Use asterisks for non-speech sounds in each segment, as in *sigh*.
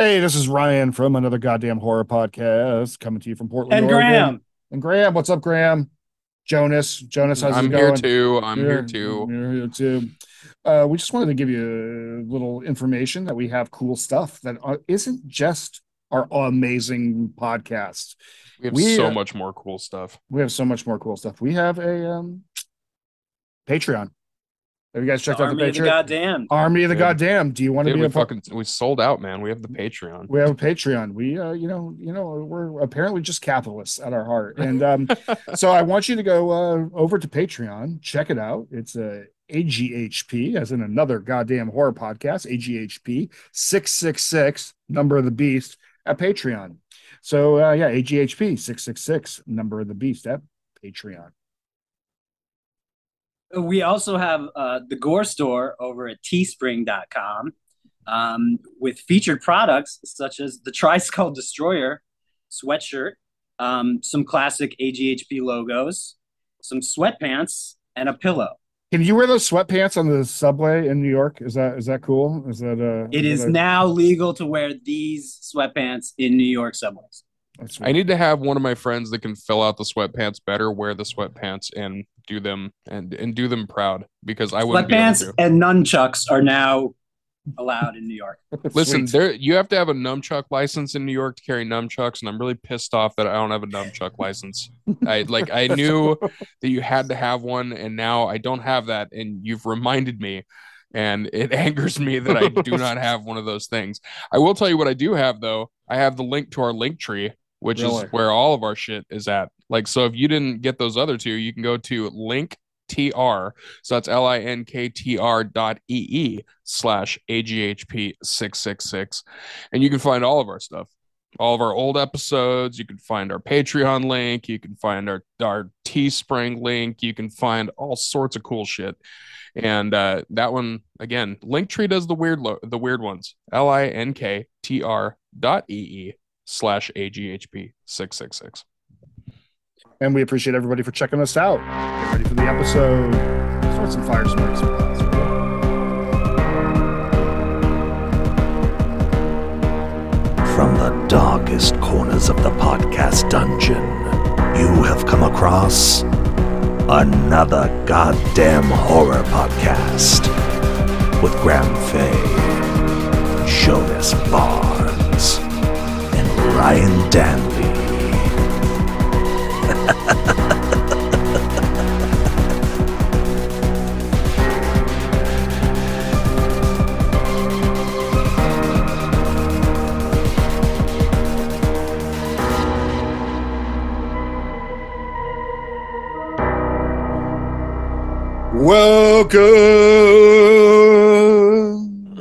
Hey, this is Ryan from another goddamn horror podcast coming to you from Portland. And Oregon. Graham. And Graham, what's up, Graham? Jonas, Jonas, how's I'm it here going? too. I'm You're- here too. You're here too. Uh, we just wanted to give you a little information that we have cool stuff that uh, isn't just our amazing podcast. We have We, so uh, much more cool stuff. We have so much more cool stuff. We have a um, Patreon. Have you guys checked out the Army of the Patreon? goddamn. Army of the Dude. Goddamn. Do you want to be we a part? fucking we sold out, man. We have the Patreon. we have a patreon we uh you know you know we're apparently just capitalists at our heart and um *laughs* so i want you to go uh over to patreon check it out it's a aghp as in another goddamn horror podcast aghp 666 number of the beast at patreon so uh yeah aghp 666 number of the beast at patreon We also have uh, the Gore Store over at teespring.com um, with featured products such as the Tri Skull Destroyer sweatshirt, um, some classic AGHP logos, some sweatpants, and a pillow. can you wear those sweatpants on the subway in new york is that is that cool is that uh It is that now legal to wear these sweatpants in New York subways. That's I need to have one of my friends that can fill out the sweatpants better, wear the sweatpants and do them and and do them proud because I wouldn't Sweatpants be and nunchucks are now allowed in New York. *laughs* Listen, Sweet. there you have to have a nunchuck license in New York to carry nunchucks, and I'm really pissed off that I don't have a nunchuck license. I like I *laughs* knew that you had to have one, and now I don't have that, and you've reminded me, and it *laughs* angers me that I do not have one of those things. I will tell you what I do have though. I have the link to our link tree, which Really? is where all of our shit is at. Like, so if you didn't get those other two, you can go to link tr so that's l-i-n-k-t-r dot e-e slash aghp 666 and you can find all of our stuff. All of our old episodes. You can find our patreon link. You can find our our teespring link. You can find all sorts of cool shit. And uh that one again linktree does the weird lo- the weird ones. L-i-n-k-t-r dot e-e slash aghp 666 And we appreciate everybody for checking us out. Get ready for the episode. Start some fire smokes. if possible. From the darkest corners of the podcast dungeon, you have come across another goddamn horror podcast with Graham Fay, Jonas Barnes, and Ryan Danby. Welcome,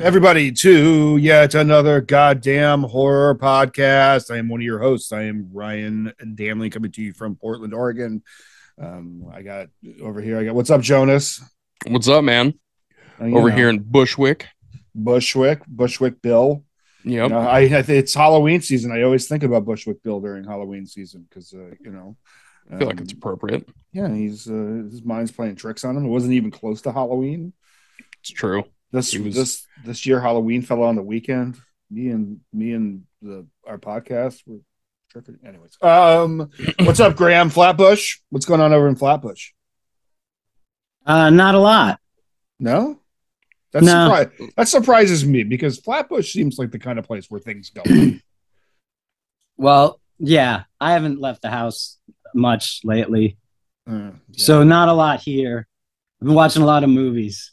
everybody, to yet another goddamn horror podcast. I am one of your hosts. I am Ryan Damley coming to you from Portland, Oregon. Um, I got over here. I got what's up, Jonas? what's up man Uh, over know, here in bushwick Bushwick, Bushwick Bill. yep You know, I, I it's Halloween season. I always think about Bushwick Bill during Halloween season because uh, you know. I feel like um, it's appropriate. yeah. He's uh, his mind's playing tricks on him. It wasn't even close to Halloween. It's true. This was- this this year Halloween fell on the weekend. Me and me and the our podcast were tripping. Anyways, um, what's up, Graham Flatbush? What's going on over in Flatbush? Uh, not a lot. No, that's No. surpri- that surprises me because Flatbush seems like the kind of place where things go. *clears throat* Well, yeah, I haven't left the house much lately. Uh, yeah. So not a lot here. I've been watching a lot of movies.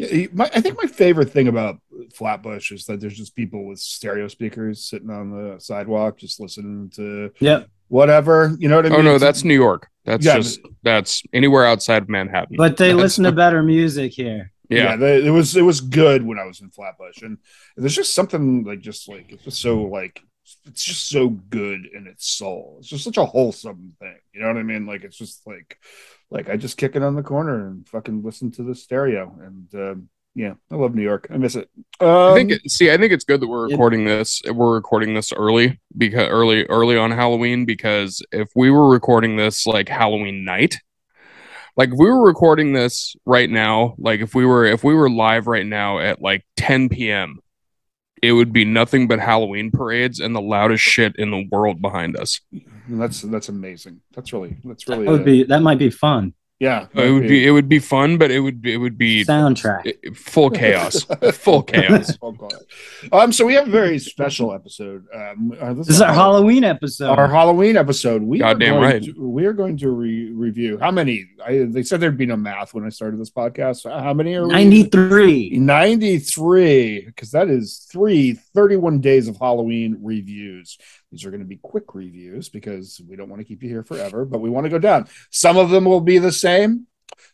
Yeah, my, I think my favorite thing about Flatbush is that there's just people with stereo speakers sitting on the sidewalk, just listening to Yep. whatever. You know what I oh, mean? Oh no, that's New York. That's Yeah, just that's anywhere outside of Manhattan. But they That's- listen to better music here. yeah. yeah. they, it was it was good when I was in Flatbush, and there's just something like just like it's just so like it's just so good in its soul. It's just such a wholesome thing. You know what I mean? Like it's just like like I just kick it on the corner and fucking listen to the stereo, and um, yeah, I love New York. I miss it. Um, I think it, see, I think it's good that we're recording this. We're recording this early because early early on Halloween because if we were recording this like Halloween night, like if we were recording this right now, like if we were if we were live right now at like 10 p.m. it would be nothing but Halloween parades and the loudest shit in the world behind us. That's that's amazing. That's really that's really That would uh, be that might be fun. Yeah. It would be it would be fun, but it would be it would be Soundtrack. full chaos, *laughs* *laughs* full chaos. Um, so we have a very special episode. Um, uh, This is our Halloween episode. our Halloween episode. We Goddamn are going right. To, we are going to re- review how many. I, they said there'd be no math when I started this podcast. How many are we? 93. 93 because that is three 31 days of halloween reviews these are going to be quick reviews because we don't want to keep you here forever but we want to go down. Some of them will be the same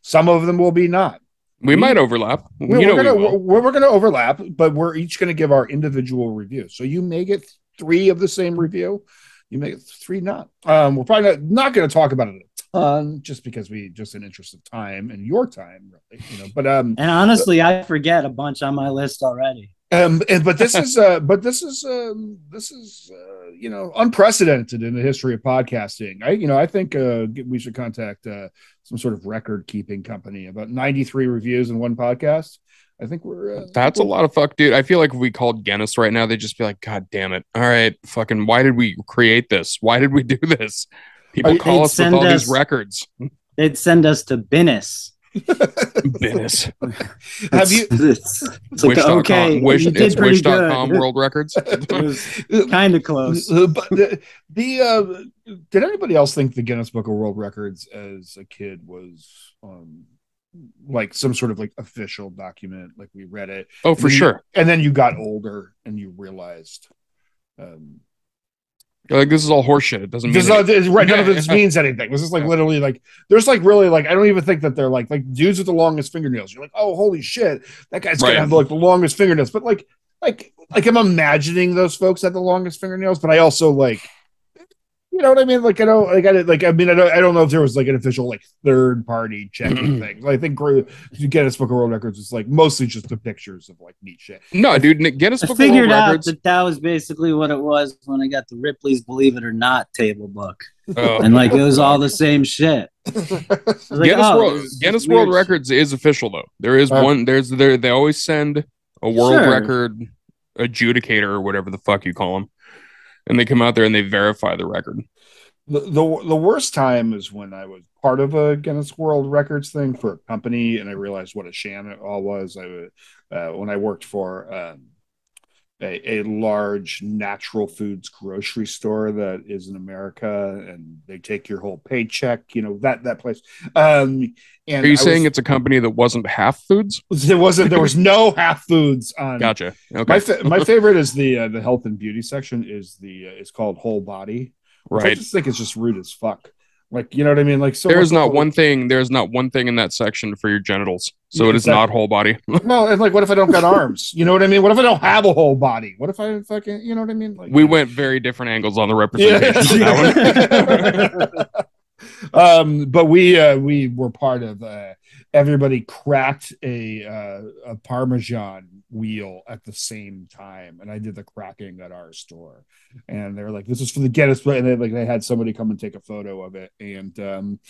some of them will be not. We might overlap. we're, you we're gonna we we're, we're gonna overlap but we're each going to give our individual review so you may get three of the same review you may get three not. Um we're probably not, not going to talk about it a ton just because we just in interest of time and your time really you know but um And honestly, I forget a bunch on my list already. Um and, but this *laughs* is uh but this is um this is uh, you know unprecedented in the history of podcasting i you know i think uh we should contact uh some sort of record keeping company about 93 reviews in one podcast i think we're uh, That's a lot of fuck, dude. I feel like if we called Guinness right now, they'd just be like, God damn it. All right, fucking, why did we create this? Why did we do this? People call us with all these records. They'd send us to Guinness. *laughs* Guinness. have you It's, it's like, Wish.com. okay, Wish, you did it's pretty wish.com good. world records. *laughs* Kind of close. *laughs* But the, the uh did anybody else think the guinness book of world records as a kid was um like some sort of like official document like we read it oh, for And you- sure. and then you got older and you realized um You're like, this is all horseshit. It doesn't mean this is not, right none of this *laughs* means anything this is like Yeah. literally like there's like really like i don't even think that they're like like dudes with the longest fingernails you're like oh holy shit that guy's Right. gonna have like the longest fingernails but like like like i'm imagining those folks had the longest fingernails but i also like you know what I mean? Like I don't like I like I mean I don't I don't know if there was like an official like third party checking *clears throat* thing. Like, I think Gr- Guinness Book of World Records is like mostly just the pictures of like neat shit. No, dude. Nick- Guinness I Book of World figured out Records. that that was basically what it was when I got the Ripley's Believe It or Not table book, Oh. and like it was all the same shit. *laughs* I was like, Guinness oh, World this is Guinness World. Records is official though. There is Uh, one. There's there. They always send a world Sure. record adjudicator or whatever the fuck you call them, and they come out there and they verify the record. the, the the worst time is when I was part of a Guinness World Records thing for a company, and I realized what a sham it all was. I uh, when I worked for um, a, a large natural foods grocery store that is in America, and they take your whole paycheck. You know that that place. Um, and Are you I saying was, it's a company that wasn't half foods? *laughs* there wasn't there was no half foods on Gotcha. Okay. my fa- *laughs* my favorite is the uh, the health and beauty section is the uh, it's called whole body Right. I just think it's just rude as fuck. Like, you know what I mean? Like, so There's not one thing. There's not one thing in that section for your genitals. So it is Exactly. not whole body. *laughs* No, and like, what if I don't got arms? You know what I mean? What if I don't have a whole body? What if I fucking, you know what I mean? Like, we went very different angles on the representation. *laughs* Yeah. of that one. *laughs* um, but we uh, we were part of uh, everybody cracked a uh, a Parmesan wheel at the same time, and I did the cracking at our store, and they were like, "This is for the Guinness," Book," and they like they had somebody come and take a photo of it, and um,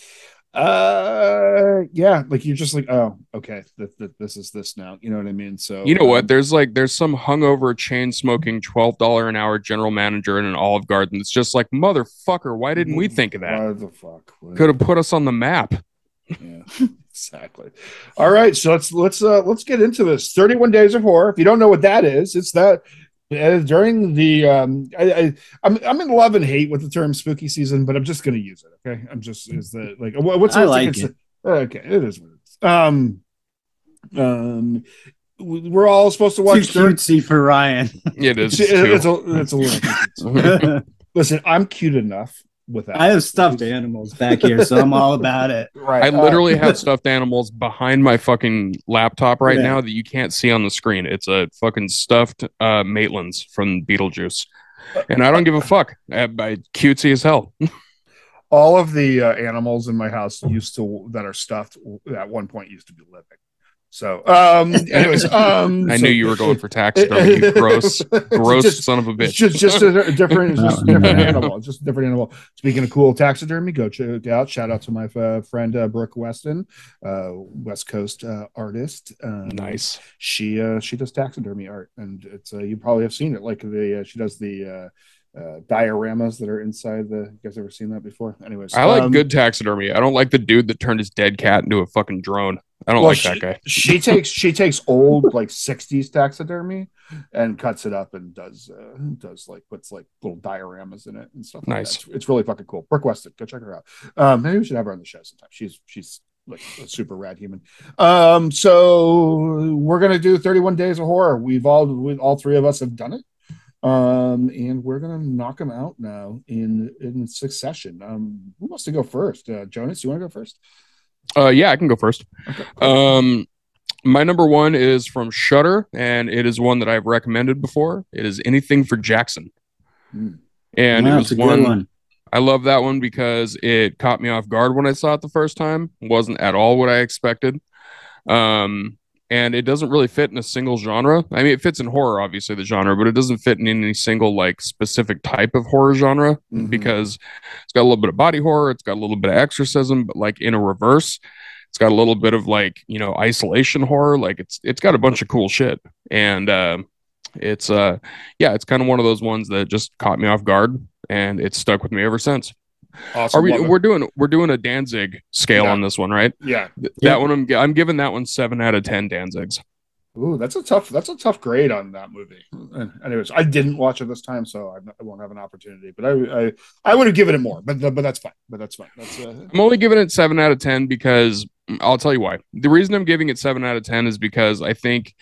uh, yeah, like you're just like, oh, okay, th- th- this is this now, you know what I mean? So You know what? um, There's like there's some hungover chain smoking twelve dollar an hour general manager in an Olive Garden. It's just like motherfucker. Why didn't we think of that? What the fuck? Could have put us on the map. yeah *laughs* exactly all right so let's let's uh let's get into this 31 days of horror if you don't know what that is it's that uh, during the um I, I i'm i'm in love and hate with the term spooky season but i'm just gonna use it okay i'm just is the like what- what's I like it's- it. okay it is what it is um um we- we're all supposed to Too watch during- cutesy for Ryan. It is. it's, it's a it's a little *laughs* listen i'm cute enough without I have stuffed animals back here, so I'm all about it. *laughs* right I uh, literally *laughs* have stuffed animals behind my fucking laptop right Yeah. now that you can't see on the screen. It's a fucking stuffed uh Maitland's from Beetlejuice. And I don't give a fuck. I, I cutesy as hell. *laughs* all of the uh, animals in my house used to that are stuffed at one point used to be living So, um, anyways, *laughs* um, *laughs* I so- knew you were going for taxidermy. You *laughs* gross, gross Just- son of a bitch. just, just a different, just a Oh, different animal. Just a different animal. Speaking of cool taxidermy, go check it out. Shout out to my uh, friend uh, Brooke Weston, uh, West Coast uh, artist. Um, nice. She uh, she does taxidermy art, and it's uh, you probably have seen it. Like the uh, she does the uh, dioramas that are inside the. You guys ever seen that before? Anyways, I like um, good taxidermy. I don't like the dude that turned his dead cat into a fucking drone. I don't Well, like she, that guy. she *laughs* takes she takes old like 60s taxidermy and cuts it up and does uh, does like puts like little dioramas in it and stuff. like Nice. that. It's, it's really fucking cool. Brooke Weston, go check her out. Um, maybe we should have her on the show sometime. She's she's like a super rad human. Um, so we're gonna do 31 days of horror. We've all we, all three of us have done it. Um, and we're gonna knock them out now in in succession. Um, who wants to go first? Uh, Jonas, you want to go first? Uh, yeah, I can go first. Okay. Um, my number one is from Shudder, and it is one that I've recommended before. It is Anything for Jackson, Hmm. and Wow, it was a good one, one. I love that one because it caught me off guard when I saw it the first time. wasn't at all what I expected. Um, and it doesn't really fit in a single genre. I mean, it fits in horror, obviously, the genre, but it doesn't fit in any single like specific type of horror genre Mhm. because it's got a little bit of body horror, it's got a little bit of exorcism, but like in a reverse. It's got a little bit of like you know isolation horror. Like it's it's got a bunch of cool shit, and uh, it's uh yeah, it's kind of one of those ones that just caught me off guard, and it's stuck with me ever since. Awesome. Are we? We're doing we're doing a Danzig scale Yeah. on this one, right? yeah. Th- Yeah. That one I'm I'm giving that one seven out of ten Danzigs. Ooh, that's a tough. That's a tough grade on that movie. And anyways, I didn't watch it this time, so I, I won't have an opportunity. But I, I, I would have given it more. But but that's fine. But that's fine. That's uh, I'm only giving it seven out of ten because I'll tell you why. The reason I'm giving it seven out of ten is because I think.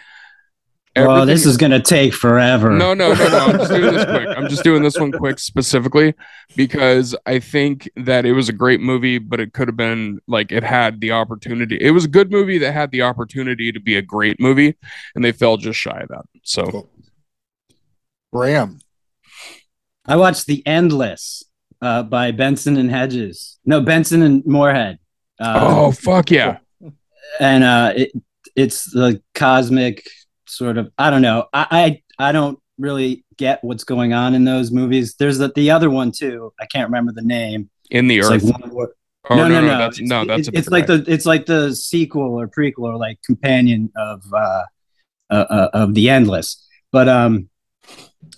Oh, this is gonna take forever. No, no, no, no. I'm just doing this quick. I'm just doing this one quick specifically because I think that it was a great movie, but it could have been like it had the opportunity. It was a good movie that had the opportunity to be a great movie, and they fell just shy of that. So cool. Bram. I watched The Endless uh, by Benson and Hedges. No, Benson and Moorhead. Uh, oh fuck yeah. and uh, it, it's the cosmic sort of. I don't know. I, I I don't really get what's going on in those movies. There's the, the other one too. I can't remember the name. In the It's earth. like one word. oh, no, no, no. That's It's- no, that's it- a it's like the it's like the sequel or prequel or like companion of uh, uh, uh of the Endless. But um,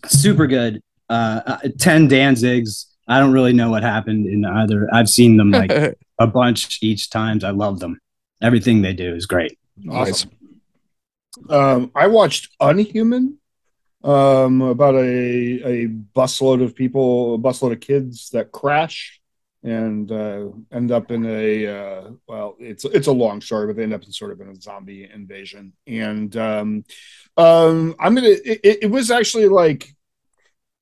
super good. Uh, uh, ten Danzigs. I don't really know what happened in either. I've seen them like *laughs* a bunch each times. I love them. Everything they do is great. Awesome. Um, I watched Unhuman. Um, about a a busload of people, a busload of kids that crash and uh, end up in a uh, well, it's it's a long story, but they end up in sort of in a zombie invasion. And um, um, I'm gonna. It, it- was actually like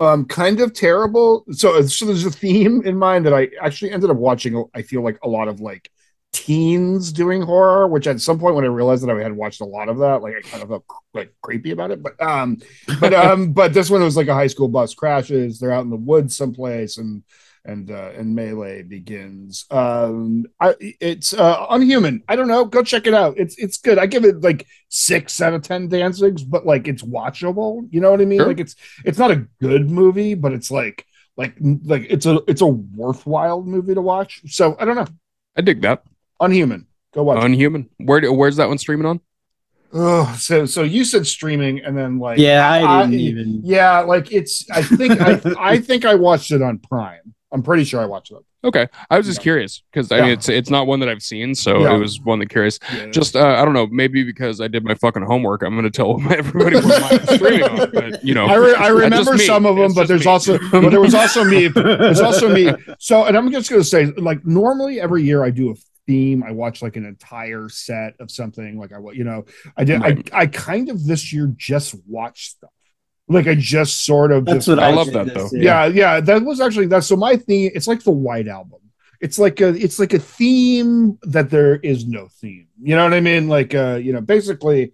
um kind of terrible so so there's a theme in mind that i actually ended up watching i feel like a lot of like teens doing horror which at some point when i realized that i had watched a lot of that like i kind of felt like creepy about it. But um but *laughs* um but this one was like a high school bus crashes. They're out in the woods someplace and and uh and melee begins. Um i it's uh unhuman. I don't know. Go check it out. It's it's good. I give it like six out of ten danzigs but like it's watchable. You know what i mean? Sure. like it's it's not a good movie but it's like like like it's a it's a worthwhile movie to watch. So i don't know. I dig that. Unhuman go watch it. Unhuman. Where where's that one streaming on? oh so so you said streaming and then like Yeah, I I- didn't even. yeah like it's i think i *laughs* i think i watched it on prime i'm pretty sure i watched it Okay, I was just Yeah. curious because I Yeah. mean it's it's not one that I've seen, so Yeah. it was one that curious. Yeah. Just uh, I don't know, maybe because I did my fucking homework, I'm gonna tell *laughs* everybody what my streaming on. But you know, I, re- I remember some of them, It's but there's me. also but there was also me. There's also me. So, and I'm just gonna say, like normally every year I do a theme. I watch like an entire set of something. Like I, wa- you know, I did. Right. I I kind of this year just watched stuff. Like I just sort of. That's just, what I I, love that, though. year. yeah, yeah. That was actually that. so my theme. It's like the White Album. It's like a it's like a theme that there is no theme. You know what I mean? Like uh, you know, basically,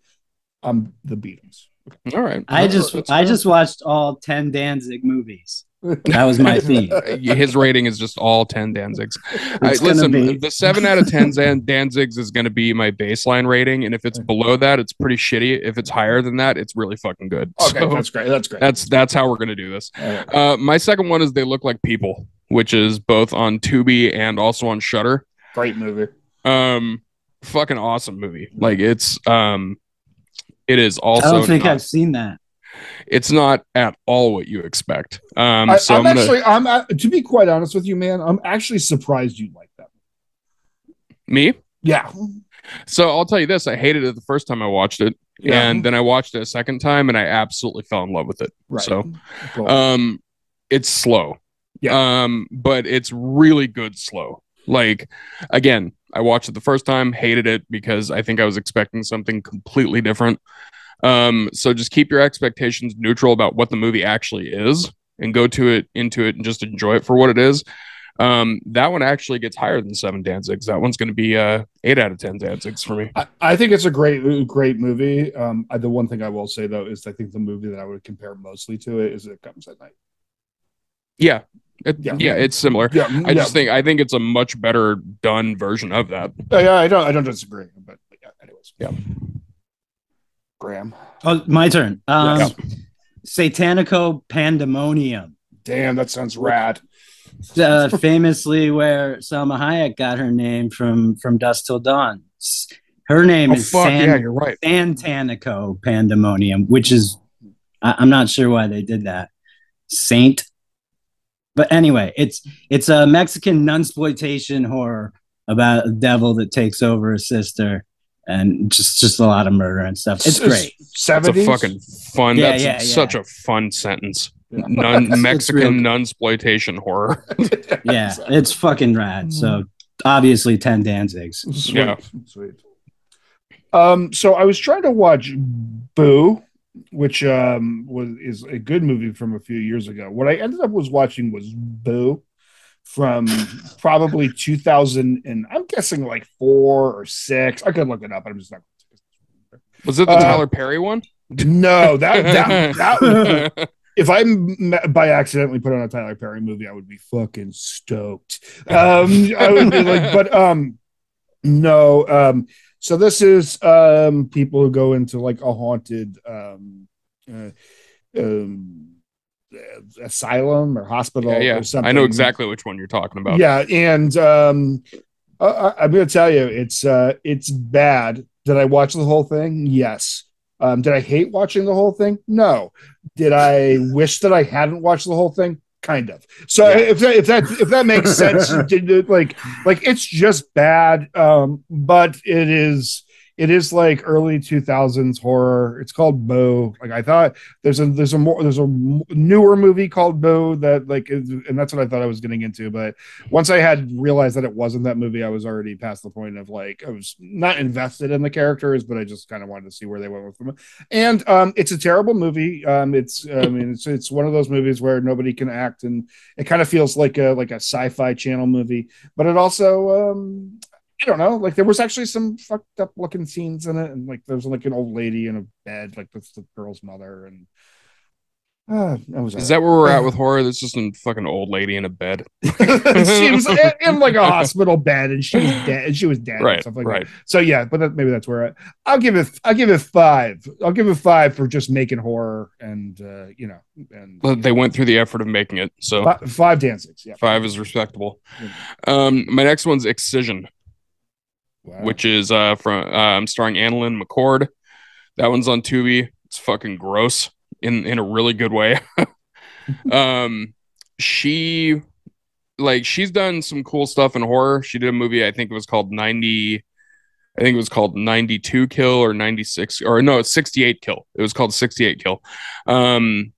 I'm the Beatles. all right. I just I just watched all ten Danzig movies. That was my theme. *laughs* His rating is just all 10 Danzigs. I, listen, be- the 7 out of 10 Zan- Danzigs is going to be my baseline rating. And if it's below that, it's pretty shitty. If it's higher than that, it's really fucking good. Okay, So that's great. That's great. that's, that's how we're going to do this. All right. Uh, my second one is They Look Like People, which is both on Tubi and also on Shudder. Great movie. Um, fucking awesome movie. Like it's, um, it is also I don't think not- I've seen that. It's not at all what you expect. Um, I, so I'm, I'm, gonna, actually, I'm uh, to be quite honest with you, man. I'm actually surprised you like that. me. Yeah, So I'll tell you this: I hated it the first time I watched it, Yeah. and then I watched it a second time, and I absolutely fell in love with it. right. So, Cool. um, it's slow, Yeah. um, but it's really good slow. Like, again, I watched it the first time, hated it because I think I was expecting something completely different. Um, so just keep your expectations neutral about what the movie actually is, and go to it into it and just enjoy it for what it is. Um, that one actually gets higher than seven Danzigs. That one's going to be uh eight out of ten Danzigs for me. I, I think it's a great, great movie. Um, I, the one thing I will say though is I think the movie that I would compare mostly to it is It Comes at Night. Yeah. It- Yeah. yeah. it's similar. Yeah, I just think I think it's a much better done version of that. yeah, I don't, I don't disagree. But yeah, anyways, Yeah. Graham, Oh, my turn. Um, Yeah. Satanico Pandemonium. damn, that sounds rad. uh, famously where Salma Hayek got her name from from Dusk Till Dawn. Her name Oh is fuck San- yeah, you're right. Santanico Pandemonium, which is I, I'm not sure why they did that. Saint, but anyway, it's it's a Mexican nunsploitation horror about a devil that takes over a sister and just just a lot of murder and stuff. It's great. It's a Seventies, fucking fun. Yeah, that's yeah, such yeah. a fun sentence. Yeah. Nun, *laughs* It's Mexican real- nunsploitation horror. *laughs* Yeah, it's fucking rad. So obviously ten Danzigs. Sweet. Yeah. Sweet. Um, so I was trying to watch Boo, which um was is a good movie from a few years ago. What I ended up was watching was Boo from probably 2000 and I'm guessing like four or six. I could look it up. I'm just not. Was it the Uh, Tyler Perry one? No, that that that *laughs* if I by accidentally put on a Tyler Perry movie, I would be fucking stoked. Um, I would be like, but um, no. Um, so this is um people who go into like a haunted um, uh, um asylum or hospital yeah, yeah. or something. I know exactly which one you're talking about. Yeah, and um, I, I'm going to tell you, it's uh, it's bad. Did I watch the whole thing? Yes. Um, did I hate watching the whole thing? No. Did I wish that I hadn't watched the whole thing? Kind of. So Yeah. if that if that if that makes sense, *laughs* did like like it's just bad. Um, but it is it is like early 2000s horror. It's called Boo. Like I thought there's a there's a more there's a newer movie called Boo that like and that's what I thought I was getting into. But once I had realized that it wasn't that movie, I was already past the point of like I was not invested in the characters, but I just kind of wanted to see where they went with them. And um, it's a terrible movie. Um, it's I mean it's it's one of those movies where nobody can act, and it kind of feels like a like a sci-fi channel movie, but it also um, I don't know. Like there was actually some fucked up looking scenes in it, and like there's like an old lady in a bed, like that's the girl's mother, and uh, that was Is that where we're at with horror? There's just a fucking old lady in a bed. *laughs* she was *laughs* in, in like a hospital bed, and she was dead. And she was dead, Right, like right. that. So yeah, but that, maybe that's where I, I'll give it. I'll give it five. I'll give it five for just making horror, and uh, you know, and But They went through the effort of making it, so fi- five Danzigs. Yeah, five is respectable. Um, my next one's Excision, Wow. which is uh from I'm starring AnnaLynne McCord. That one's on Tubi. It's fucking gross in in a really good way. *laughs* um, she like she's done some cool stuff in horror. She did a movie I think it was called 90 I think it was called 92 kill or 96 or no, it's 68 kill. It was called 68 kill. Um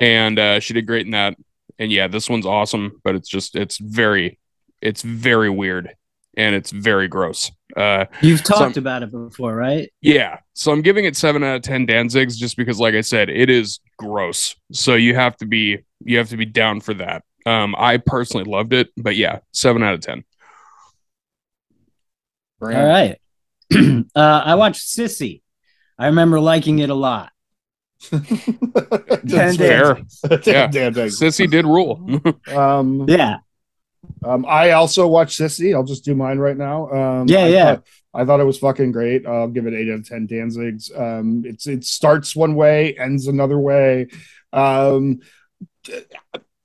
and uh she did great in that. And yeah, this one's awesome, but it's just it's very it's very weird and it's very gross. Uh You've talked Some- about it before, right? yeah, so I'm giving it seven out of ten Danzigs just because, like I said, it is gross. So you have to be you have to be down for that. Um, I personally loved it, but yeah, seven out of ten. All right. *clears throat* uh, I watched Sissy. I remember liking it a lot. *laughs* That's fair. Damn, *laughs* Yeah. damn. Sissy did rule. *laughs* Um, Yeah. Um, I also watched Sissy. I'll just do mine right now. Um, Yeah, I yeah. Thought, I thought it was fucking great. I'll give it eight out of ten Danzigs. Um, it's it starts one way, ends another way. Um,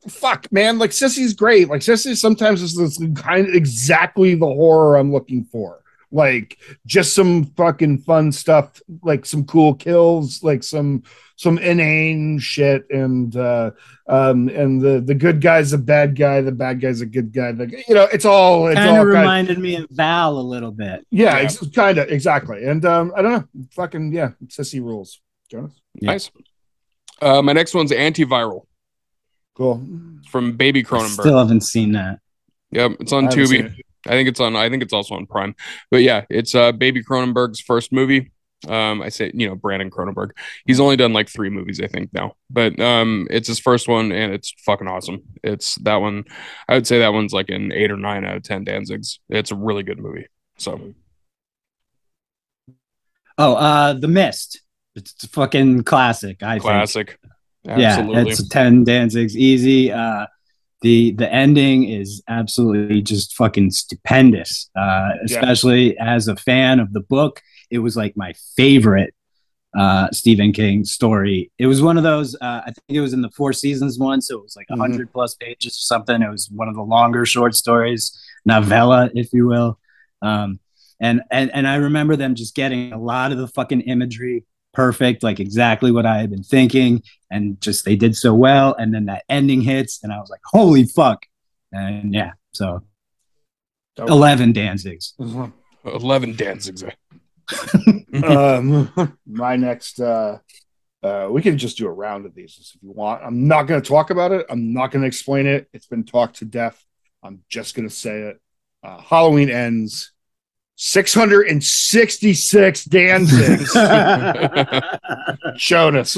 fuck, man, like Sissy's great. Like Sissy sometimes is this kind of exactly the horror I'm looking for. Like just some fucking fun stuff, like some cool kills, like some some inane shit, and uh um and the the good guy's a bad guy, the bad guy's a good guy. The, you know, it's all it's Kind all of reminded me of Val a little bit. yeah, Yeah. Ex- kind of exactly. And um I don't know, fucking yeah, Sissy rules. Jonas, Yeah. Nice. Uh, my next one's antiviral cool. from Baby I Cronenberg. Still haven't seen that. Yep, it's on I haven't seen Tubi. I think it's on. I think it's also on Prime. But yeah, it's uh Baby Cronenberg's first movie. Um, I say you know Brandon Cronenberg. He's only done like three movies, I think now. But um, it's his first one, and it's fucking awesome. It's that one. I would say that one's like an eight or nine out of ten Danzigs. It's a really good movie. So Oh, uh, The Mist. It's a fucking classic. I think. classic. Yeah, it's ten Danzigs easy. Uh, the the ending is absolutely just fucking stupendous. Uh, especially as a fan of the book, it was like my favorite uh, Stephen King story. It was one of those. Uh, I think it was in the Four Seasons one, so it was like Mhm. 100 plus pages or something. It was one of the longer short stories, novella, if you will. Um, and and and I remember them just getting a lot of the fucking imagery perfect, like exactly what I had been thinking, and just they did so well. And then that ending hits, and I was like, "Holy fuck!" And yeah, so Dope. eleven Danzigs. Eleven Danzigs. *laughs* um *laughs* my next uh uh we can just do a round of these if you want i'm not going to talk about it i'm not going to explain it it's been talked to death i'm just going to say it uh halloween ends 666 danzigs *laughs* showed us.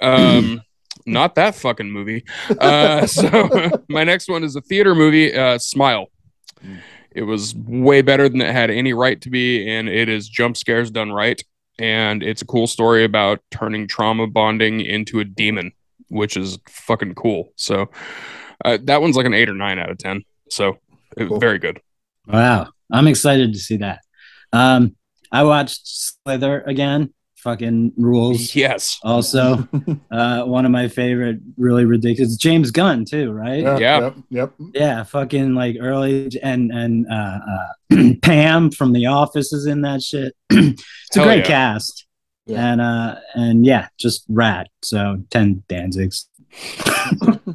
Um not that fucking movie. Uh so *laughs* my next one is a theater movie uh smile. It was way better than it had any right to be and it is jump scares done right. And it's a cool story about turning trauma bonding into a demon which is fucking cool. So uh, that one's like an eight or nine out of ten. So it, Cool. very good. Wow, I'm excited to see that. Um, I watched Slither again. Fucking rules. *laughs* yes Also, *laughs* uh, one of my favorite, really ridiculous. James Gunn too, right? yeah, Yeah. yep, yep. Yeah, fucking like early and and uh, uh, *clears throat* Pam from The Office is in that shit. *clears throat* it's a Hell great yeah. cast, Yeah. and uh and yeah, just rad. So ten Danzigs. *laughs*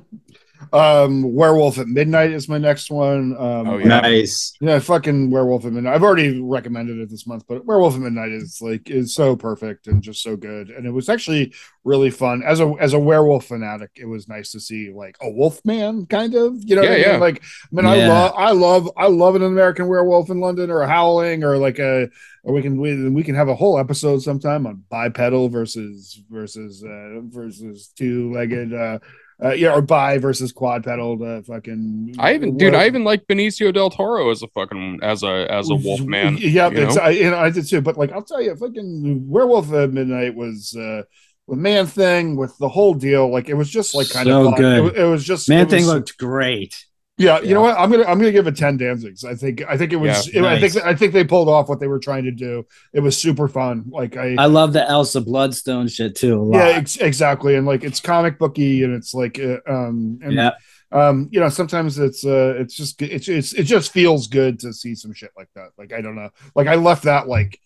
um werewolf at midnight is my next one um Oh, yeah. Nice. Yeah, fucking Werewolf at Midnight. I've already recommended it this month, but Werewolf at Midnight is like is so perfect and just so good. And it was actually really fun as a as a werewolf fanatic. It was nice to see like a wolf man kind of, you know. Yeah, what I mean? yeah. Like, I mean, I love, I love, I love an American Werewolf in London or a Howling or like a. Or we can we, we can have a whole episode sometime on bipedal versus versus uh, versus two legged uh, uh yeah or bi versus quadpedal uh, fucking i even dude i even like benicio del toro as a fucking as a as a wolf man *laughs* Yeah, you know? I, you know, I did too. But like, I'll tell you, fucking Werewolf at Midnight was uh, the man thing with the whole deal. Like, it was just like kind So of good. It, was- it was just Man it was- thing looked great. Yeah, you Yeah. know what? I'm gonna I'm gonna give it ten Danzigs. I think I think it was. Yeah, it- I think I think they pulled off what they were trying to do. It was super fun. Like I. I love the Elsa Bloodstone shit too. A lot. yeah, ex- exactly, and like it's comic booky, and it's like, uh, um, and yeah. um you know sometimes it's uh it's just it's it's it just feels good to see some shit like that like i don't know like i left that like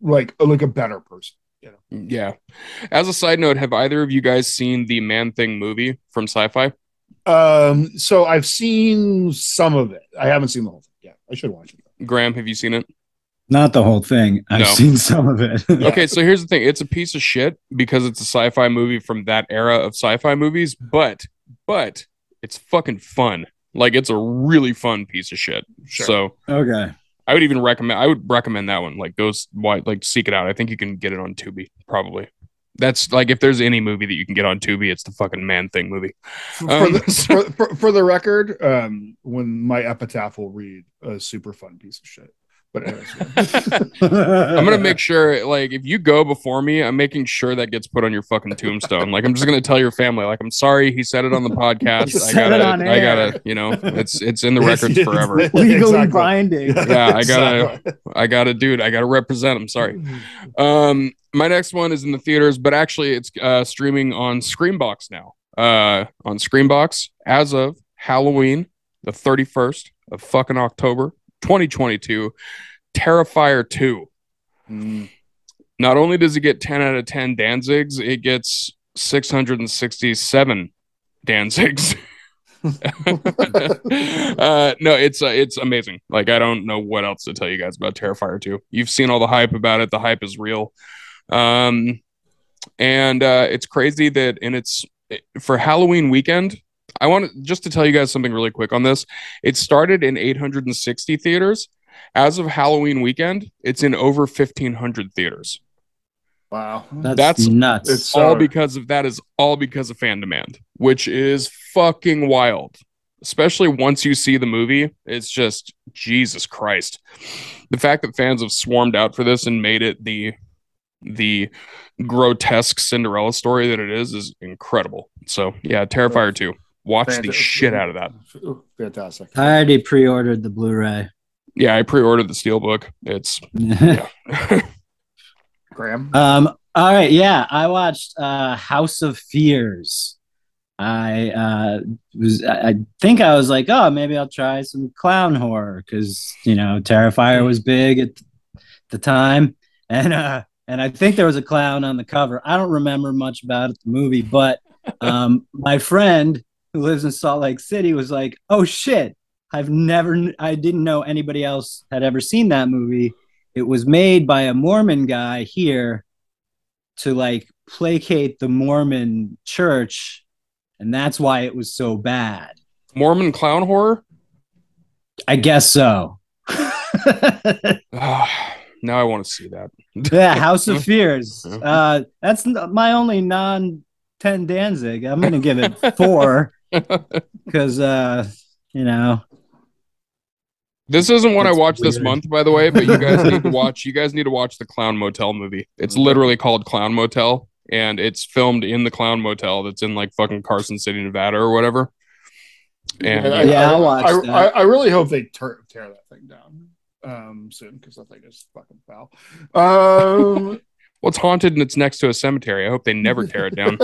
like like a better person Yeah. As a side note, have either of you guys seen the Man Thing movie from Sci-Fi? Um so i've seen some of it i haven't seen the whole thing yeah i should watch it Graham, have you seen it? Not the whole thing. I've No. seen some of it. *laughs* Okay, so here's the thing: it's a piece of shit because it's a sci-fi movie from that era of sci-fi movies, but but it's fucking fun. Like it's a really fun piece of shit. Sure. So okay. I would even recommend. I would recommend that one. Like, go why like seek it out. I think you can get it on Tubi. Probably. That's like if there's any movie that you can get on Tubi, it's the fucking Man Thing movie. for, Um, the, *laughs* for, for, for the record um when my epitaph will read a super fun piece of shit But *laughs* I'm gonna make sure, like, if you go before me, I'm making sure that gets put on your fucking tombstone. Like, I'm just gonna tell your family, like, I'm sorry, he said it on the *laughs* podcast. I said it gotta, on I gotta, you know, it's it's in the *laughs* records forever. Legally Exactly. binding. Yeah, I gotta- Exactly. I gotta, dude, I gotta represent. I'm sorry. Um, my next one is in the theaters, but actually, it's uh streaming on Screambox now. Uh, on Screambox as of Halloween, the 31st of fucking October, 2022. Terrifier 2. Mm. Not only does it get 10 out of 10 Danzigs, it gets 667 Danzigs. *laughs* uh, no, it's uh, it's amazing. Like I don't know what else to tell you guys about Terrifier 2. You've seen all the hype about it. The hype is real. Um, and uh, it's crazy that in its for Halloween weekend. I want to, just to tell you guys something really quick on this. It started in 860 theaters. As of Halloween weekend, it's in over 1,500 theaters. Wow. That's, That's- nuts. It's all because of that is all because of fan demand, which is fucking wild. Especially once you see the movie, it's just Jesus Christ. The fact that fans have swarmed out for this and made it the the grotesque Cinderella story that it is is incredible. So yeah, Terrifier 2. Watch the shit out of that. Fantastic. I already pre-ordered the Blu-ray. Yeah, I pre-ordered the steelbook. It's *laughs* Graham. Um. All right. Yeah, I watched uh, House of Fears. I uh, was. I I think I was like, oh, maybe I'll try some clown horror because you know Terrifier was big at the time, and uh, and I think there was a clown on the cover. I don't remember much about it, the movie, but um, my friend who lives in Salt Lake City was like, oh shit, I've never, I didn't know anybody else had ever seen that movie it was made by a Mormon guy here to like placate the Mormon church, and that's why it was so bad. Mormon clown horror. I guess so. *laughs* Ah, now I want to see that. yeah, House of Fears. *laughs* Uh, that's my only non 10 Danzig. I'm gonna give it four *laughs* *laughs* because uh, you know, This isn't what I That's watched this month, by the way, but you guys need to *laughs* watch. You guys need to watch the Clown Motel movie. It's literally called Clown Motel, and it's filmed in the Clown Motel that's in like fucking Carson City, Nevada, or whatever. And I, Yeah, I, I'll watch I, that. I, I really hope they tear, tear that thing down um, soon because that thing is fucking foul. Um, *laughs* well, it's haunted and it's next to a cemetery. I hope they never tear it down.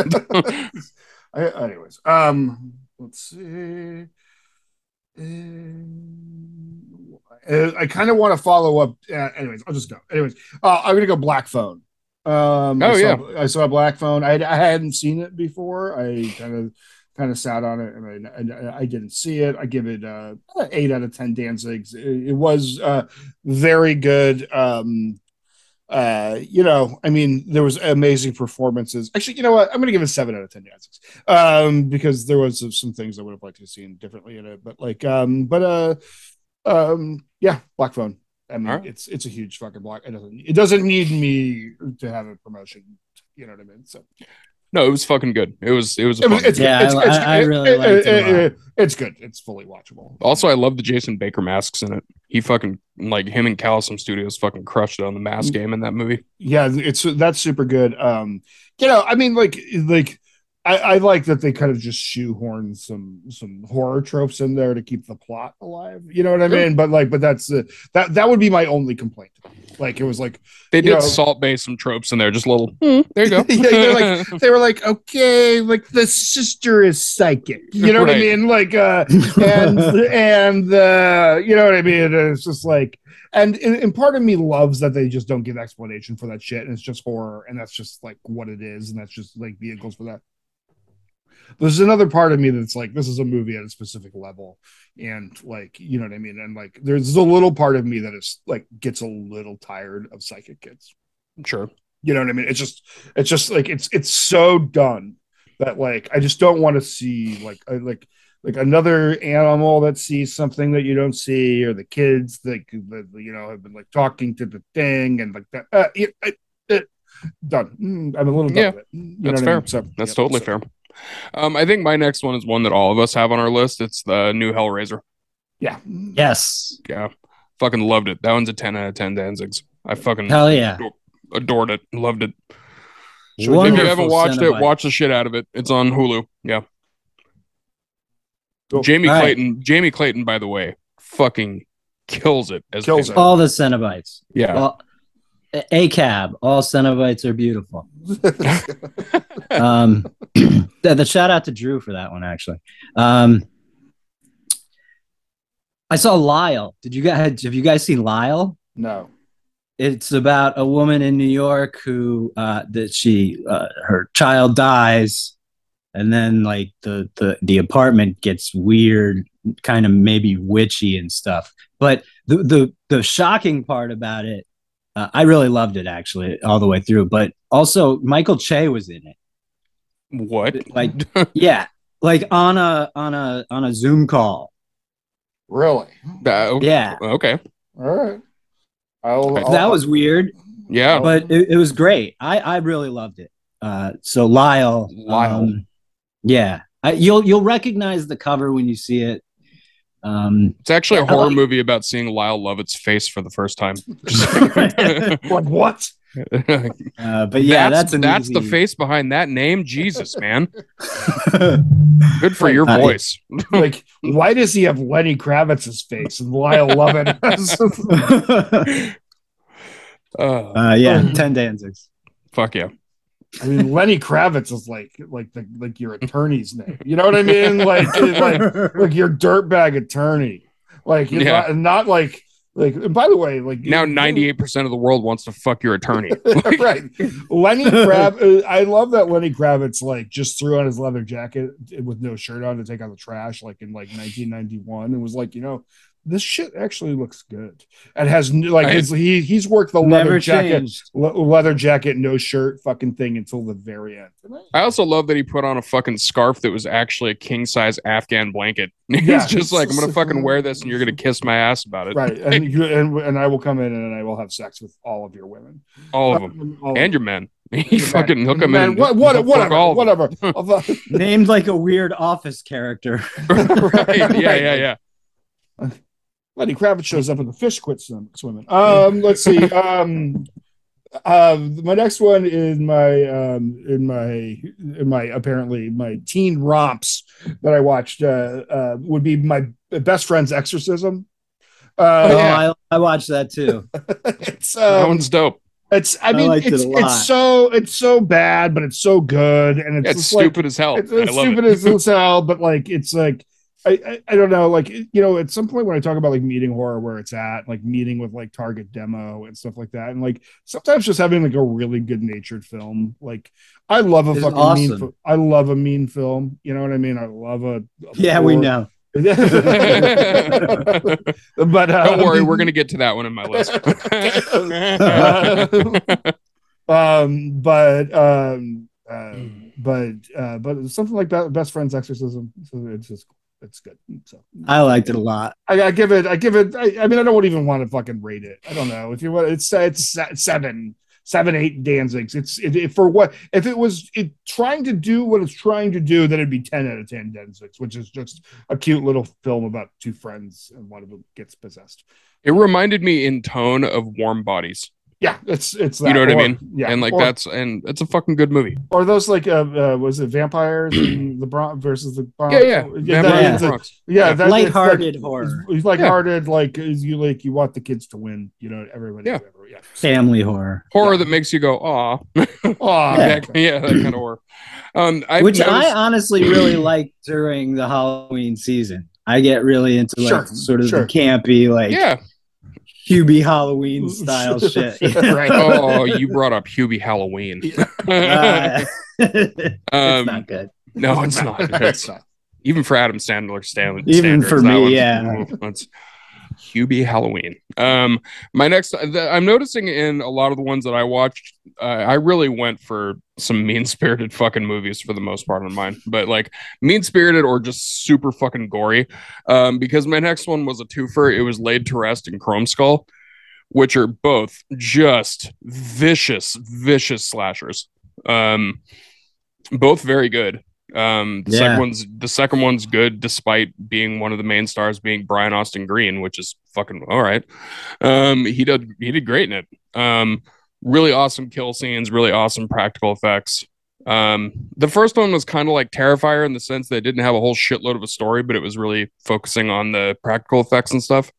I, anyways, um, let's see. Uh, I kind of want to follow up. Uh, anyways, I'll just go. Anyways, uh, I'm gonna go Black Phone. Um, Oh, I saw, yeah. I saw Black Phone. I, I hadn't seen it before. I kind of kind of sat on it and I, I, I didn't see it. I give it uh, eight out of ten Danzigs. It, it was uh, very good. Um, uh, you know, I mean, there was amazing performances. Actually, you know what? I'm going to give it seven out of ten Danzigs um, because there was some things I would have liked to have seen differently in it. But like, um, but uh, um, yeah, Black Phone. I mean, right. it's it's a huge fucking block. It doesn't it doesn't need me to have a promotion. You know what I mean? So no, it was fucking good. It was. It was. It was, it's. Yeah, it's, I- it's, I- I really it- liked it it- It's good. It's fully watchable. Also, I love the Jason Baker masks in it. He fucking like him and Callosum Studios fucking crushed it on the Mm. mask game in that movie. yeah it's that's super good um you know i mean like like I, I like that they kind of just shoehorn some some horror tropes in there to keep the plot alive. You know what i Sure. mean? But like but that's uh, that that would be my only complaint. Like it was like They did know- salt base some tropes in there, just little. "Hmm, there you go. *laughs* Yeah, they're like- *laughs* they were like okay like the sister is psychic. You know what i mean? Like uh and *laughs* and uh you know what i mean? It's just like and, and and part of me loves that they just don't give explanation for that shit and it's just horror and that's just like what it is and that's just like vehicles for that there's another part of me that's like this is a movie at a specific level and like you know what i mean and like there's a little part of me that is like gets a little tired of psychic kids Sure. you know what I mean? It's just, it's just like it's it's so done that like I just don't want to see like uh, like like another animal that sees something that you don't see, or the kids that, that you know have been like talking to the thing and like that. Uh, it, it, it- done. Mm, I'm a little done Yeah, with it. You that's what I fair. mean? So That's yeah, totally so- fair. Um, I think my next one is one that all of us have on our list. It's the new Hellraiser. Yeah. yes, Yeah. Fucking loved it. That one's a 10 out of 10 Danzigs. I fucking Hell yeah. adored it. Loved it. Should If you haven't watched it, watch the shit out of it. It's on Hulu. Yeah. Cool. Jamie All right. Clayton. Jamie Clayton, by the way, fucking kills it as Kills it. All the Cenobites. Yeah. All, a cab. All Cenobites are beautiful. *laughs* Um, *clears throat* the, the shout out to Drew for that one, actually. Um, I saw Lyle. Did you guys have you guys seen Lyle? no. It's about a woman in New York who uh, that she uh, her child dies, and then like the the the apartment gets weird, kind of maybe witchy and stuff. But the the the shocking part about it, uh, I really loved it actually all the way through. But also Michael Che was in it. What? Like yeah, like on a on a on a Zoom call. Really? Uh, Yeah, Okay. All right. I'll, I'll- that was weird, Yeah. but it, it was great. I I really loved it. Uh, so Lyle, Lyle. um, yeah, I, you'll you'll recognize the cover when you see it. Um, It's actually a horror like- movie about seeing Lyle Lovett's face for the first time. *laughs* *laughs* Like what? *laughs* uh, but yeah, that's an that's the face behind that name. Jesus, man. Good for your Uh, voice. Like, why does he have Lenny Kravitz's face and Lyle Lovett? has- Uh, uh, yeah, ten Danzigs. fuck yeah. I mean, Lenny Kravitz is like like the like your attorney's name. You know what I mean? *laughs* Like like like your dirtbag attorney. Like Yeah. not, not like like. And by the way, like Now ninety eight percent of the world wants to fuck your attorney. *laughs* Like, right. Lenny *laughs* Kravitz. Uh, I love that Lenny Kravitz like just threw on his leather jacket with no shirt on to take out the trash, like in like 1991, and was like, you know, this shit actually looks good, and has like his, he he's worked the leather jacket, le- leather jacket, no shirt, fucking thing until the very end. I- I also love that he put on a fucking scarf that was actually a king size Afghan blanket. *laughs* He's Yeah. just like, I'm gonna fucking wear this, and you're gonna kiss my ass about it. Right, and, you, and and I will come in and I will have sex with all of your women, All of them, Um, all of and your men. *laughs* He fucking hook them Man, in. what, what, fuck whatever, all of whatever. *laughs* Named like a weird office character. right? Yeah, yeah, yeah. Lenny Kravitz shows up and the fish quit swim, swimming. Um, let's see. *laughs* Um, um, my next one is my um in my in my apparently my teen romps that I watched uh, uh would be my best friend's exorcism. Uh, oh, yeah. I, I watched that too. *laughs* it's that um, one's dope. it's I I mean liked it it's a lot. it's so it's so bad, but it's so good, and it's, It's just like, stupid as hell. it's, I it's love stupid it. as hell, but like it's like I, I I don't know, like you know, at some point when I talk about like meeting horror where it's at, like meeting with like Target demo and stuff like that, and like sometimes just having like a really good natured film, like I love a It's fucking awesome. mean, fi- I love a mean film. You know what I mean? I love a, a Yeah, we know. *laughs* but uh, Don't worry, we're gonna get to that one in my list. *laughs* um but um uh, but uh but something like that best friend's exorcism so it's just it's good. So I liked it a lot. I, I give it i give it I, I mean i don't even want to fucking rate it. I don't know. If you want it's it's seven seven eight danzigs. It's it, it- for what if it was it trying to do what it's trying to do then it'd be 10 out of 10 danzigs which is just a cute little film about two friends and one of them gets possessed. It reminded me in tone of Warm Bodies, yeah it's it's that. You know that. what I mean? yeah and like or- that's and it's a fucking good movie. or those like uh, uh was it vampires *clears throat* in the Bronx versus the Bronx? Yeah, yeah. yeah, Vampire that- yeah. a- yeah, Yeah. that- Lighthearted like- horror. It's, it's lighthearted, like is you like you want the kids to win, you know, everybody. Yeah. whatever, yeah. Family horror. Horror Yeah. that makes you go, aw. *laughs* Aw, Yeah. That- yeah, that kind of horror. Um, I've Which I noticed- honestly *clears throat* really like during the Halloween season. I get really into like Sure, sort of sure. the campy, like yeah. Hubie Halloween style *laughs* shit. *laughs* right. Oh, you brought up Hubie Halloween. *laughs* Uh, it's um, not good. no, it's not. It's- It's not. even for Adam Sandler, Stanley. Even standards, for me, one's- yeah. That's Hubie Halloween. Um, my next, the, I'm noticing in a lot of the ones that I watched, uh, I really went for some *laughs* mean spirited fucking movies for the most part on mine, but like mean spirited or just super fucking gory. Um, because my next one was a twofer. It was Laid to Rest and Chrome Skull, which are both just vicious, vicious slashers. Um, both very good. Um, the Yeah. second one's the second one's good despite being one of the main stars being Brian Austin Green, which is fucking all right. Um, he did he did great in it. Um, really awesome kill scenes, really awesome practical effects. Um, the first one was kind of like Terrifier in the sense that it didn't have a whole shitload of a story, but it was really focusing on the practical effects and stuff.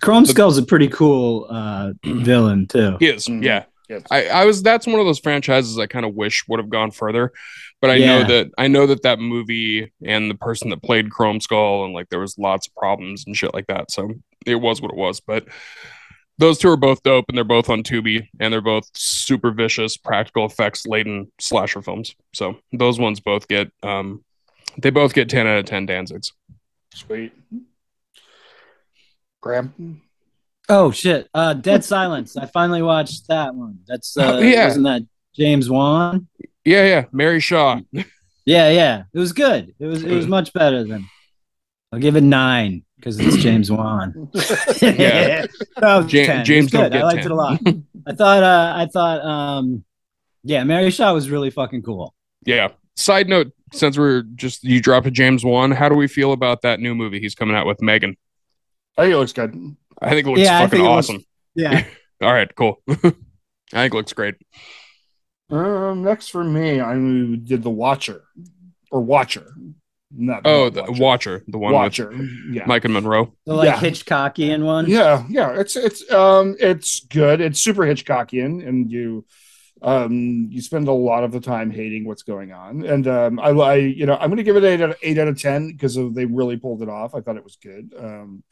Chrome Skull's a pretty cool uh, *clears throat* villain too. He is, Mhm. yeah. Yes. I, I was that's one of those franchises I kind of wish would have gone further, but I Yeah. know that I know that that movie and the person that played Chrome Skull and like there was lots of problems and shit like that. So it was what it was. But those two are both dope and they're both on Tubi and they're both super vicious practical effects laden slasher films. So those ones both get um they both get ten out of ten Danzigs. Sweet. Graham. Oh shit! Uh, Dead Silence. I finally watched that one. That's uh, Oh, yeah. wasn't that James Wan? Yeah, yeah. Mary Shaw. Yeah, yeah. It was good. It was it was much better than. I'll give it nine because it's James Wan. *laughs* Yeah. No, Ja- James don't good. I liked 10. it a lot. I thought. Uh, I thought. Um, yeah, Mary Shaw was really fucking cool. Yeah. Side note, since we're just you dropped a James Wan, how do we feel about that new movie he's coming out with Megan? I think it looks good. I think it looks Yeah, fucking think it looks- awesome. Yeah. *laughs* All right, cool. *laughs* I think it looks great. Um, next for me, I did the Watcher or Watcher. Not Oh, the Watcher. Watcher, the one Watcher. Yeah. Maika Monroe. The like Yeah. Hitchcockian one. Yeah, yeah, it's it's um it's good. It's super Hitchcockian, and you um you spend a lot of the time hating what's going on. And um I, I you know I'm going to give it eight out of eight out of ten because they really pulled it off. I thought it was good. Um,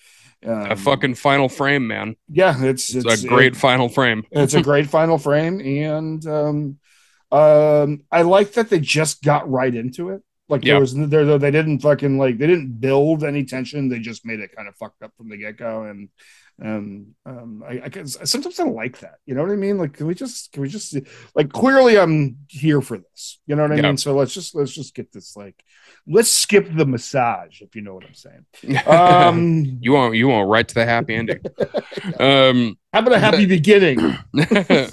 um a fucking final frame, man. yeah, it's It's, it's, a great it- final frame. it's a *laughs* great final frame, and um um I like that they just got right into it. Like Yeah. there was there though they didn't fucking like they didn't build any tension. They just made it kind of fucked up from the get go, and um um I, I sometimes I like that. You know what I mean? Like can we just can we just like clearly I'm here for this. You know what I Yeah. mean? So let's just let's just get this like let's skip the massage if you know what I'm saying. Um *laughs* you want you want right to the happy ending. *laughs* um, how about a happy beginning? *laughs*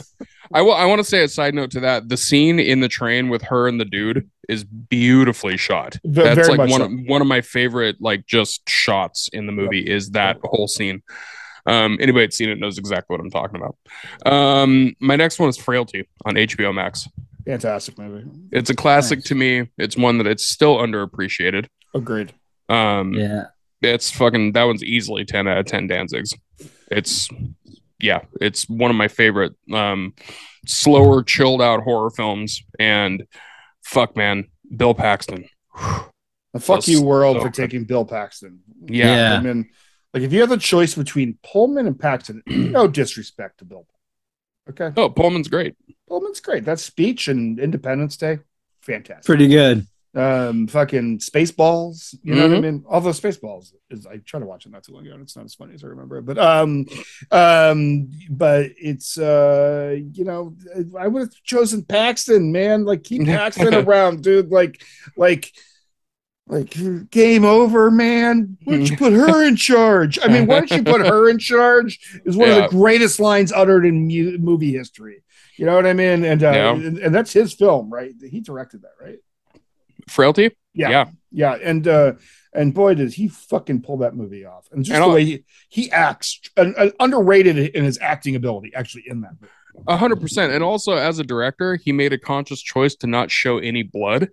I will. I want to say a side note to that. The scene in the train with her and the dude is beautifully shot. Ve- That's like one so. of, one of my favorite like just shots in the movie is that whole scene. Um, anybody that's seen it knows exactly what I'm talking about. Um, my next one is Frailty on HBO Max. Fantastic movie. It's a classic Nice. to me. It's one that it's still underappreciated. Agreed. Um, Yeah. it's fucking that one's easily 10 out of 10 Danzigs. It's yeah, it's one of my favorite um slower, chilled out horror films. And fuck man, Bill Paxton. *sighs* And fuck So- you, world, so for good. taking Bill Paxton. Yeah. Yeah. I mean, like if you have the choice between Pullman and Paxton, *clears throat* no disrespect to Bill. Okay, Oh, Pullman's great. Pullman's great. That speech and Independence Day, fantastic. Pretty good. Um, fucking Spaceballs. You know what I Mhm. mean? Although Spaceballs is, I tried to watch it not too long ago, and it's not as funny as I remember it. But um, um, but it's uh, you know, I would have chosen Paxton, man. Like keep *laughs* Paxton around, dude. Like, like. Like game over, man. Why don't you put her in charge? I mean, why don't you put her in charge? Is one Yeah. of the greatest lines uttered in mu- movie history. You know what I mean? And uh, Yeah. and, and that's his film, right? He directed that, right? Frailty? Yeah. Yeah. Yeah. And uh and boy did he fucking pull that movie off. And just And the I'll- way he, he acts and, and underrated in his acting ability actually in that movie. A hundred percent. And also as a director, he made a conscious choice to not show any blood.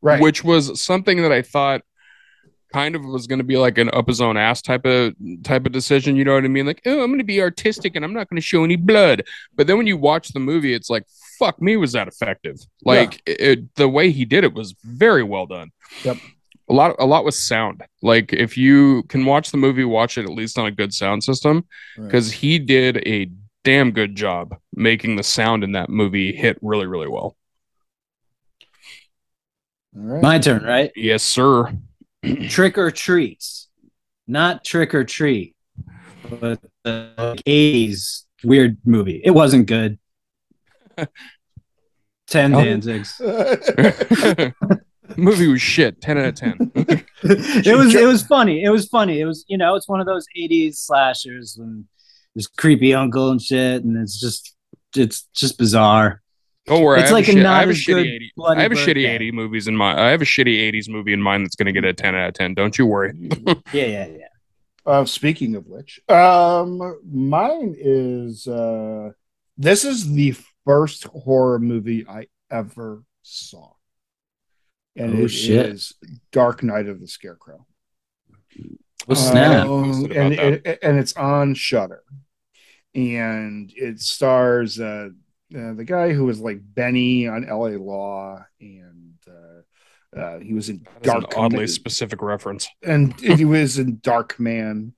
Right. which was something that I thought kind of was going to be like an up his own ass type of type of decision. You know what I mean? Like, oh, I'm going to be artistic and I'm not going to show any blood. But then when you watch the movie, it's like, fuck me, was that effective? Like it, it- the way he did it was very well done. Yep. A lot, a lot was sound. Like if you can watch the movie, watch it at least on a good sound system because he did a damn good job making the sound in that movie hit really, really well. All right. My turn, right? Yes, sir. *clears throat* Trick or treats, not trick or treat, but the 80s weird movie. It wasn't good. *laughs* 10 Oh. Danzigs. *laughs* *laughs* movie was shit. Ten out of ten. it was it was funny. It was funny. It was you know it's one of those '80s slashers and there's creepy uncle and shit, and it's just it's just bizarre. Don't worry. It's I like a a shit- not I have a shitty 80. I have a shitty Birthday. 80 movies in mind. I have a shitty 80s movie in mind that's going to get a 10 out of 10. Don't you worry. Yeah, yeah, yeah. Uh, speaking of which, um, mine is uh, this is the first horror movie I ever saw, and Oh, it shit. is Dark Night of the Scarecrow. Snap. Um, Posted and that. it, and it's on Shudder, and it stars uh, uh, the guy who was like Benny on L.A. Law, and uh, uh, he was in That is an Dark oddly Man- specific reference. and he was in Darkman.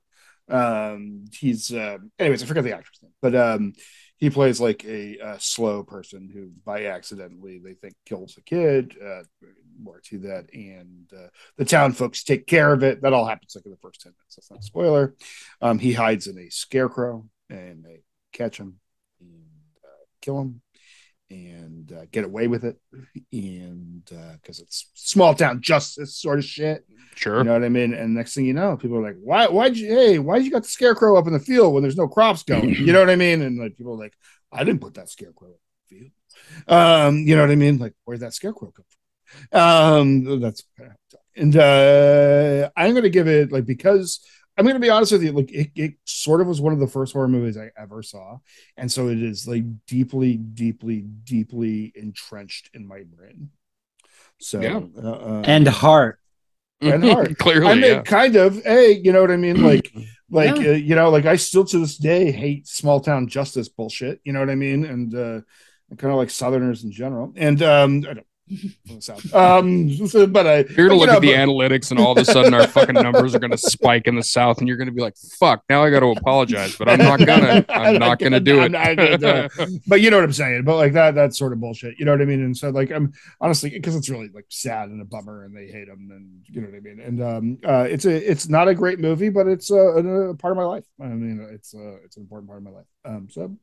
Um, he's uh, anyways, I forgot the actor's name, but um, he plays like a, uh slow person who, by accidentally, they think kills a kid. Uh, more to that, and uh, the town folks take care of it. That all happens like in the first ten minutes. That's not a spoiler. Um, he hides in a scarecrow, and they catch him and uh, kill him. And uh, get away with it, and because it's small town justice sort of shit, Sure. you know what I mean? And next thing you know, people are like, "Why? Why'd you? Hey, why'd you got the scarecrow up in the field when there's no crops going?" *laughs* You know what I mean? And like people are like, "I didn't put that scarecrow in the field." Um, you know what I mean? Like, where'd that scarecrow come from? Um, that's and uh, I'm gonna give it like because I'm gonna be honest with you, like it, it sort of was one of the first horror movies I ever saw, and so it is like deeply, deeply, deeply entrenched in my brain. So Yeah. uh, uh, And heart. and heart *laughs* Clearly, I mean, yeah. kind of. Hey, you know what I mean? Like, *clears throat* like Yeah. uh, you know, like I still to this day hate small town justice bullshit. You know what I mean? And uh, kind of like Southerners in general. And um, I don't. From the South. Um, so- but I You're gonna you look know, at the but- analytics, and all of a sudden, our fucking numbers are gonna spike in the south, and you're gonna be like, "Fuck!" Now I got to apologize, but I'm not gonna. *laughs* I'm not gonna do I'm it. not gonna do it. *laughs* but you know what I'm saying. But like that, that's sort of bullshit. You know what I mean? And so like I'm honestly because it's really like sad and a bummer, and they hate them, and you know what I mean. And um, uh, it's a it's not a great movie, but it's a, a part of my life. I mean, it's uh, it's an important part of my life. Um, so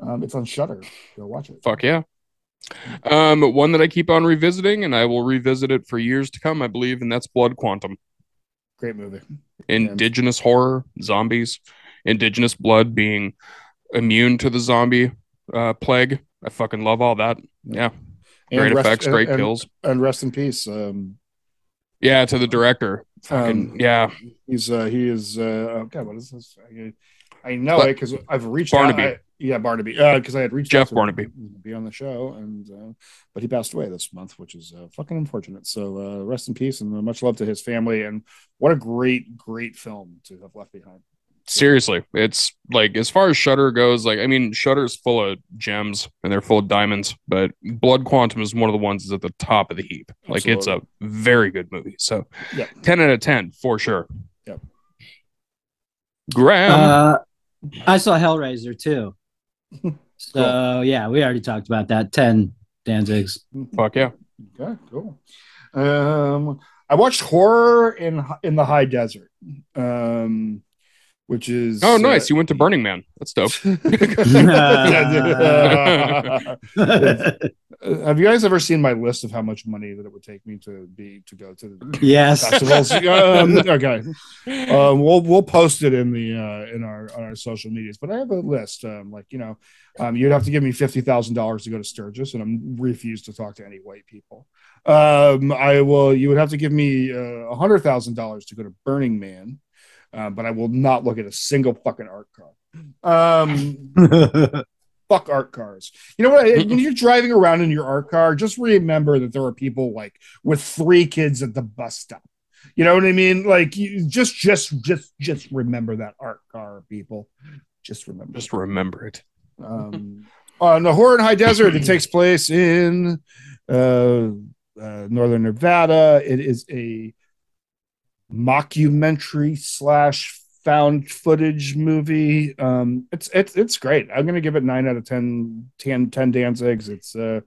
um, it's on Shudder. Go watch it. Fuck yeah. Um, one that I keep on revisiting, and I will revisit it for years to come, I believe, and that's Blood Quantum. Great movie. Indigenous horror, zombies, indigenous blood being immune to the zombie uh, plague. I fucking love all that. Yeah, great rest- effects, great and, kills. and rest in peace. Um, Yeah, to the director. Fucking, um, yeah, He's uh he is uh oh god what is this? I, I know But- it because I've reached Barnaby. out. I, yeah, Barnaby. Uh, because I had reached Jeff out to Barnaby. be on the show, and uh, but he passed away this month, which is uh, fucking unfortunate. So uh, rest in peace, and uh, much love to his family. And what a great, great film to have left behind. seriously, it's like as far as Shudder goes, like I mean, Shudder's full of gems and they're full of diamonds, but Blood Quantum is one of the ones that's at the top of the heap. Like it's a very good movie. So Yeah. ten out of ten for sure. Yep. Graham. Uh, I saw Hellraiser too. *laughs* So yeah, we already talked about that. Ten Danzigs. Fuck yeah. Okay, cool. Um, I watched horror in in the high desert. Um, which is Oh, uh, nice. You went to Burning Man. That's dope. *laughs* Uh, have you guys ever seen my list of how much money that it would take me to be to go to the yes. festivals? *laughs* um, okay, um, we'll we'll post it in the uh, in our on our social medias. But I have a list. Um, like you know, um, you'd have to give me fifty thousand dollars to go to Sturgis, and I'm refuse to talk to any white people. Um, I will. You would have to give me uh, a hundred thousand dollars to go to Burning Man, uh, but I will not look at a single fucking art car. Um, *laughs* fuck art cars. You know what? When you're driving around in your art car, just remember that there are people like with three kids at the bus stop. You know what I mean? Like you just, just, just, just remember that art car, people. Just remember. Just remember it. um, on the Horror in High Desert, it *clears throat* takes place in uh, uh, northern Nevada. It is a mockumentary slash found footage movie. Um, it's it's it's great. I'm gonna give it nine out of 10, 10, 10 Danzigs. It's uh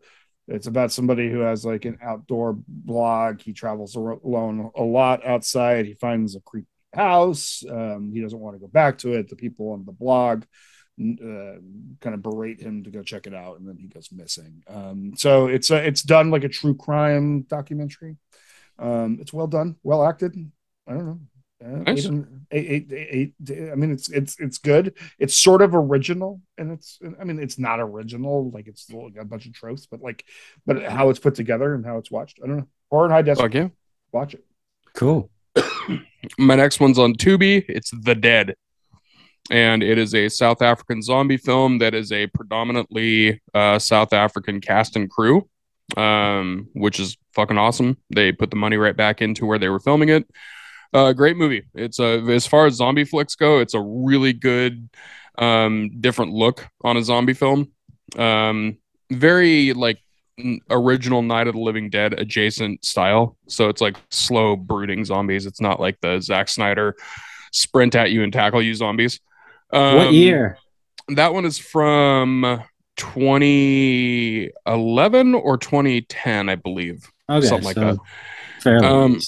it's about somebody who has like an outdoor blog. He travels alone a lot outside. He finds a creepy house. Um, he doesn't want to go back to it. The people on the blog uh, kind of berate him to go check it out, and then he goes missing. Um, so it's uh, it's done like a true crime documentary. Um, it's well done, well acted. I don't know. Uh, Nice. eight eight- eight- eight- I mean, it's it's it's good. It's sort of original, and it's I mean, it's not original. Like it's like a bunch of tropes, but like, but how it's put together and how it's watched. I don't know. Horror and high def. Fuck yeah. Watch it. Cool. *coughs* My next one's on Tubi. It's The Dead. And it is a South African zombie film that is a predominantly uh, South African cast and crew, um, which is fucking awesome. They put the money right back into where they were filming it. Uh, great movie. It's a as far as zombie flicks go, it's a really good, um, different look on a zombie film. Um, very like original Night of the Living Dead adjacent style. So it's like slow brooding zombies. It's not like the Zack Snyder sprint at you and tackle you zombies. Um, what year? That one is from 2011 or 2010, I believe. Okay, something like so that. Fairly Um.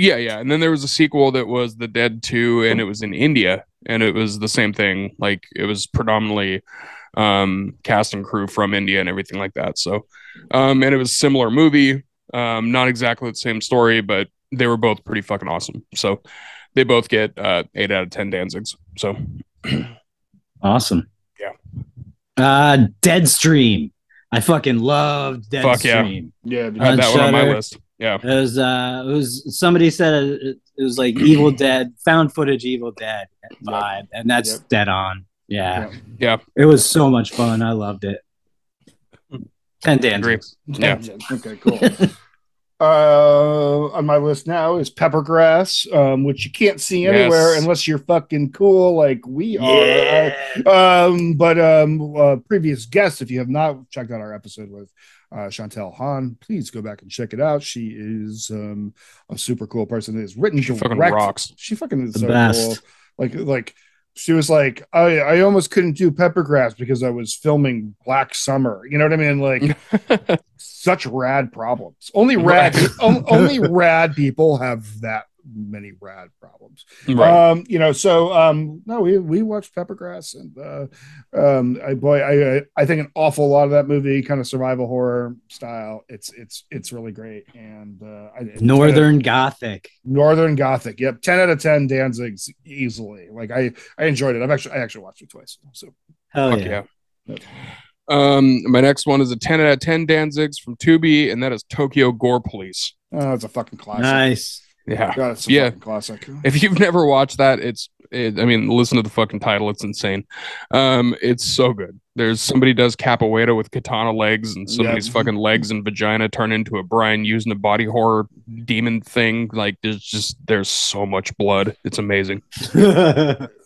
Yeah, yeah. And then there was a sequel that was The Dead 2, and it was in India, and it was the same thing. Like it was predominantly um cast and crew from India and everything like that. So um and it was a similar movie. Um, not exactly the same story, but they were both pretty fucking awesome. So they both get uh eight out of ten Danzigs. So *clears throat* Awesome. Yeah. Uh Deadstream. I fucking loved Fuck yeah. Deadstream. Yeah. I had On that one on my list. Yeah. It was uh it was somebody said it, it was like Evil *clears throat* Dead, found footage Evil Dead vibe, and that's Yep. dead on. Yeah. Yeah. It was so much fun. I loved it. *laughs* Ten Agree. Danzigs. Yeah. Okay. Cool. *laughs* uh, on my list now is Peppergrass, um, which you can't see anywhere Yes. unless you're fucking cool like we are. Um, but um, uh, previous guests, if you have not checked out our episode with uh, Chantel Hahn, please go back and check it out. She is um, a super cool person. It's written She fucking rocks. She fucking is The so best. cool. Like like she was like, I I almost couldn't do Peppergrass because I was filming Black Summer. You know what I mean? Like *laughs* such rad problems. Only rad Right. only rad people have that many rad problems. Right. Um, you know, so um no, we we watched Peppergrass and uh um I boy I I- I think an awful lot of that movie kind of survival horror style. It's it's it's really great and uh I, it's Northern Gothic. Northern Gothic. Yep, ten out of ten Danzigs easily. Like I, I enjoyed it. I've actually, I actually watched it twice. So Hell Fuck yeah. yeah. Um, my next one is a 10 out of 10 Danzigs from Tubi, and that is Tokyo Gore Police. oh, it's a fucking classic. Nice. Yeah. God, it's Yeah. classic. If you've never watched that, it's, it, I mean, listen to the fucking title. It's insane. Um, it's so good. There's somebody does capoeira with katana legs, and somebody's Yeah. fucking legs and vagina turn into a Brian using a body horror demon thing. Like, there's just, there's so much blood. It's amazing. *laughs*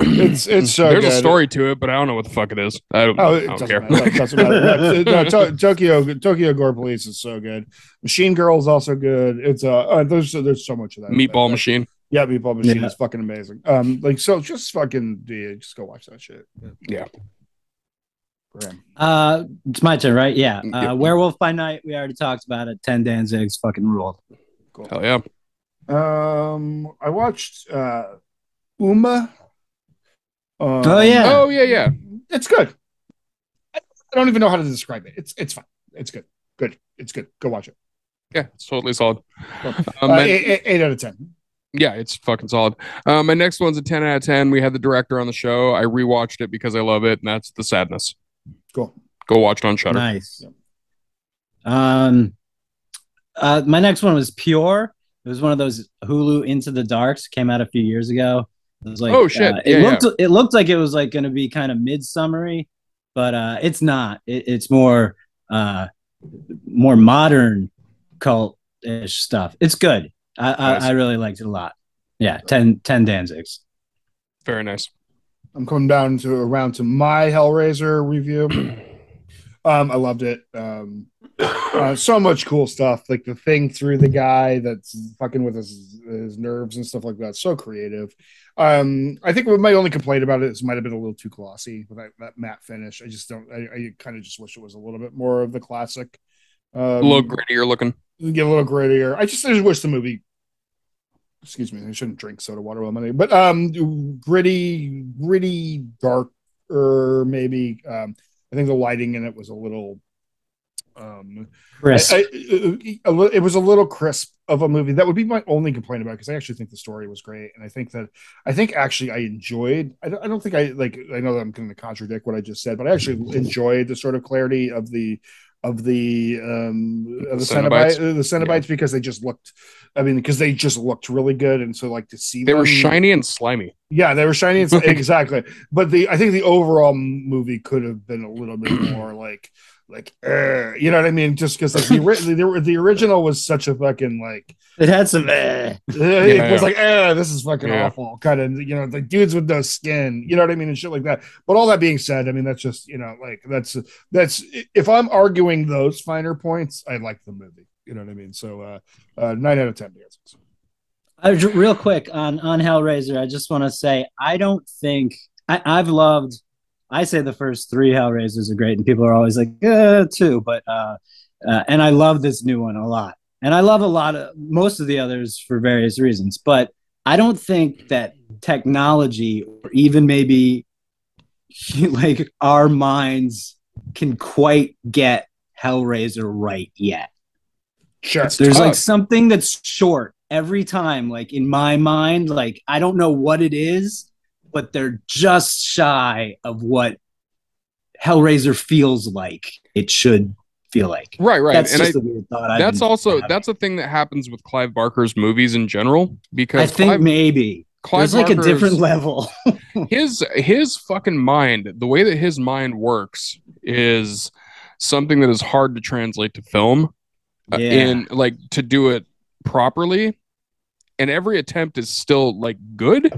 It's it's so there's good. a story to it, but I don't know what the fuck it is. I don't, Oh, I don't care. matter. It doesn't. Yeah, *laughs* no, To- Tokyo Tokyo Gore Police is so good. Machine Girl is also good. It's uh, uh there's there's so much of that. Meatball That- machine. Yeah, Meatball Machine Yeah. is fucking amazing. Um, like so, just fucking yeah, just go watch that shit. Yeah. Graham. Uh, it's my turn, right? Yeah. Uh, Yep. Werewolf by Night. We already talked about it. Ten Danzigs fucking ruled. Cool. Hell yeah. Um, I watched uh Umma. Um, Oh, yeah. Oh, yeah, yeah. it's good. I, I don't even know how to describe it. It's it's fine. It's good. Good. It's good. Go watch it. Yeah, it's totally solid. Um, Uh, my- eight, eight- eight out of ten. yeah, it's fucking solid. Um, my next one's a 10 out of 10. We had the director on the show. I rewatched it because I love it, and that's The Sadness. Cool. Go watch it on Shudder. Nice. Yep. Um, uh, my next one was Pure. It was one of those Hulu Into the Darks. Came out a few years ago. It was like, Oh, shit. uh, it Yeah, looked it looked like it was like going to be kind of midsummery, but uh, it's not. It, it's more uh, more modern cult ish stuff. It's good. I, Nice. I I really liked it a lot. Yeah, 10, 10 Danzigs. Very nice. I'm coming down to around to my Hellraiser review. *clears throat* Um, I loved it. Um, uh, so much cool stuff, like the thing through the guy that's fucking with his his nerves and stuff like that. So creative. Um, I think my only complaint about it is it might have been a little too glossy with that, that matte finish. I just don't. I, I kind of just wish it was a little bit more of the classic. Um, A little grittier looking. get a little grittier. I just, I just wish the movie. Excuse me, I shouldn't drink soda water while I'm on it, but um, gritty, gritty, darker, maybe. Um, I think the lighting in it was a little Um, Chris. I- I- a li- it was a little crisp of a movie. That would be my only complaint about because I actually think the story was great, and I think that I think actually I enjoyed. I don't, I don't think I like. I know that I'm going to contradict what I just said, but I actually *laughs* enjoyed the sort of clarity of the of the um of the Cenobites? The Cenobites because they just looked. I mean, because they just looked really good, and so like to see They were shiny and slimy. yeah, they were shiny. It's, *laughs* exactly. But the I think the overall movie could have been a little bit more like like uh, you know what I mean? Just because like the, ori- the the original was such a fucking like it had some. eh. *laughs* it Yeah, was yeah. like eh, this is fucking Yeah. awful kind of you know like dudes with no skin you know what I mean and shit like that. But all that being said, I mean that's just you know like that's that's if I'm arguing those finer points, I like the movie. You know what I mean? So uh, uh nine out of ten dances. Uh, j- real quick on on Hellraiser, I just want to say I don't think I, I've loved. I say the first three Hellraisers are great, and people are always like, uh, two, but uh, uh, and I love this new one a lot, and I love a lot of most of the others for various reasons, but I don't think that technology or even maybe *laughs* like our minds can quite get Hellraiser right yet. Sure. There's like something that's short every time, like in my mind. Like I don't know what it is, but they're just shy of what Hellraiser feels like it should feel like. Right, right. That's and just a weird thought. I've also having. that's a thing that happens with Clive Barker's movies in general because I think Clive, maybe Clive there's like a different level. *laughs* his his fucking mind the way that his mind works is something that is hard to translate to film uh, Yeah. and like to do it properly and every attempt is still like good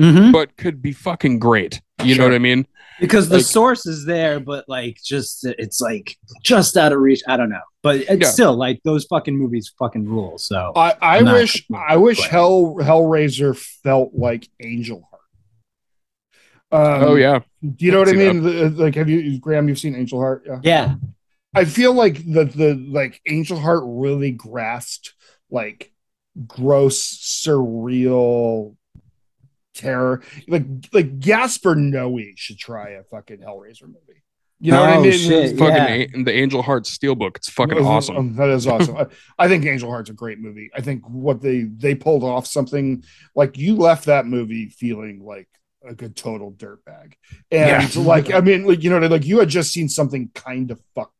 Mhm. but could be fucking great you know what i mean Because the Like- source is there, but like just it's like just out of reach. I don't know, but it's Yeah. still like those fucking movies fucking rule. So I, I wish I wish Right. Hell Hellraiser felt like Angel Heart. Um, oh yeah Do you know I what I mean? The- Like, have you, Graham? You've seen Angel Heart? Yeah. yeah, I feel like the the like Angel Heart really grasped like gross, surreal terror. Like like Gaspar Noé should try a fucking Hellraiser movie. You know what I Oh, mean? shit. fucking Yeah. A- the angel heart steelbook it's fucking That is- awesome um, *laughs* That is awesome. *laughs* I, I think Angel Heart's a great movie. I think what they they pulled off something like you left that movie feeling like a good total dirtbag. And Yeah. like I mean, like you know, like you had just seen something kind of fucked up.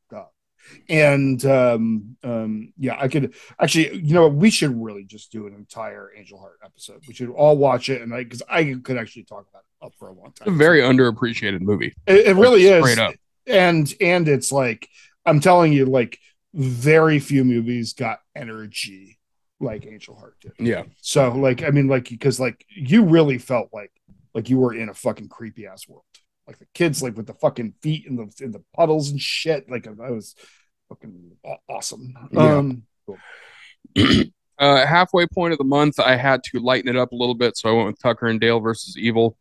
And um um yeah, I could actually, you know, we should really just do an entire Angel Heart episode. We should all watch it, and I because I could actually talk about it up for a long it's a time. very underappreciated movie. It, it really is. straight up. And and it's like i'm telling you like very few movies got energy like angel heart did. Yeah. So like i mean like because like you really felt like like you were in a fucking creepy ass world. Like the kids like with the fucking feet in the in the puddles and shit. Like i was fucking awesome Yeah. um *clears throat* uh halfway point of the month i had to lighten it up a little bit so i went with tucker and dale versus evil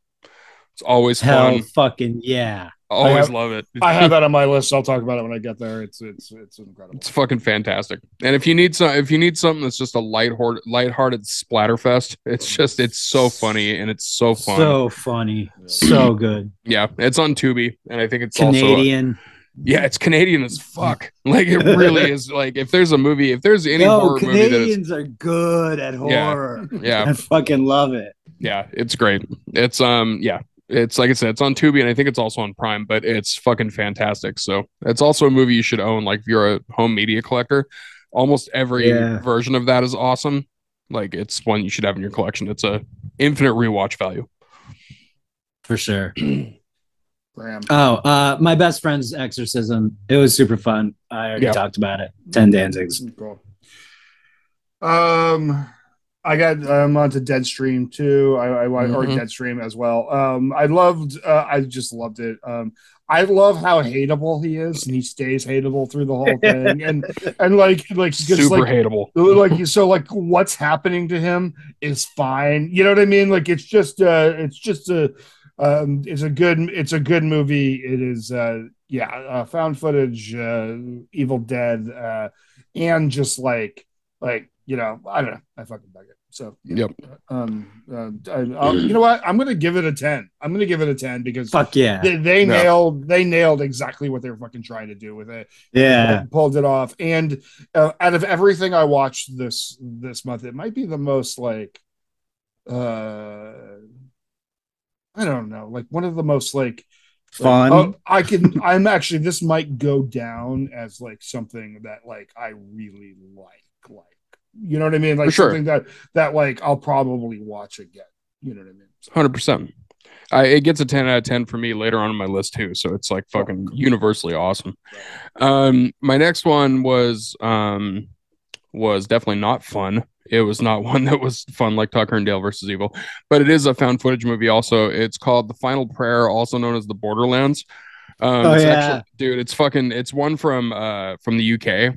it's always hell fun fucking yeah. always have- love it i have that on my list i'll talk about it when i get there it's it's it's incredible It's fucking fantastic. And if you need some, if you need something that's just a light-hearted, light-hearted splatterfest, it's just it's so funny and it's so fun. So funny, so good. yeah, it's on Tubi, and I think it's also Canadian. Yeah, it's Canadian as fuck. *laughs* Like it really is. Like if there's a movie, if there's any Yo, horror movie Canadians are good at horror. yeah, *laughs* I fucking love it. yeah, it's great. It's um, yeah. It's like I said, it's on Tubi, and I think it's also on Prime, but it's fucking fantastic. So it's also a movie you should own. Like if you're a home media collector, almost every Yeah. version of that is awesome. Like it's one you should have in your collection. It's a infinite rewatch value. For sure. *clears throat* graham Oh, uh, my best friend's exorcism. It was super fun. I already Yeah. talked about it. Ten Danzigs. Cool. Um, I got I'm onto Deadstream too. I, I or Mhm. Deadstream as well. Um, I loved. Uh, I just loved it. Um, I love how hateable he is, and he stays hateable through the whole thing, *laughs* and and like like just Super like hateable. like so like what's happening to him is fine. You know what I mean? Like it's just uh it's just a um it's a good it's a good movie. It is uh yeah, uh, found footage, uh Evil Dead, uh and just like like you know, I don't know. I fucking bug it. So Yep. um, uh, I, I'll, you know what? I'm gonna give it a ten. I'm gonna give it a ten because Fuck yeah. they, they Yeah. nailed they nailed exactly what they were fucking trying to do with it. Yeah. pulled it off. And uh, out of everything I watched this this month, it might be the most like uh I don't know, like one of the most like Fun. Oh, I can. I'm actually. This might go down as like something that like I really like. Like you know what I mean? Like sure. something that that like I'll probably watch again. You know what I mean? So, Hundred percent. I it gets a ten out of ten for me later on in my list too. So it's like fucking universally awesome. Um, my next one was um was definitely not fun. It was not *laughs* one that was fun like Tucker and Dale versus Evil, but it is a found footage movie. Also, it's called The Final Prayer, also known as The Borderlands. Um, Oh, it's yeah. actually, dude, it's fucking. It's one from uh from the UK,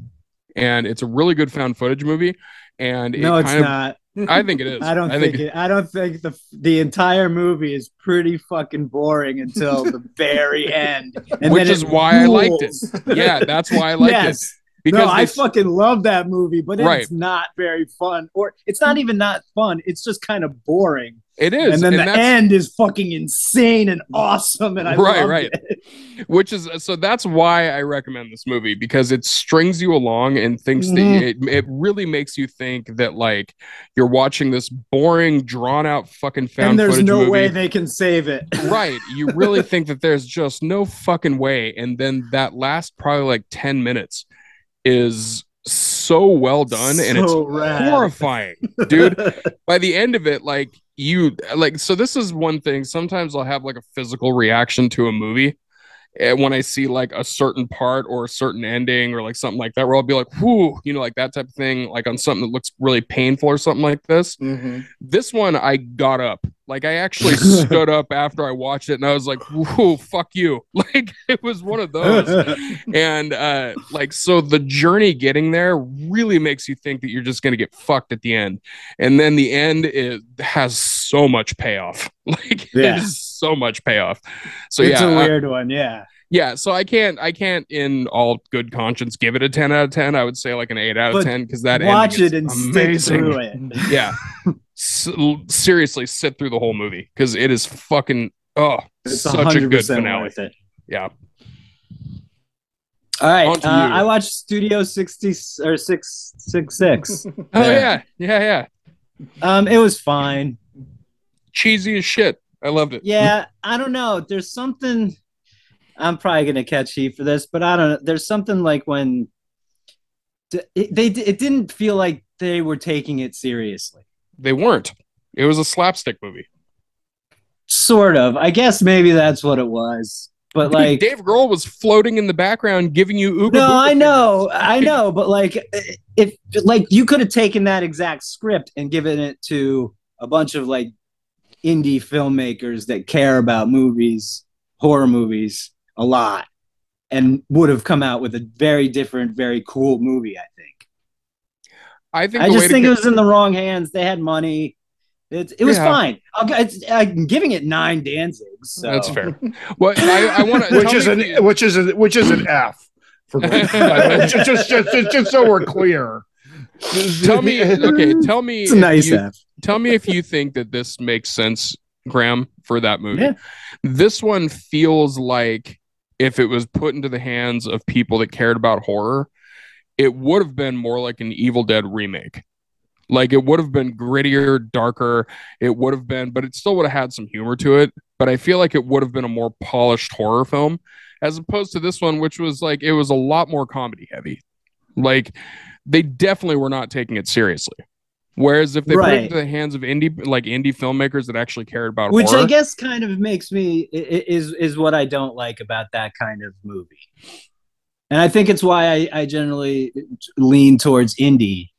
and it's a really good found footage movie. And no, it's kind of, not. I think it is. *laughs* I don't think, it. I don't think the the entire movie is pretty fucking boring until the *laughs* very end, and Which is why I liked it. yeah, that's why I liked it. Because no, I fucking love that movie, but it's Right. not very fun, or it's not even not fun. It's just kind of boring. it is, and then the end is fucking insane and awesome, and I Right, right. it. *laughs* which is so that's why I recommend this movie because it strings you along and thinks Mhm. that it, it really makes you think that like you're watching this boring, drawn out fucking found And there's no movie. way they can save it. *laughs* right. You really think that there's just no fucking way. And then that last probably like 10 minutes is so well done and it's rad. horrifying, *laughs* dude. By the end of it, like you like so this is one thing. Sometimes I'll have like a physical reaction to a movie. And when I see like a certain part or a certain ending or like something like that, where I'll be like, whoo, you know, like that type of thing, like on something that looks really painful or something like this mm-hmm. this one I got up. Like I *laughs* actually stood up after I watched it and I was like, whoa, fuck you. *laughs* Like it was one of those. and uh like so the journey getting there really makes you think that you're just gonna get fucked at the end. And then the end it has so much payoff. *laughs* Like Yeah. it is so much payoff. So it's yeah, a I- weird one, yeah. yeah, so I can't I can't in all good conscience give it a 10 out of 10. I would say like an 8 out of But 10 because that Watch it and is stick amazing through it. yeah seriously sit through the whole movie because it is fucking oh It's such a good finale worth it. yeah All right, uh. I watched Studio sixty or six six six. *laughs* oh Yeah. yeah yeah Um, it was fine. cheesy as shit i loved it Yeah, I don't know. There's something. I'm probably gonna catch heat for this, but I don't know. There's something like when they it didn't feel like they were taking it seriously. They weren't it was a slapstick movie Sort of. I guess maybe that's what it was. But Dude, like, dave grohl was floating in the background giving you ooga no, I know, fingers. I know, but like, if like you could have taken that exact script and given it to a bunch of like indie filmmakers that care about movies, horror movies, a lot, and would have come out with a very different, very cool movie. I. i think I just think it was in the wrong hands. They had money. It, it was Yeah. fine. I'll, it's, I'm giving it nine Danzigs. So. that's fair what i, I want to *laughs* which is an which is an which is an F for me. *laughs* just, just, just, just so we're clear. tell me okay tell me It's a if nice you- F. tell me if you think that this makes sense, Graham, for that movie. Yeah. This one feels like if it was put into the hands of people that cared about horror, it would have been more like an Evil Dead remake. Like it would have been grittier, darker. It would have been, but it still would have had some humor to it. But I feel like it would have been a more polished horror film as opposed to this one, which was like it was a lot more comedy heavy. Like they definitely were not taking it seriously. Whereas if they put it Right. into the hands of indie like indie filmmakers that actually cared about horror. which horror, I guess kind of makes me is is what I don't like about that kind of movie, and I think it's why I, I generally lean towards indie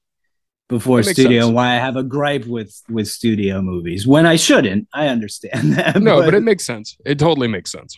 before That studio, and why I have a gripe with with studio movies when I shouldn't. I understand *laughs* that. no, but, but it makes sense. It totally makes sense.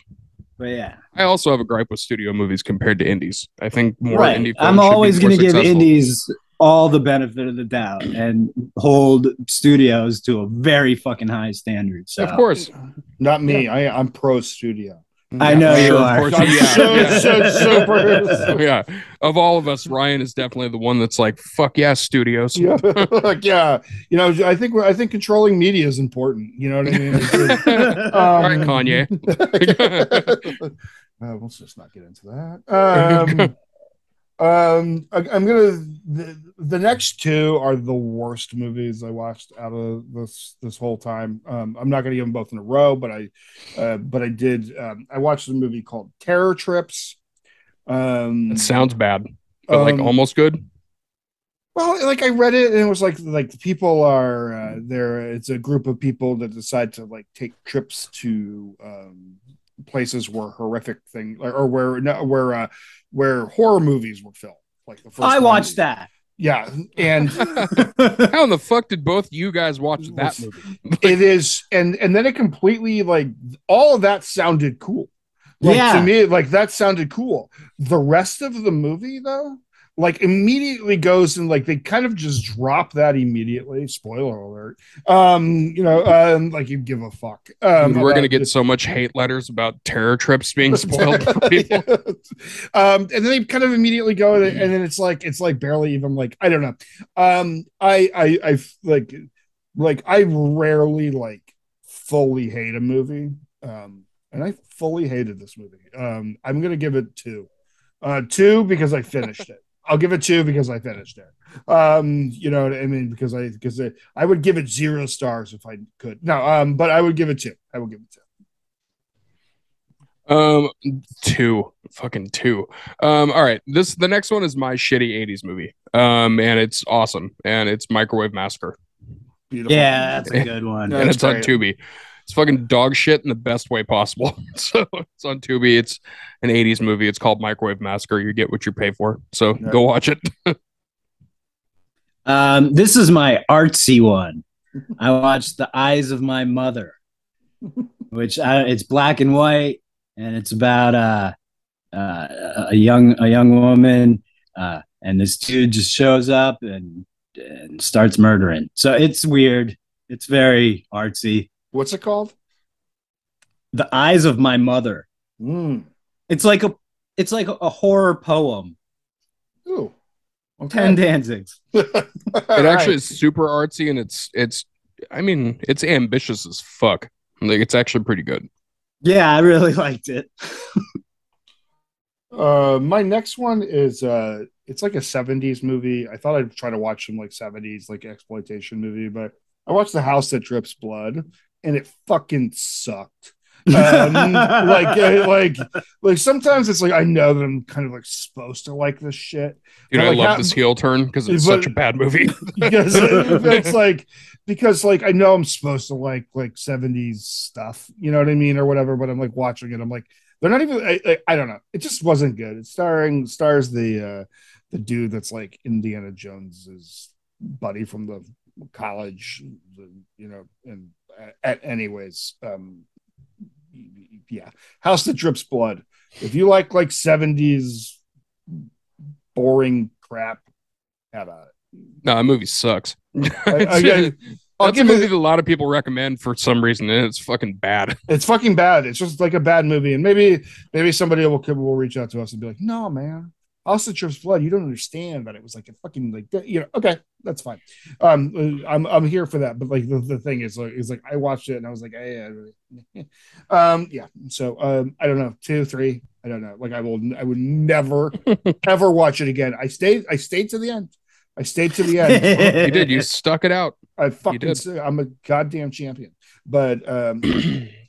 but yeah, I also have a gripe with studio movies compared to indies. I think more right. indie films I'm always going to give indies all the benefit of the doubt and hold studios to a very fucking high standard. So Of course. Not me. I I'm pro studio. I know you Sure, of are. course. *laughs* I'm Yeah, so, yeah. so super. yeah, of all of us, Ryan is definitely the one that's like, "Fuck yeah, studios." *laughs* yeah, like yeah, you know, I think I think controlling media is important. You know what I mean? It's just- *laughs* All right, um, Kanye. uh, let's just not get into that. Um, um, I, I'm gonna. The, the next two are the worst movies I watched out of this this whole time. Um, I'm not gonna give them both in a row, but I, uh, but I did. Um, I watched a movie called Terror Trips. Um, It sounds bad, but like um, almost good. Well, like I read it and it was like like people are uh, there. It's a group of people that decide to like take trips to um, places where horrific thing or, or where no, where uh, where horror movies were filmed. Like the first I one. watched that. Yeah, and *laughs* How in the fuck did both you guys watch that movie? it is, and and then it completely like all of that sounded cool. Like Yeah. to me, like that sounded cool. The rest of the movie, though, like immediately goes and like they kind of just drop that immediately. Spoiler alert. Um, you know, um, like you give a fuck. Um, Dude, we're gonna get this- so much hate letters about terror trips being *laughs* spoiled for people. um, and then they kind of immediately go, and then it's like it's like barely even like I don't know. Um, I I I like like I rarely like fully hate a movie. Um, and I fully hated this movie. Um, I'm gonna give it two, uh, two because I finished it. I'll give it two because I finished it. Um, you know what I mean? Because I because I, I would give it zero stars if I could. No, um, but I would give it two. I will give it two. Um, two, fucking two. Um, all right. This the next one is my shitty '80s movie. Um, and it's awesome, and it's Microwave Massacre, Beautiful. Yeah, that's a good one. Yeah. and That's it's on great. Tubi. It's fucking dog shit in the best way possible. *laughs* so it's on Tubi. It's an '80s movie. It's called Microwave Massacre. You get what you pay for. So Yeah. go watch it. *laughs* Um, this is my artsy one. I watched The Eyes of My Mother, which I, it's black and white, and it's about uh, uh, a young a young woman, uh, and this dude just shows up and and starts murdering. So it's weird. It's very artsy. What's it called? The Eyes of My Mother. Mm. It's like a it's like a horror poem. Ooh. Okay. Ten Danzigs. *laughs* It actually is super artsy, and it's it's. I mean, it's ambitious as fuck. Like it's actually pretty good. Yeah, I really *laughs* liked it. Uh, my next one is uh, it's like a '70s movie. I thought I'd try to watch some like '70s like exploitation movie, but I watched The House That Drips Blood, and it fucking sucked. um, like, *laughs* like, like sometimes it's like I know that I'm kind of like supposed to like this shit Dude, But, I love how- this heel turn because it's but- such a bad movie. *laughs* *laughs* because it's like because like I know I'm supposed to like like 70s stuff, you know what I mean, or whatever. But I'm like watching it, I'm like they're not even. I, I, I don't know. It just wasn't good. It's starring stars the uh the dude that's like Indiana Jones's buddy from the college, the, you know, and at anyways, um, yeah, House that drips blood. If you like like 70s boring crap, have a no, that movie sucks. I- It's- again, I'll That's a movie it. that a lot of people recommend for some reason, and it's fucking bad. *laughs* It's fucking bad. It's just like a bad movie, and maybe maybe somebody will will reach out to us and be like, "No, man, House that Drips Blood. You don't understand that it was like a fucking like you know." Okay, that's fine. Um, uh, I'm I'm here for that. But like the, the thing is like is like I watched it and I was like, hey, yeah, *laughs* um, yeah. So um, I don't know, two, three. I don't know. Like I will, I would never *laughs* ever watch it again. I stayed, I stayed to the end. I stayed to the end. *laughs* You did. You stuck it out. I fucking. I'm a goddamn champion. But um, *clears throat*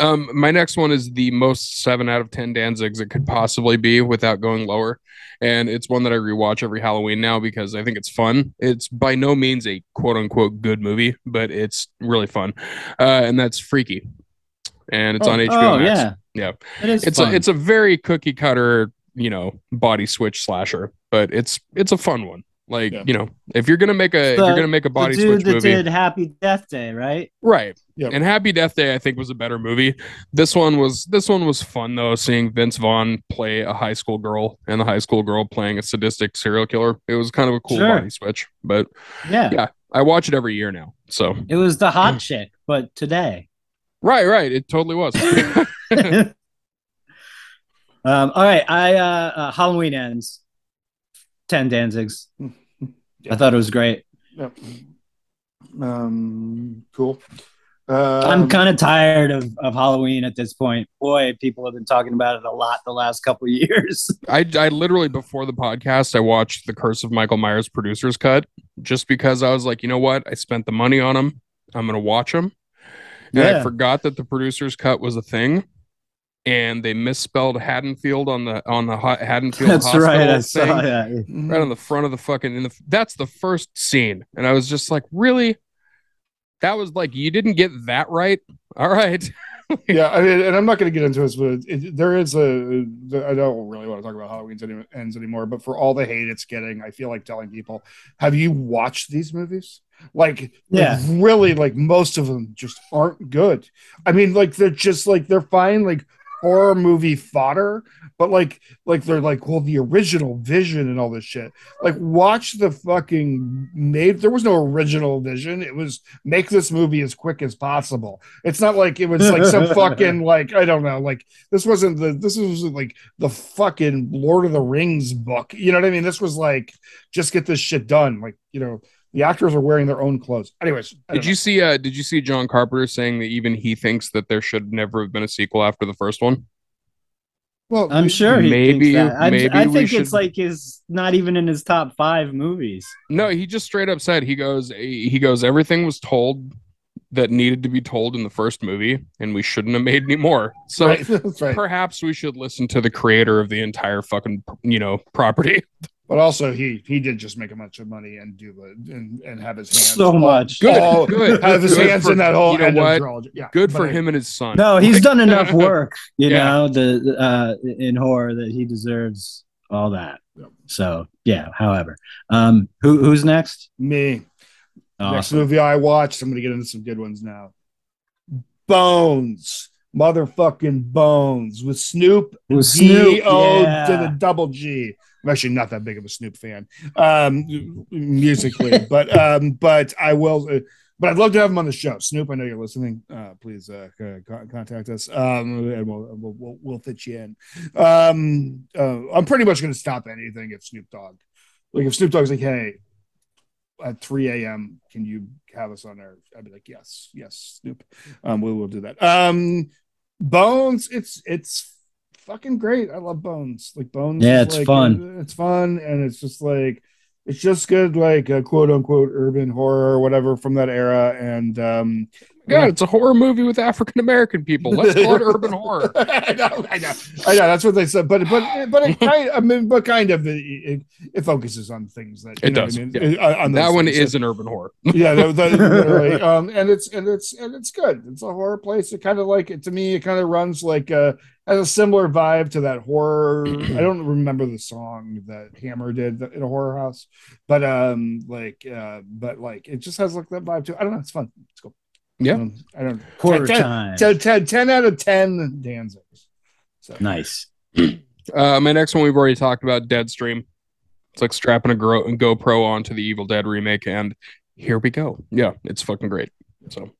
Um, my next one is the most seven out of ten Danzigs it could possibly be without going lower, and it's one that I rewatch every Halloween now because I think it's fun. It's by no means a quote unquote good movie, but it's really fun, uh, and that's Freaky, and it's on HBO oh Max. yeah, Yeah. It is. It's fun. a it's a very cookie cutter, you know, body switch slasher, but it's it's a fun one. Like Yeah. you know, if you're gonna make a if you're gonna make a body the dude switch that movie, did Happy Death Day, right? right? Yep. And Happy Death Day, I think, was a better movie. This one was this one was fun though, seeing Vince Vaughn play a high school girl and the high school girl playing a sadistic serial killer. It was kind of a cool Sure. body switch, but Yeah. Yeah. I watch it every year now. So It was the hot chick, but today. Right, right. It totally was. *laughs* *laughs* um, all right, I uh, uh, Halloween ends. Ten Danzigs. I thought it was great. Yep. Um, cool. Uh, I'm kind of tired of, of Halloween at this point. Boy, people have been talking about it a lot the last couple of *laughs* years. I, I literally before the podcast I watched the Curse of Michael Myers producer's cut just because I was like, you know what? I spent the money on them. I'm gonna watch them. And I forgot that the producer's cut was a thing, and they misspelled Haddonfield on the on the Haddonfield That's hospital right. I thing. saw that. mm-hmm. right on the front of the fucking in the that's the first scene and i was just like really that was like you didn't get that right all right *laughs* yeah, I mean, and I'm not going to get into this, but it, there is a. I don't really want to talk about Halloween any, ends anymore. But for all the hate it's getting, I feel like telling people, "Have you watched these movies?" Like, Yeah. like, really, like most of them just aren't good. I mean, like they're just like they're fine, like horror movie fodder, but like, like they're like, well, the original vision and all this shit. Like, watch the fucking made. There was no original vision. It was make this movie as quick as possible. It's not like it was like some *laughs* fucking like I don't know, like this wasn't the this was like the fucking Lord of the Rings book. You know what I mean? This was like just get this shit done. Like you know, the actors are wearing their own clothes. Anyways, did don't you see uh did you see john carpenter saying that even he thinks that there should never have been a sequel after the first one well, I'm sure he Maybe- thinks that. I, maybe I we think should- it's like his not even in his top five movies. no he just straight up said he goes he goes everything was told that needed to be told in the first movie and we shouldn't have made any more so right, *laughs* right. perhaps we should listen to the creator of the entire fucking you know property But also, he he did just make a bunch of money and do the and, and have his hands So all- much. Good, all- good. have his Good hands for- in that whole you know end of trilogy. Yeah, good but for I- him and his son No, he's Like- done enough *laughs* work, you Yeah. know, the uh in horror that he deserves all that. Yep. So yeah, however. Um who who's next? Me. Next movie I watched, I'm gonna get into some good ones now. Bones, motherfucking Bones with Snoop. With Snoop, D O yeah. to the double G. I'm actually not that big of a Snoop fan, um, musically, *laughs* but um, but I will. Uh, but I'd love to have him on the show. Snoop, I know you're listening. Uh, please uh, co- co- contact us, um, and we'll, we'll we'll we'll fit you in. Um, uh, I'm pretty much going to stop anything if Snoop Dogg, like if Snoop Dogg's like, hey, at 3 a.m. Can you have us on there? I'd be like, yes, yes, Snoop. Um, we will do that. Um, Bones, it's it's fucking great. I love Bones. Like Bones, Yeah, it's like, fun. it's fun, and it's just like it's just good, like a quote unquote urban horror or whatever from that era. And um, God, it's a horror movie with African American people. Let's call it urban *laughs* horror. I know, I know, I know. That's what they said, but but but it kind, I mean, but kind of it, it, focuses on things that you It know does, I yeah. mean? Uh, on that one things. is an urban horror. *laughs* yeah, that, that, *laughs* um, and it's and it's and it's good. It's a horror place. It kind of like it to me. It kind of runs like uh has a similar vibe to that horror. I don't remember the song that Hammer did in a horror house, but um, like uh, but like it just has like that vibe too. I don't know. It's fun. It's cool. Yeah. Um, I don't. Horror 10, time. 10, 10, 10 out of ten Danzigs. So Nice. *clears throat* Uh, my next one we've already talked about, Deadstream. It's like strapping a Gro- GoPro onto the Evil Dead remake, and here we go. Yeah, it's fucking great. So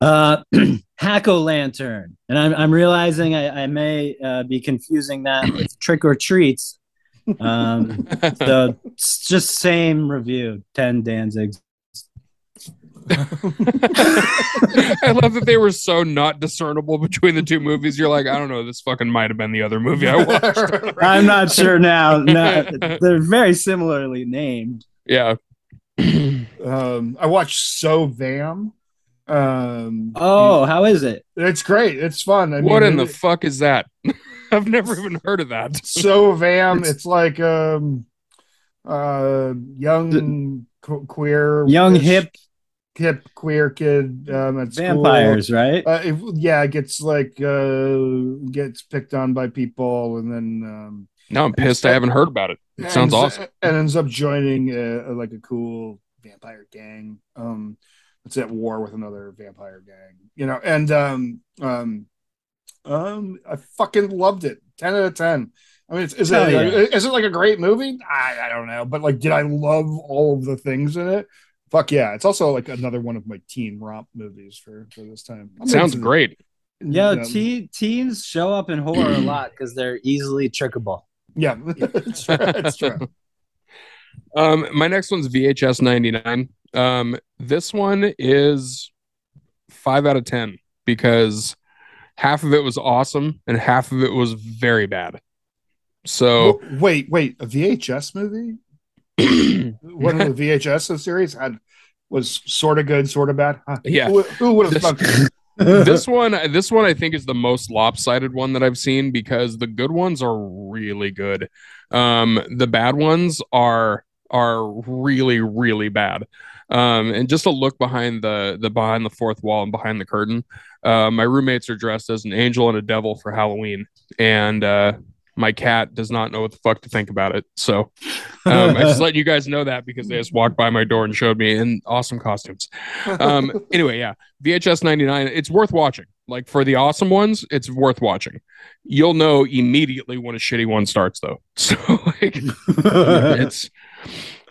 Uh, *clears throat* Hack o' Lantern, and I'm I'm realizing I, I may uh, be confusing that with Trick or Treats. Um, *laughs* so it's just same review, ten Danzigs. *laughs* I love that they were so not discernible between the two movies. You're like, I don't know, this fucking might have been the other movie I *laughs* watched. I'm not sure now. *laughs* No, they're very similarly named. yeah. *clears throat* um, I watched So Vam. Um, Oh, how is it? it's great. It's fun. I what mean, in the it- fuck is that? I've never even heard of that. so vam it's, like um uh young que- queer Young hip hip queer kid um at school. vampires, right? uh, if, yeah gets like uh gets picked on by people and then um No, I'm pissed. I haven't heard about it. It sounds ends- awesome. and ends up joining uh like a cool vampire gang um it's at war with another vampire gang you know and um um um i fucking loved it 10 out of 10 i mean it's, is, Hell it, yeah. is it like a great movie I, I don't know but like did i love all of the things in it Fuck yeah! It's also like another one of my teen romp movies for for this time. I'm Sounds into- great. Yeah, um, te- teens show up in horror a lot because they're easily trickable. Yeah, *laughs* that's true. That's true. *laughs* Um, my next one's VHS 99. Um, this one is five out of 10 because half of it was awesome and half of it was very bad. So, wait, wait, a VHS movie? *clears throat* One of the VHS series had was sort of good, sort of bad. Huh? Yeah. Who, who would have This- thunk? *laughs* *laughs* this one, this one, I think is the most lopsided one that I've seen because the good ones are really good. Um, the bad ones are are really, really bad. Um, and just a look behind the the behind the fourth wall and behind the curtain. Uh, my roommates are dressed as an angel and a devil for Halloween, and uh, my cat does not know what the fuck to think about it. So um, I just *laughs* let you guys know that because they just walked by my door and showed me in awesome costumes. Um, *laughs* anyway, yeah, VHS 99, it's worth watching. Like for the awesome ones, it's worth watching. You'll know immediately when a shitty one starts, though. *laughs* So like, it's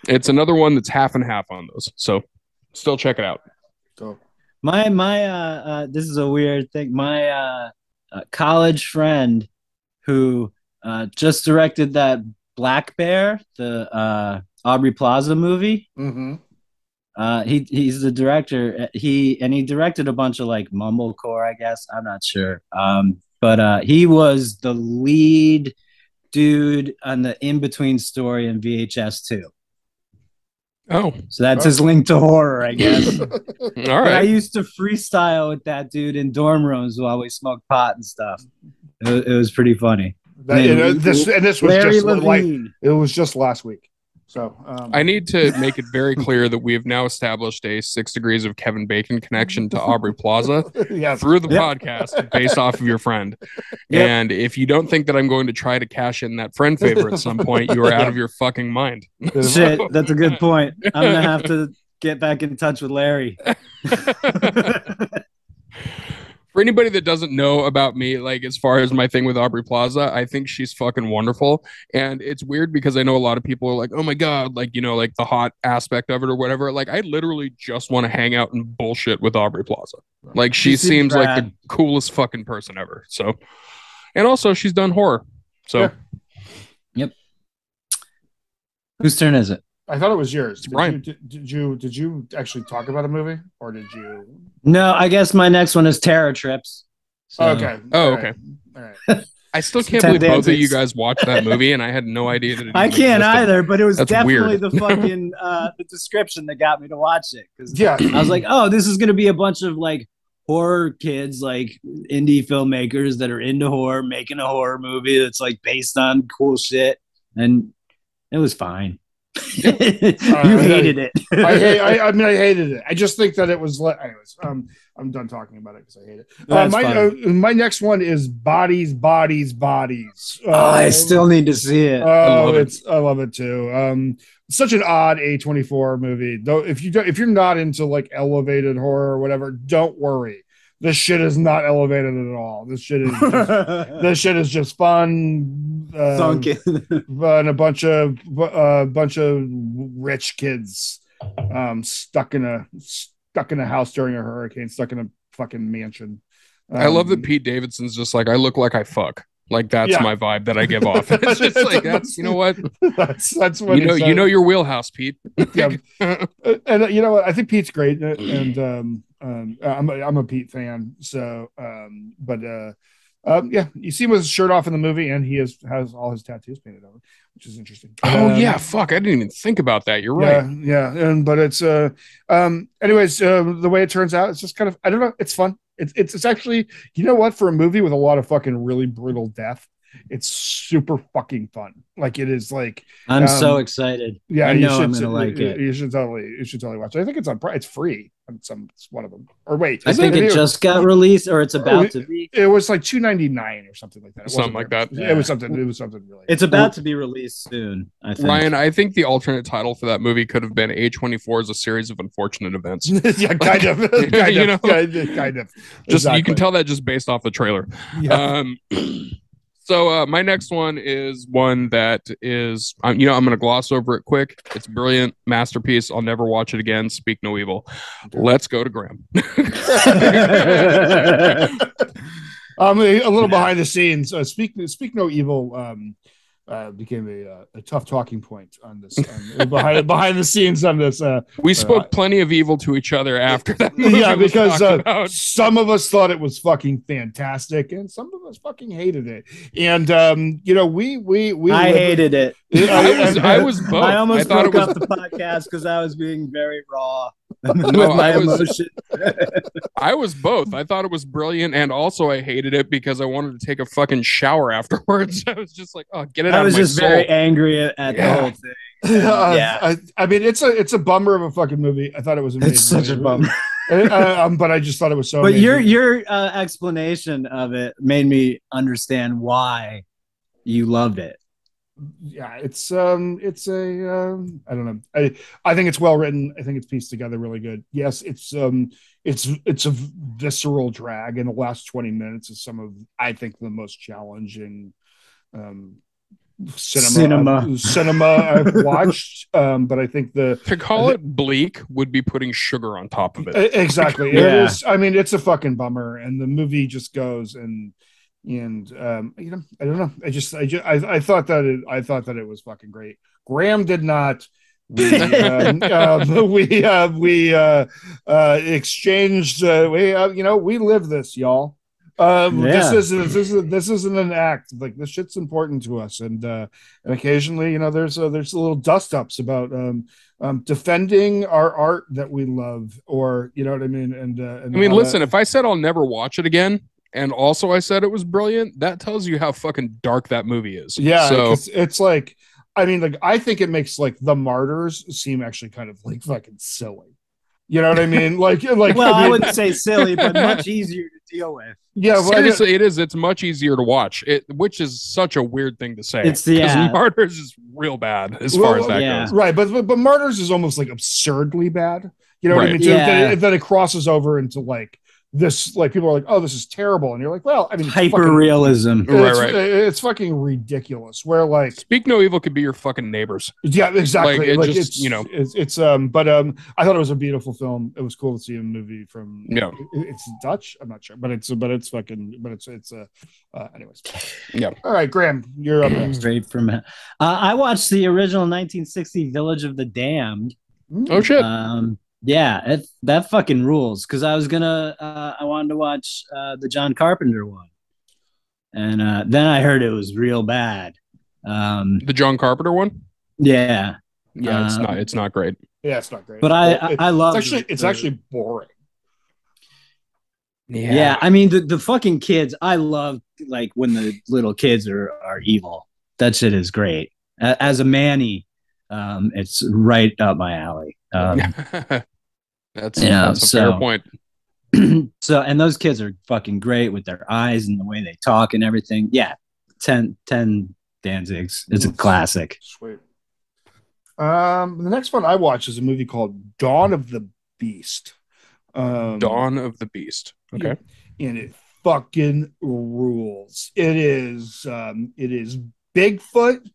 it's another one that's half and half on those. So still check it out. So, my my uh, uh this is a weird thing my uh, uh college friend who uh just directed that black bear the uh aubrey plaza movie. Mhm. uh he he's the director. He and he directed a bunch of like mumblecore i guess. I'm not sure. Um but uh he was the lead dude on the in between story in vhs 2 Oh, so that's his link to horror i guess. *laughs* All But I used to freestyle with that dude in dorm rooms while we smoked pot and stuff. It, it was pretty funny. That- and, uh, this and this was Larry just like it was just last week. So um, I need to make it very clear that we have now established a six degrees of Kevin Bacon connection to Aubrey Plaza. *laughs* yeah, through the Yep. podcast based off of your friend. *laughs* Yep. And if you don't think that I'm going to try to cash in that friend favor at some point, you are out of your fucking mind. *laughs* Shit, that's a good point. I'm gonna have to get back in touch with Larry. For anybody that doesn't know about me, like as far as my thing with Aubrey Plaza, I think she's fucking wonderful. And it's weird because I know a lot of people are like, oh my God, like, you know, like the hot aspect of it or whatever. Like, I literally just want to hang out and bullshit with Aubrey Plaza. Like, she She seems like the coolest fucking person ever. So, and also she's done horror. So, Yeah. Whose turn is it? I thought it was yours. Did Brian. you, did, did you did you actually talk about a movie or did you? No, I guess my next one is Terror Trips. So- okay. Oh, All right. okay. All right. I still can't Ted believe both of you guys watched that movie, and I had no idea that it I can't existed. either, but it was That's definitely weird. the *laughs* fucking uh the description that got me to watch it. Because Yeah. I was like, oh, this is gonna be a bunch of like horror kids, like indie filmmakers that are into horror, making a horror movie that's like based on cool shit. And it was fine. *laughs* you hated it. *laughs* I, hate, I I mean I hated it. I just think that it was. Le- anyways, um, I'm done talking about it because I hate it. Uh, my uh, my next one is bodies, bodies, bodies. Oh, I still need to see it. Oh, love it. I love it too. Um, such an odd A24 movie. Though, if you don't, if you're not into like elevated horror or whatever, don't worry. This shit is not elevated at all. This shit is just, *laughs* this shit is just fun. Uh, Sunken. *laughs* and a bunch of a bunch of rich kids um stuck in a stuck in a house during a hurricane stuck in a fucking mansion I love that Um, Pete Davidson's just like I look like I fuck. Like that's Yeah. my vibe that I give *laughs* off. it's just like that's you know what that's that's what you know you know your wheelhouse, Pete. Yeah. Uh, and uh, you know what i think pete's great uh, and um um i'm a, i'm a pete fan so um but uh um yeah you see him with his shirt off in the movie and he has has all his tattoos painted over which is interesting oh Um, yeah, fuck! I didn't even think about that. You're yeah, right. yeah, and but it's uh um anyways, uh, the way it turns out, it's just kind of I don't know, it's fun. It's it's it's actually you know what for a movie with a lot of fucking really brutal death, it's super fucking fun. Like it is like I'm Um, so excited. yeah, I you know should I'm gonna you- like you, it. You should totally you should totally watch it. I think it's on it's free on some it's one of them. Or wait, I think it It, just got released or it's about to be. it was like two ninety nine or something like that. It Something wasn't like very- that. It was something. It was something really. It's about to be released soon. I think. Ryan, I think the alternate title for that movie could have been A24 is a series of unfortunate events. *laughs* yeah, kind of, *laughs* kind of, You know? kind of, kind of. Just you can tell that just based off the trailer. Yeah. Um *clears throat* So uh, my next one is one that is, um, you know, I'm going to gloss over it quick. It's brilliant, masterpiece. I'll never watch it again. Speak no evil. Let's go to Graham. *laughs* *laughs* um, a, a little behind the scenes. Uh, speak speak no evil. Um, uh, became a, uh, a tough talking point on this on, behind *laughs* behind the scenes on this. Uh, we spoke Uh, plenty of evil to each other after that. *laughs* Movie yeah, because talked uh, about. some of us thought it was fucking fantastic, and some of us fucking hated it. And um, you know, we we we I hated it. I was I was *laughs* both. I almost thought broke it was up the podcast because I was being very raw with *laughs* No, my I was- emotion. I was both. I thought it was brilliant, and also I hated it because I wanted to take a fucking shower afterwards. *laughs* I was just like, oh, get it I out was of my just soul. very angry at, at Yeah. the whole thing. *laughs* Uh, Yeah. I, I mean, it's a it's a bummer of a fucking movie. I thought it was amazing. It's such a bummer. Uh, um, but I just thought it was so. but your your uh, explanation of it made me understand why you loved it. Yeah, it's um, it's a um, I don't know. I I think it's well written. I think it's pieced together really good. Yes, it's um, it's it's a visceral drag, and the last twenty minutes is some of I think the most challenging um cinema Cinema. cinema I've *laughs* watched. Um, but I think the to call it bleak would be putting sugar on top of it. Exactly. *laughs* It Yeah. is. I mean, it's a fucking bummer, and the movie just goes and and um, you know, I don't know. I just, I just, I, I thought that it, I thought that it was fucking great. Graham did not. We, *laughs* um, uh, we, uh, we, uh, uh, exchanged. Uh, we, uh, you know, we live this, y'all. Um, Yeah. this is this is this isn't an act. Like this shit's important to us, and uh, and occasionally, you know, there's a, there's a little dust ups about um, um, defending our art that we love, or you know what I mean. And, uh, and I mean, listen, that- if I said I'll never watch it again, and also I said it was brilliant, that tells you how fucking dark that movie is. yeah, So it's, it's like, I mean, like I think it makes like the martyrs seem actually kind of like fucking silly. You know what I *laughs* mean? Like, like Well, I mean, wouldn't say silly, but *laughs* much easier to deal with. yeah, well, seriously, it is. It's much easier to watch. It, which is such a weird thing to say. It's the- yeah. Martyrs is real bad as Well, far as that yeah. goes. right, but, but but martyrs is almost like absurdly bad. You know what I Right. mean? So Yeah. Then, then it crosses over into like this, like people are like, oh, this is terrible, and you're like, well, I mean, it's fucking- Hyper realism. Right, it's, right. it's fucking ridiculous. Where like Speak no evil could be your fucking neighbors. Yeah, exactly. Like, Like, just, it's you know. it's, it's um, but um, I thought it was a beautiful film. It was cool to see a movie from Yeah. it's Dutch. I'm not sure, but it's but it's fucking but it's it's uh, uh anyways. Yeah. All right, Graham, you're up next. Straight from uh, I watched the original 1960 Village of the Damned. Oh shit. Um, yeah, it, that fucking rules. Because I was gonna, uh, I wanted to watch uh, the John Carpenter one, and uh, then I heard it was real bad. Um, the John Carpenter one. yeah, Yeah, it's Um, not. It's not great. Yeah, it's not great. but I, It- I, I love it's actually it's actually boring. Yeah. yeah, I mean the, the fucking kids. I love like when the little kids are are evil. That shit is great. As a manny, um, it's right up my alley. Um, *laughs* that's Yeah, that's a so- fair point. *clears throat* so and those kids are fucking great with their eyes and the way they talk and everything. Yeah, 10, 10 Danzigs. It's a classic. Sweet. Um, the next one I watched is a movie called Dawn of the Beast. Um, Dawn of the Beast. Okay. and it fucking rules. It is um it is Bigfoot.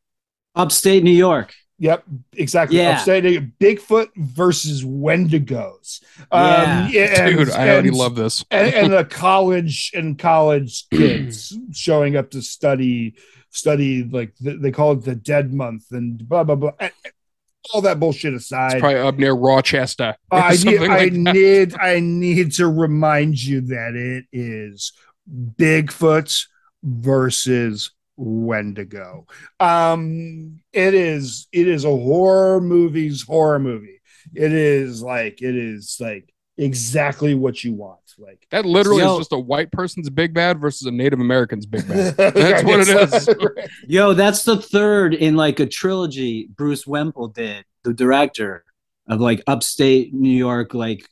Upstate New York. Yep, exactly. Yeah. Upstate Bigfoot versus Wendigos. Yeah. Um, and- Dude, I already and- love this. and, and the *laughs* college and college *clears throat* kids showing up to study study like th- they call it the dead month and blah blah blah. And- and all that bullshit It's aside, probably up near Rochester. *laughs* I, need, something I need I need to remind you that it is Bigfoot versus Wendigo. Um, it is it is a horror movie's horror movie. It is like it is like exactly what you want. Like That literally Yo. is just a white person's big bad versus a Native American's big bad. *laughs* That's what it is. *laughs* Yo, that's the third in like a trilogy Bruce Wemple did, the director of like upstate New York, like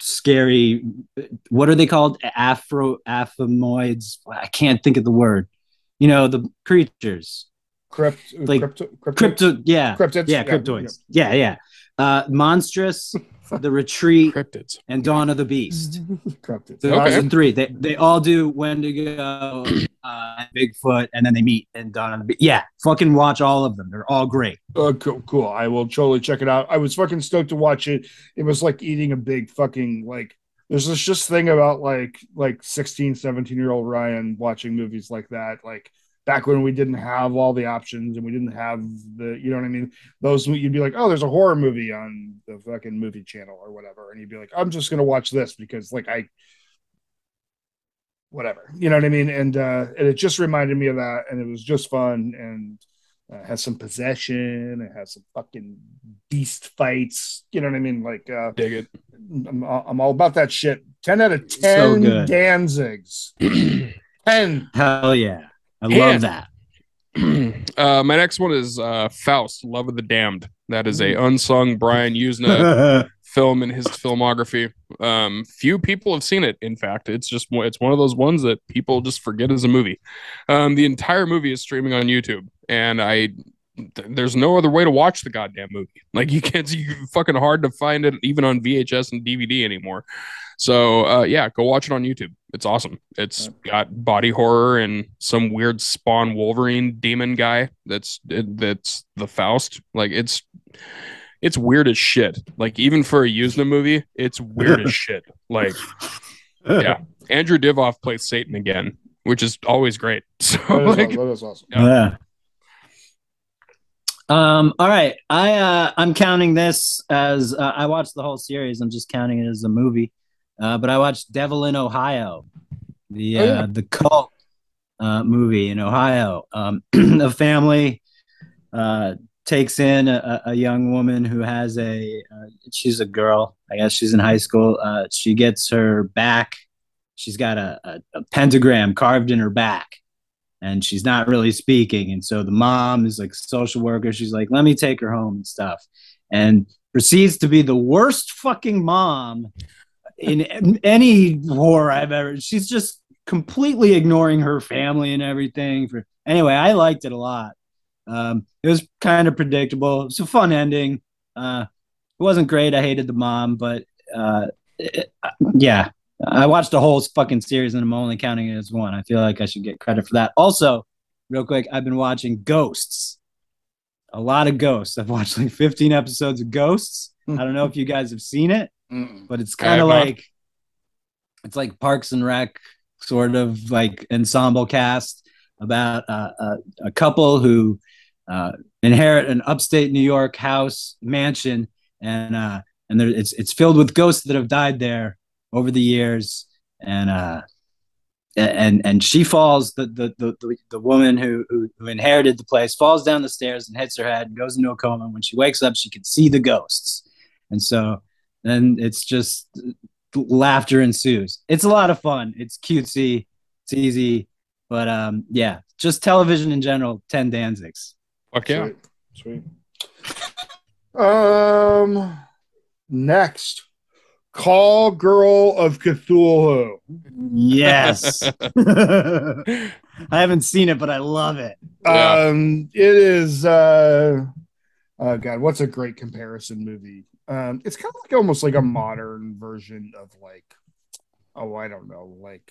scary. What are they called? Afro aphamoids. I can't think of the word. You know the creatures, Crypt, Like, crypto, crypto, crypto. Yeah, cryptids. yeah, cryptoids. Yeah, yeah. Uh, monstrous, *laughs* The Retreat, Cryptids. and Dawn of the Beast. *laughs* Cryptids. Those Okay. are three. They they all do Wendigo, uh, Bigfoot, and then they meet in Dawn of the Beast. Yeah, fucking watch all of them. They're all great. Oh, cool, cool. I will totally check it out. I was fucking stoked to watch it. It was like eating a big fucking like there's this just thing about like like 16, 17 year old Ryan watching movies like that. Like back when we didn't have all the options and we didn't have the you know what I mean? Those you'd be like, oh, there's a horror movie on the fucking movie channel or whatever. And you'd be like, I'm just gonna watch this because like I whatever. You know what I mean? And uh and it just reminded me of that and it was just fun and uh, has some possession. It has some fucking beast fights. You know what I mean? Like, uh, Dig it. I'm, I'm all about that shit. 10 out of 10 good. Danzigs. *clears throat* 10. Hell yeah, I Yeah. love that. *clears throat* uh, my next one is uh, Faust, Love of the Damned. That is Mm. a unsung Brian Yuzna *laughs* film in his filmography. Um, few people have seen it. In fact, it's just it's one of those ones that people just forget as a movie. Um, the entire movie is streaming on YouTube, and I th- there's no other way to watch the goddamn movie. *laughs* Like you can't, you fucking hard to find it even on VHS and DVD anymore. So uh, yeah, go watch it on YouTube. It's awesome. It's got body horror and some weird Spawn Wolverine demon guy. That's that's the Faust. Like it's it's weird as shit. Like even for a Yuzna movie, it's weird as *laughs* shit. Like yeah, Andrew Divoff plays Satan again, which is always great. *laughs* So That is, like, awesome. That is awesome. Yeah. Um. All right. I uh, I'm counting this as uh, I watched the whole series. I'm just counting it as a movie. Uh, but I watched Devil in Ohio, the Oh, uh, yeah. the cult uh, movie in Ohio. Um, *clears throat* a family uh, takes in a, a young woman who has a uh, she's a girl. I guess she's in high school. Uh, she gets her back. She's got a, a, a pentagram carved in her back and she's not really speaking. And so the mom is like social worker. She's like, let me take her home and stuff. And proceeds to be the worst fucking mom in any horror I've ever. She's just completely ignoring her family and everything. For anyway, I liked it a lot. Um, it was kind of predictable. It was a fun ending. Uh, it wasn't great. I hated the mom, but uh, it- yeah, I watched the whole fucking series and I'm only counting it as one. I feel like I should get credit for that. Also, real quick, I've been watching Ghosts. A lot of Ghosts. I've watched like 15 episodes of Ghosts. I don't know if you guys have seen it, but it's kind of not. like it's like Parks and Rec sort of like ensemble cast about uh, a, a couple who uh, inherit an upstate New York house mansion, and uh, and there, it's it's filled with ghosts that have died there over the years, and uh, and and she falls the the the, the, the woman who, who who inherited the place falls down the stairs and hits her head and goes into a coma. And When she wakes up, she can see the ghosts, and so then it's just laughter ensues. It's a lot of fun. It's cutesy. It's easy. But um, yeah, just television in general, 10 Danzigs. fuck yeah. Sweet. Sweet. Um, next, Call Girl of Cthulhu. Yes. *laughs* *laughs* I haven't seen it, but I love it. Yeah. Um, it is. Uh, oh God, what's a great comparison movie? Um, it's kind of like almost like a modern version of like, oh, I don't know, like,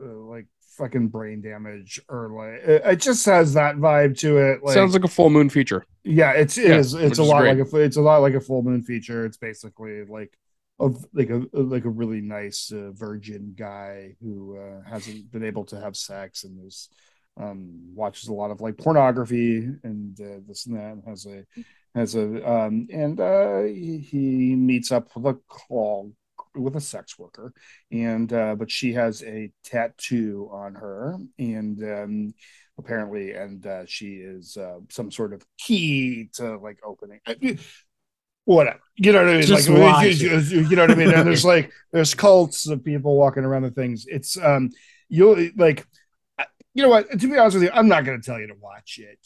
uh, like fucking brain damage or like it, it just has that vibe to it. Like, Sounds like a full moon feature. yeah, it's it Yeah, is- it's a lot great. like a it's a lot like a full moon feature. It's basically like of like a like a really nice uh, virgin guy who uh, hasn't been able to have sex and is um watches a lot of like pornography and uh, this and that and has a has a um and uh he, he meets up with a call with a sex worker and uh but she has a tattoo on her and um apparently and uh she is uh some sort of key to like opening whatever you know what i mean? Just like you, you- know what i mean? And there's *laughs* like there's cults of people walking around the things. It's um you'll like you know what? To be honest with you i'm not going to tell you to watch it.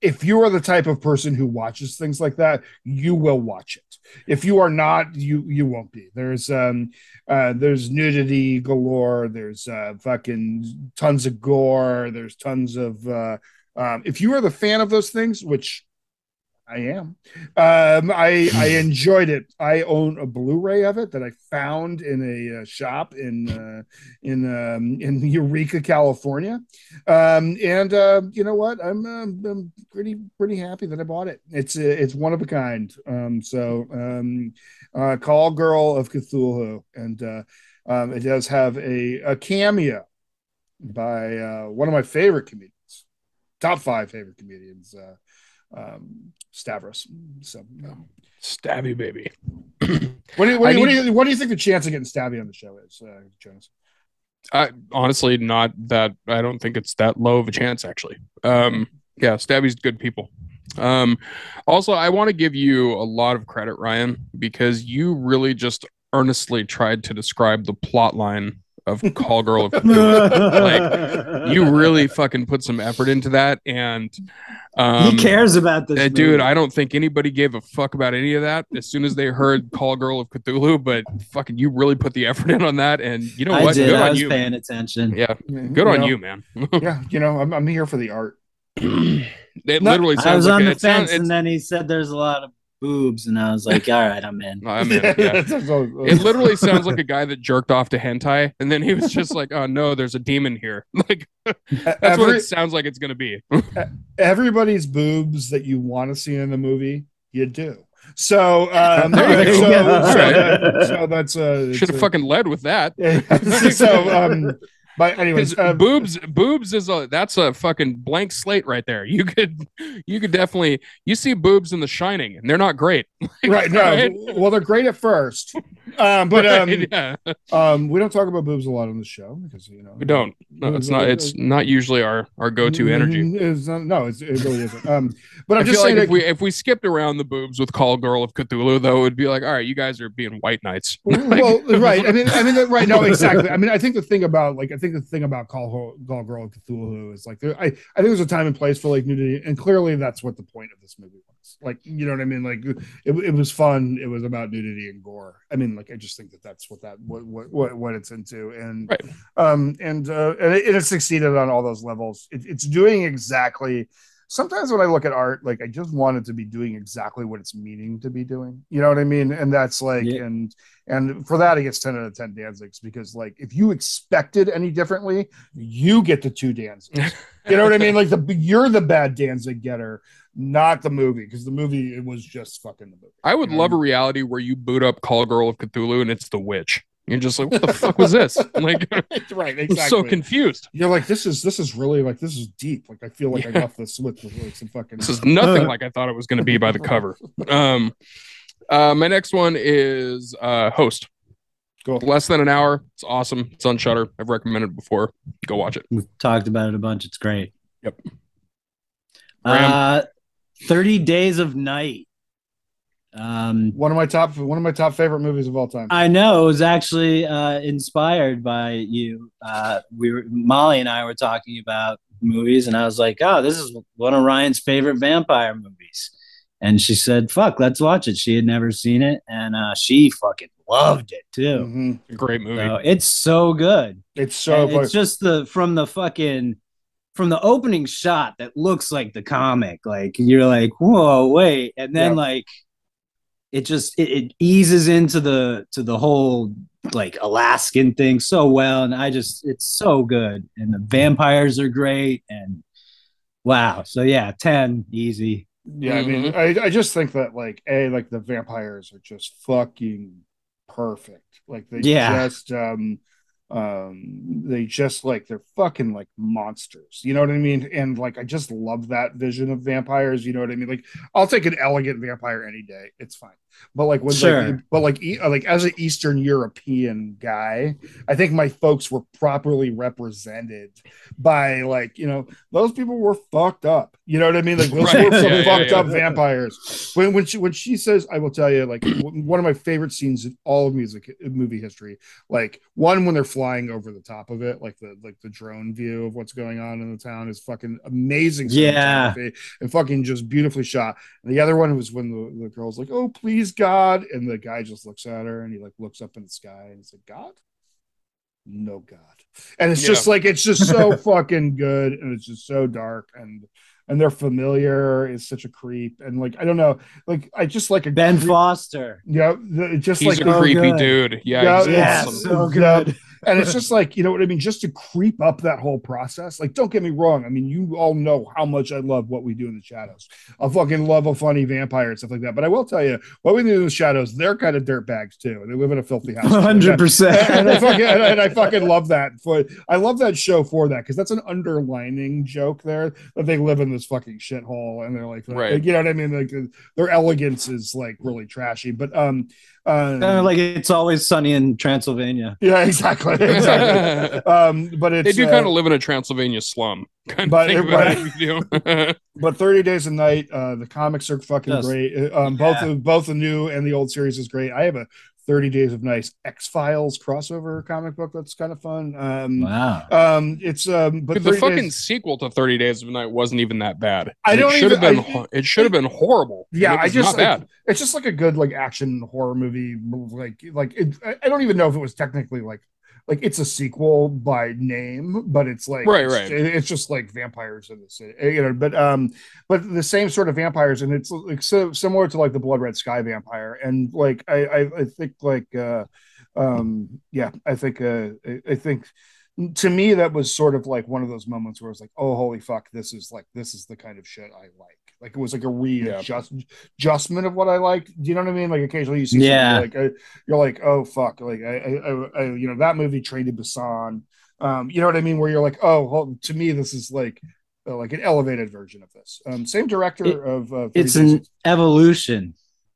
If you are the type of person who watches things like that you will watch it if you are not you you won't be. There's um uh there's nudity galore. There's uh fucking tons of gore. There's tons of uh um if you are the fan of those things which I am. Um, I I enjoyed it. I own a Blu-ray of it that I found in a uh, shop in uh, in um, in *laughs* Eureka, California. Um, and uh, you know what? I'm, um, I'm pretty pretty happy that I bought it. It's uh, it's one of a kind. Um, so um, uh, Call Girl of Cthulhu, and uh, it does have a, a cameo by one of my favorite comedians, top five favorite comedians, um, Stavros. So, um, Stabby baby. *clears throat* what do you what do you, what, do you what do you think the chance of getting Stabby on the show is, uh, Jonas? I honestly not that I don't think it's that low of a chance actually. Um yeah, Stabby's good people. Um also I want to give you a lot of credit Ryan because you really just earnestly tried to describe the plot line of Call Girl *laughs* of Cthulhu. like you really fucking put some effort into that and um he cares about this, uh, dude. I don't think anybody gave a fuck about any of that as soon as they heard Call Girl of Cthulhu, but fucking you really put the effort in on that and you know I what? did. Good I on was you. paying attention. Yeah, Good good on you, man. *laughs* Yeah, you know, I'm, I'm here for the art. it No, literally sounds I was like on it the fence, it's- and then he said there's a lot of boobs, and I was like, all right, I'm in. *laughs* I'm in, *laughs* yeah. It *laughs* literally sounds like a guy that jerked off to hentai, and then he was just like, "Oh no, there's a demon here." Like that's what it sounds like it's gonna be. everybody's boobs that you want to see in the movie, you do. So, um, There you so, go. so, Alright. that- so that's uh, Should have fucking led with that. so, um, but anyways, uh, boobs, boobs is a that's a fucking blank slate right there. You could, you could definitely you see boobs in The Shining, and they're not great. *laughs* right? No, Right? well, they're great at first, um, but um, Right, yeah, um, we don't talk about boobs a lot on the show because you know we don't. No, it's not. It's not usually our our go to energy. Mm, It's not, no, it's, it really isn't. Um, but I I'm feel just like saying if we if we skipped around the boobs with Call Girl of Cthulhu, though, it would be like, all right, you guys are being white knights. *laughs* well, *laughs* right. I mean, I mean, right. No, exactly. I mean, I think the thing about like, I think the thing about Call, Call Girl of Cthulhu is like, there, I, I think there's a time and place for like nudity, and clearly that's what the point of this movie was. Like, you know what I mean? Like, it, it was fun. It was about nudity and gore. I mean, like, I just think that that's what that what what what, it's into, and Right. um, and uh, and it, it succeeded on all those levels. It, it's doing exactly. Sometimes when I look at art, like I just want it to be doing exactly what it's meaning to be doing. You know what I mean? And that's like, Yeah. and and for that, it gets 10 out of 10 Danzigs because, like, if you expected any differently, you get the two Danzigs. *laughs* You know what I mean? Like, the you're the bad Danzig getter, not the movie, because the movie, it was just fucking the movie. I would Um, love a reality where you boot up Call Girl of Cthulhu and it's the witch. You're just like, what the fuck was this? *laughs* Like, *laughs* right, I'm exactly. so confused. You're like, this is this is really like this is deep. Like, I feel like I Yeah. left this with, with like some fucking. This is nothing *laughs* like I thought it was going to be by the cover. Um, uh, my next one is uh, Host. Cool. Less than an hour. It's awesome. It's on Shudder. I've recommended it before. Go watch it. We've talked about it a bunch. It's great. Yep. Graham? Uh, Thirty Days of Night. Um, one of my top one of my top favorite movies of all time. I know it was actually uh, inspired by you. Uh, we were Molly and I were talking about movies, and I was like, "Oh, this is one of Ryan's favorite vampire movies." And she said, "Fuck, let's watch it." She had never seen it, and uh, she fucking loved it too. Mhm. Great movie. So it's so good. It's so it's just the from the fucking from the opening shot that looks like the comic. Like you're like, whoa, wait, and then Yeah. like it just it, it eases into the to the whole like Alaskan thing so well, and I just it's so good, and the vampires are great, and wow, so yeah, ten easy. Yeah, I mean, I, I just think that like a like the vampires are just fucking perfect. Like they Yeah. just um um they just like they're fucking like monsters. You know what I mean? And like I just love that vision of vampires. You know what I mean? Like I'll take an elegant vampire any day. It's fine. But like when Sure. like but like e- like as an Eastern European guy, I think my folks were properly represented by like you know those people were fucked up. You know what I mean? Like those *laughs* Right. were some Yeah, yeah, fucked yeah. up vampires. When when she when she says, I will tell you, like one of my favorite scenes in all of music movie history. Like one when they're flying over the top of it, like the like the drone view of what's going on in the town is fucking amazing. Yeah. and fucking just beautifully shot. And the other one was when the, the girl's like, "Oh please God," and the guy just looks at her and he like looks up in the sky and he's like, "God." No God, and it's just like it's just so *laughs* fucking good, and it's just so dark, and and they're familiar is such a creep. And like I don't know, like I just like a Ben creep- Foster. Yeah, the- just He's like a creepy good. dude. Yeah, Yeah, he's yeah, awesome. so Yeah. good. And it's *laughs* just like you know what I mean, just to creep up that whole process. Like, don't get me wrong. I mean, you all know how much I love what we do in the shadows. I fucking love a funny vampire and stuff like that. But I will tell you, what we do in the shadows, they're kind of dirt bags too. And they live in a filthy house. *laughs* Hundred and, percent. and I fucking and, and I fucking love that. For I love that show for that because that's an underlining joke there that they live in this fucking shithole and they're like, Right. you know what I mean? Like their elegance is like really trashy. But um, um Kind of like it's always sunny in Transylvania. yeah, exactly, exactly. *laughs* um, but it's they do uh, kind of live in a Transylvania slum. *laughs* Kind but- of think but- it. *laughs* But 30 days a night uh the comics are fucking Just- great Uh, um both yeah. of both the new and the old series is great i have a 30 days of Night x-files crossover comic book that's kind of fun um Wow. um it's um but Dude, the fucking days- sequel to Thirty Days of Night wasn't even that bad. I don't it should have even- been. I- it should have been horrible. yeah i just not like, bad. it's just like a good like action horror movie like like it, I- i don't even know if it was technically like like it's a sequel by name but it's like Right, it's, right. it's just like vampires in the city you know but um but the same sort of vampires and it's like so similar to like the blood red sky vampire and like i i, I think like uh um yeah i think uh I, I think to me that was sort of like one of those moments where it's like oh holy fuck this is like this is the kind of shit i like like it was like a readjust adjustment of what i like do you know what i mean? Like occasionally you see something Yeah. like uh, you're like oh fuck. Like I, I, I, I you know that movie Train to Busan um you know what i mean? Where you're like oh well, to me this is like uh, like an elevated version of this. Um same director It- of uh, It's Days an evolution.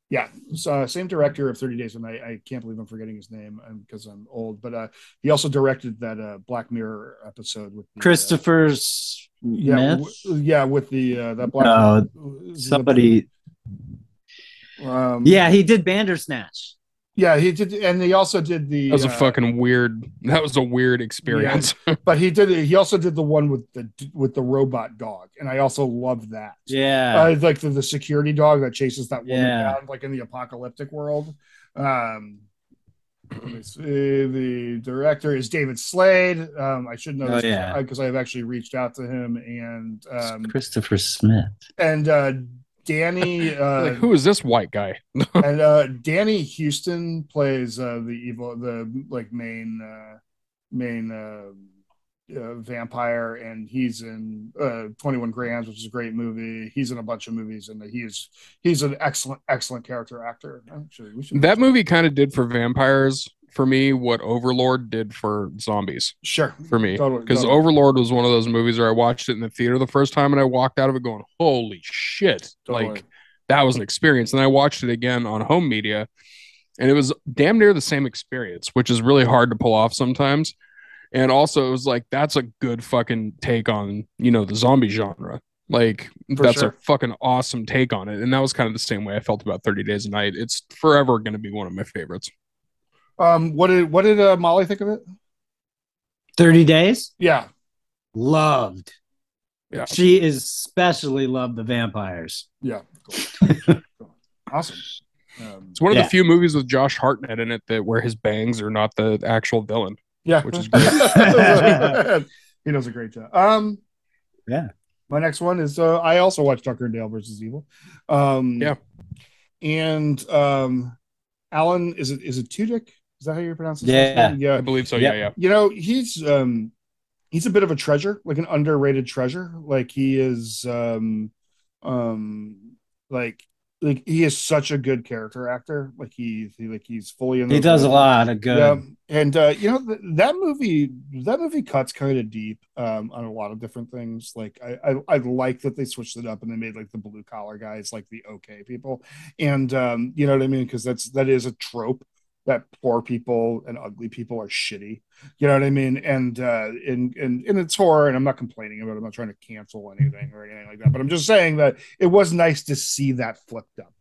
Yeah, so, uh, same director of Thirty Days a Night. I can't believe I'm forgetting his name because I'm old. But uh, he also directed that uh, Black Mirror episode with the, uh, yeah, Smith. w- yeah, with the uh, that Black. No, the- Somebody. um, Yeah, he did Bandersnatch. Yeah, he did, and he also did the. That was a uh, fucking weird. That was a weird experience. *laughs* But he did. He also did the one with the with the robot dog, and I also loved that. Yeah. uh, like the, the security dog that chases that woman Yeah. down, like in the apocalyptic world. Um, let me see. the director is David Slade. Um, I should know Oh, this yeah. because I've actually reached out to him and um, Christopher Smith. and uh, Danny uh, like, who is this white guy? *laughs* and uh, Danny Huston plays uh, the evil, the like main uh, main uh, uh, vampire, and he's in uh, Twenty One Grams, which is a great movie. He's in a bunch of movies, and he is he's an excellent excellent character actor. Actually, we should that movie kind of did for vampires for me what Overlord did for zombies sure for me. Totally, Because totally. Overlord was one of those movies where I watched it in the theater the first time and I walked out of it going, "Holy shit!" Totally. Like that was an experience. And I watched it again on home media, and it was damn near the same experience, which is really hard to pull off sometimes. And also, it was like that's a good fucking take on you know the zombie genre. Like For that's sure. a fucking awesome take on it, and that was kind of the same way I felt about Thirty Days a Night. It's forever going to be one of my favorites. Um, what did what did uh, Molly think of it? 30 Days? Yeah, Loved. Yeah. She especially loved the vampires. yeah, cool. *laughs* Cool. awesome. Um, It's one of Yeah. the few movies with Josh Hartnett in it that where his bangs are not the actual villain. yeah, Which is great. *laughs* he does a great job. Um, Yeah. My next one is uh, I also watched Tucker and Dale versus Evil. Um, Yeah. and um, Alan is it is it Tudyk? Is that how you pronounce it? Yeah. Yeah. I believe so. Yeah. Yeah, yeah. You know he's um, he's a bit of a treasure, like an underrated treasure. Like he is um, um, like like he is such a good character actor. Like he, he like he's fully in. He those does a lot of good. Yeah, and uh, you know th- that movie. That movie cuts kind of deep um, on a lot of different things. Like I, I, I like that they switched it up and they made like the blue collar guys like the okay people, and um, you know what I mean? Because that's that is a trope that poor people and ugly people are shitty. You know what I mean? And uh, and and it's horror, and I'm not complaining about it. I'm not trying to cancel anything or anything like that. But I'm just saying that it was nice to see that flipped up.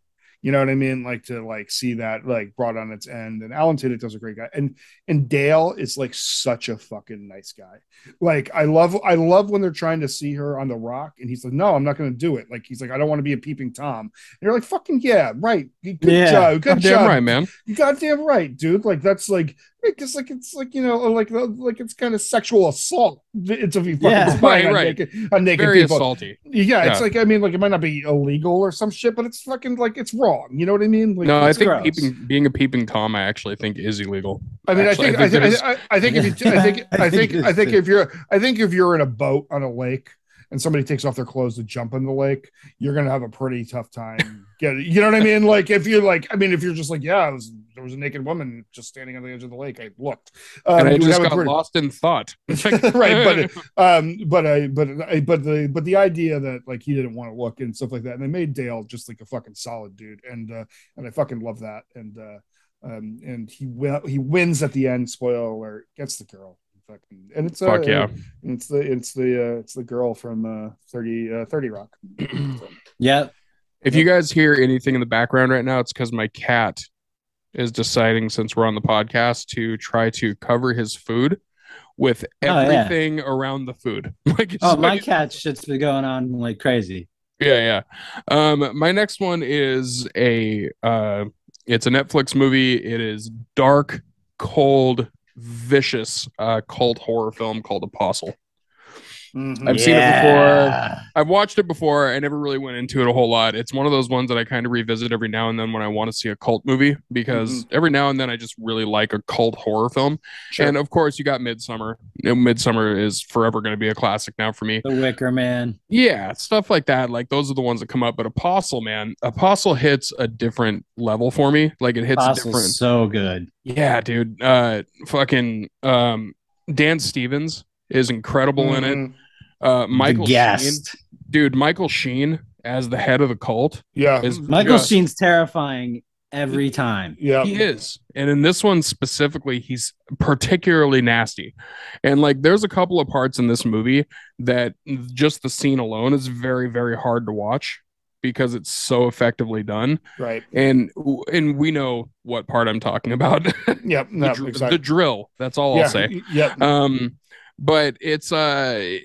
You know what I mean? Like to like see that like brought on its end. And Alan Tudyk does a great guy. And and Dale is like such a fucking nice guy. Like I love I love when they're trying to see her on the rock, and he's like, No, I'm not gonna do it. Like he's like, I don't want to be a peeping Tom. And you're like, fucking yeah, right. Good Yeah. job. Good job. right, man. You goddamn right, dude. Like that's like because like it's like you know like like it's kind of sexual assault. It's if you fucking Yeah. spy Right, on right. naked, on naked Very people. assaulty. Yeah, it's like I mean, like it might not be illegal or some shit, but it's fucking like it's wrong. You know what I mean? Like, No, I think gross. peeping, being a peeping tom, I actually think is illegal. I mean, Actually, I think, I think, is- I, I, I think if you, *laughs* I think, I think, I think if you're, I think if you're in a boat on a lake and somebody takes off their clothes to jump in the lake, you're gonna have a pretty tough time. *laughs* Get you know what I mean? Like if you're like, I mean, if you're just like, yeah, it was, there was a naked woman just standing on the edge of the lake. I looked, um, and I you just got pretty- lost in thought. *laughs* right, but um, but I, but I, but the, but the idea that like he didn't want to look and stuff like that, and they made Dale just like a fucking solid dude, and uh, and I fucking love that, and uh, um, and he will he wins at the end. Spoiler alert, gets the girl, fucking, and it's uh, Fuck yeah. it's the it's the uh, it's the girl from uh 30 uh 30 Rock. So, *clears throat* Yeah. If you guys hear anything in the background right now, it's because my cat is deciding, since we're on the podcast, to try to cover his food with Oh, yeah. everything around the food. *laughs* like, Oh, my cat shit's been going on like crazy. yeah, yeah. Um, my next one is a uh, it's a Netflix movie. It is dark, cold, vicious uh, cult horror film called Apostle. Mhm. I've seen it before. I've watched it before. I never really went into it a whole lot. It's one of those ones that I kind of revisit every now and then when I want to see a cult movie because every now and then I just really like a cult horror film. Sure. And of course, you got Midsommar. Midsommar is forever going to be a classic now for me. The Wicker Man. Yeah, stuff like that. Like those are the ones that come up. But Apostle, man, Apostle hits a different level for me. Like it hits a Apostle's different. so good. Yeah, dude. Uh, fucking um, Dan Stevens is incredible in it. Uh, Michael the Sheen, guest. dude, Michael Sheen as the head of the cult Yeah, is Michael just- Sheen's terrifying every time. yeah. He is, and in this one specifically, he's particularly nasty. And like, there's a couple of parts in this movie that just the scene alone is very, very hard to watch because it's so effectively done. Right. And and we know what part I'm talking about. *laughs* Yep. the, No, dr- exactly. the drill. That's all yeah. I'll say. Yep. um but it's uh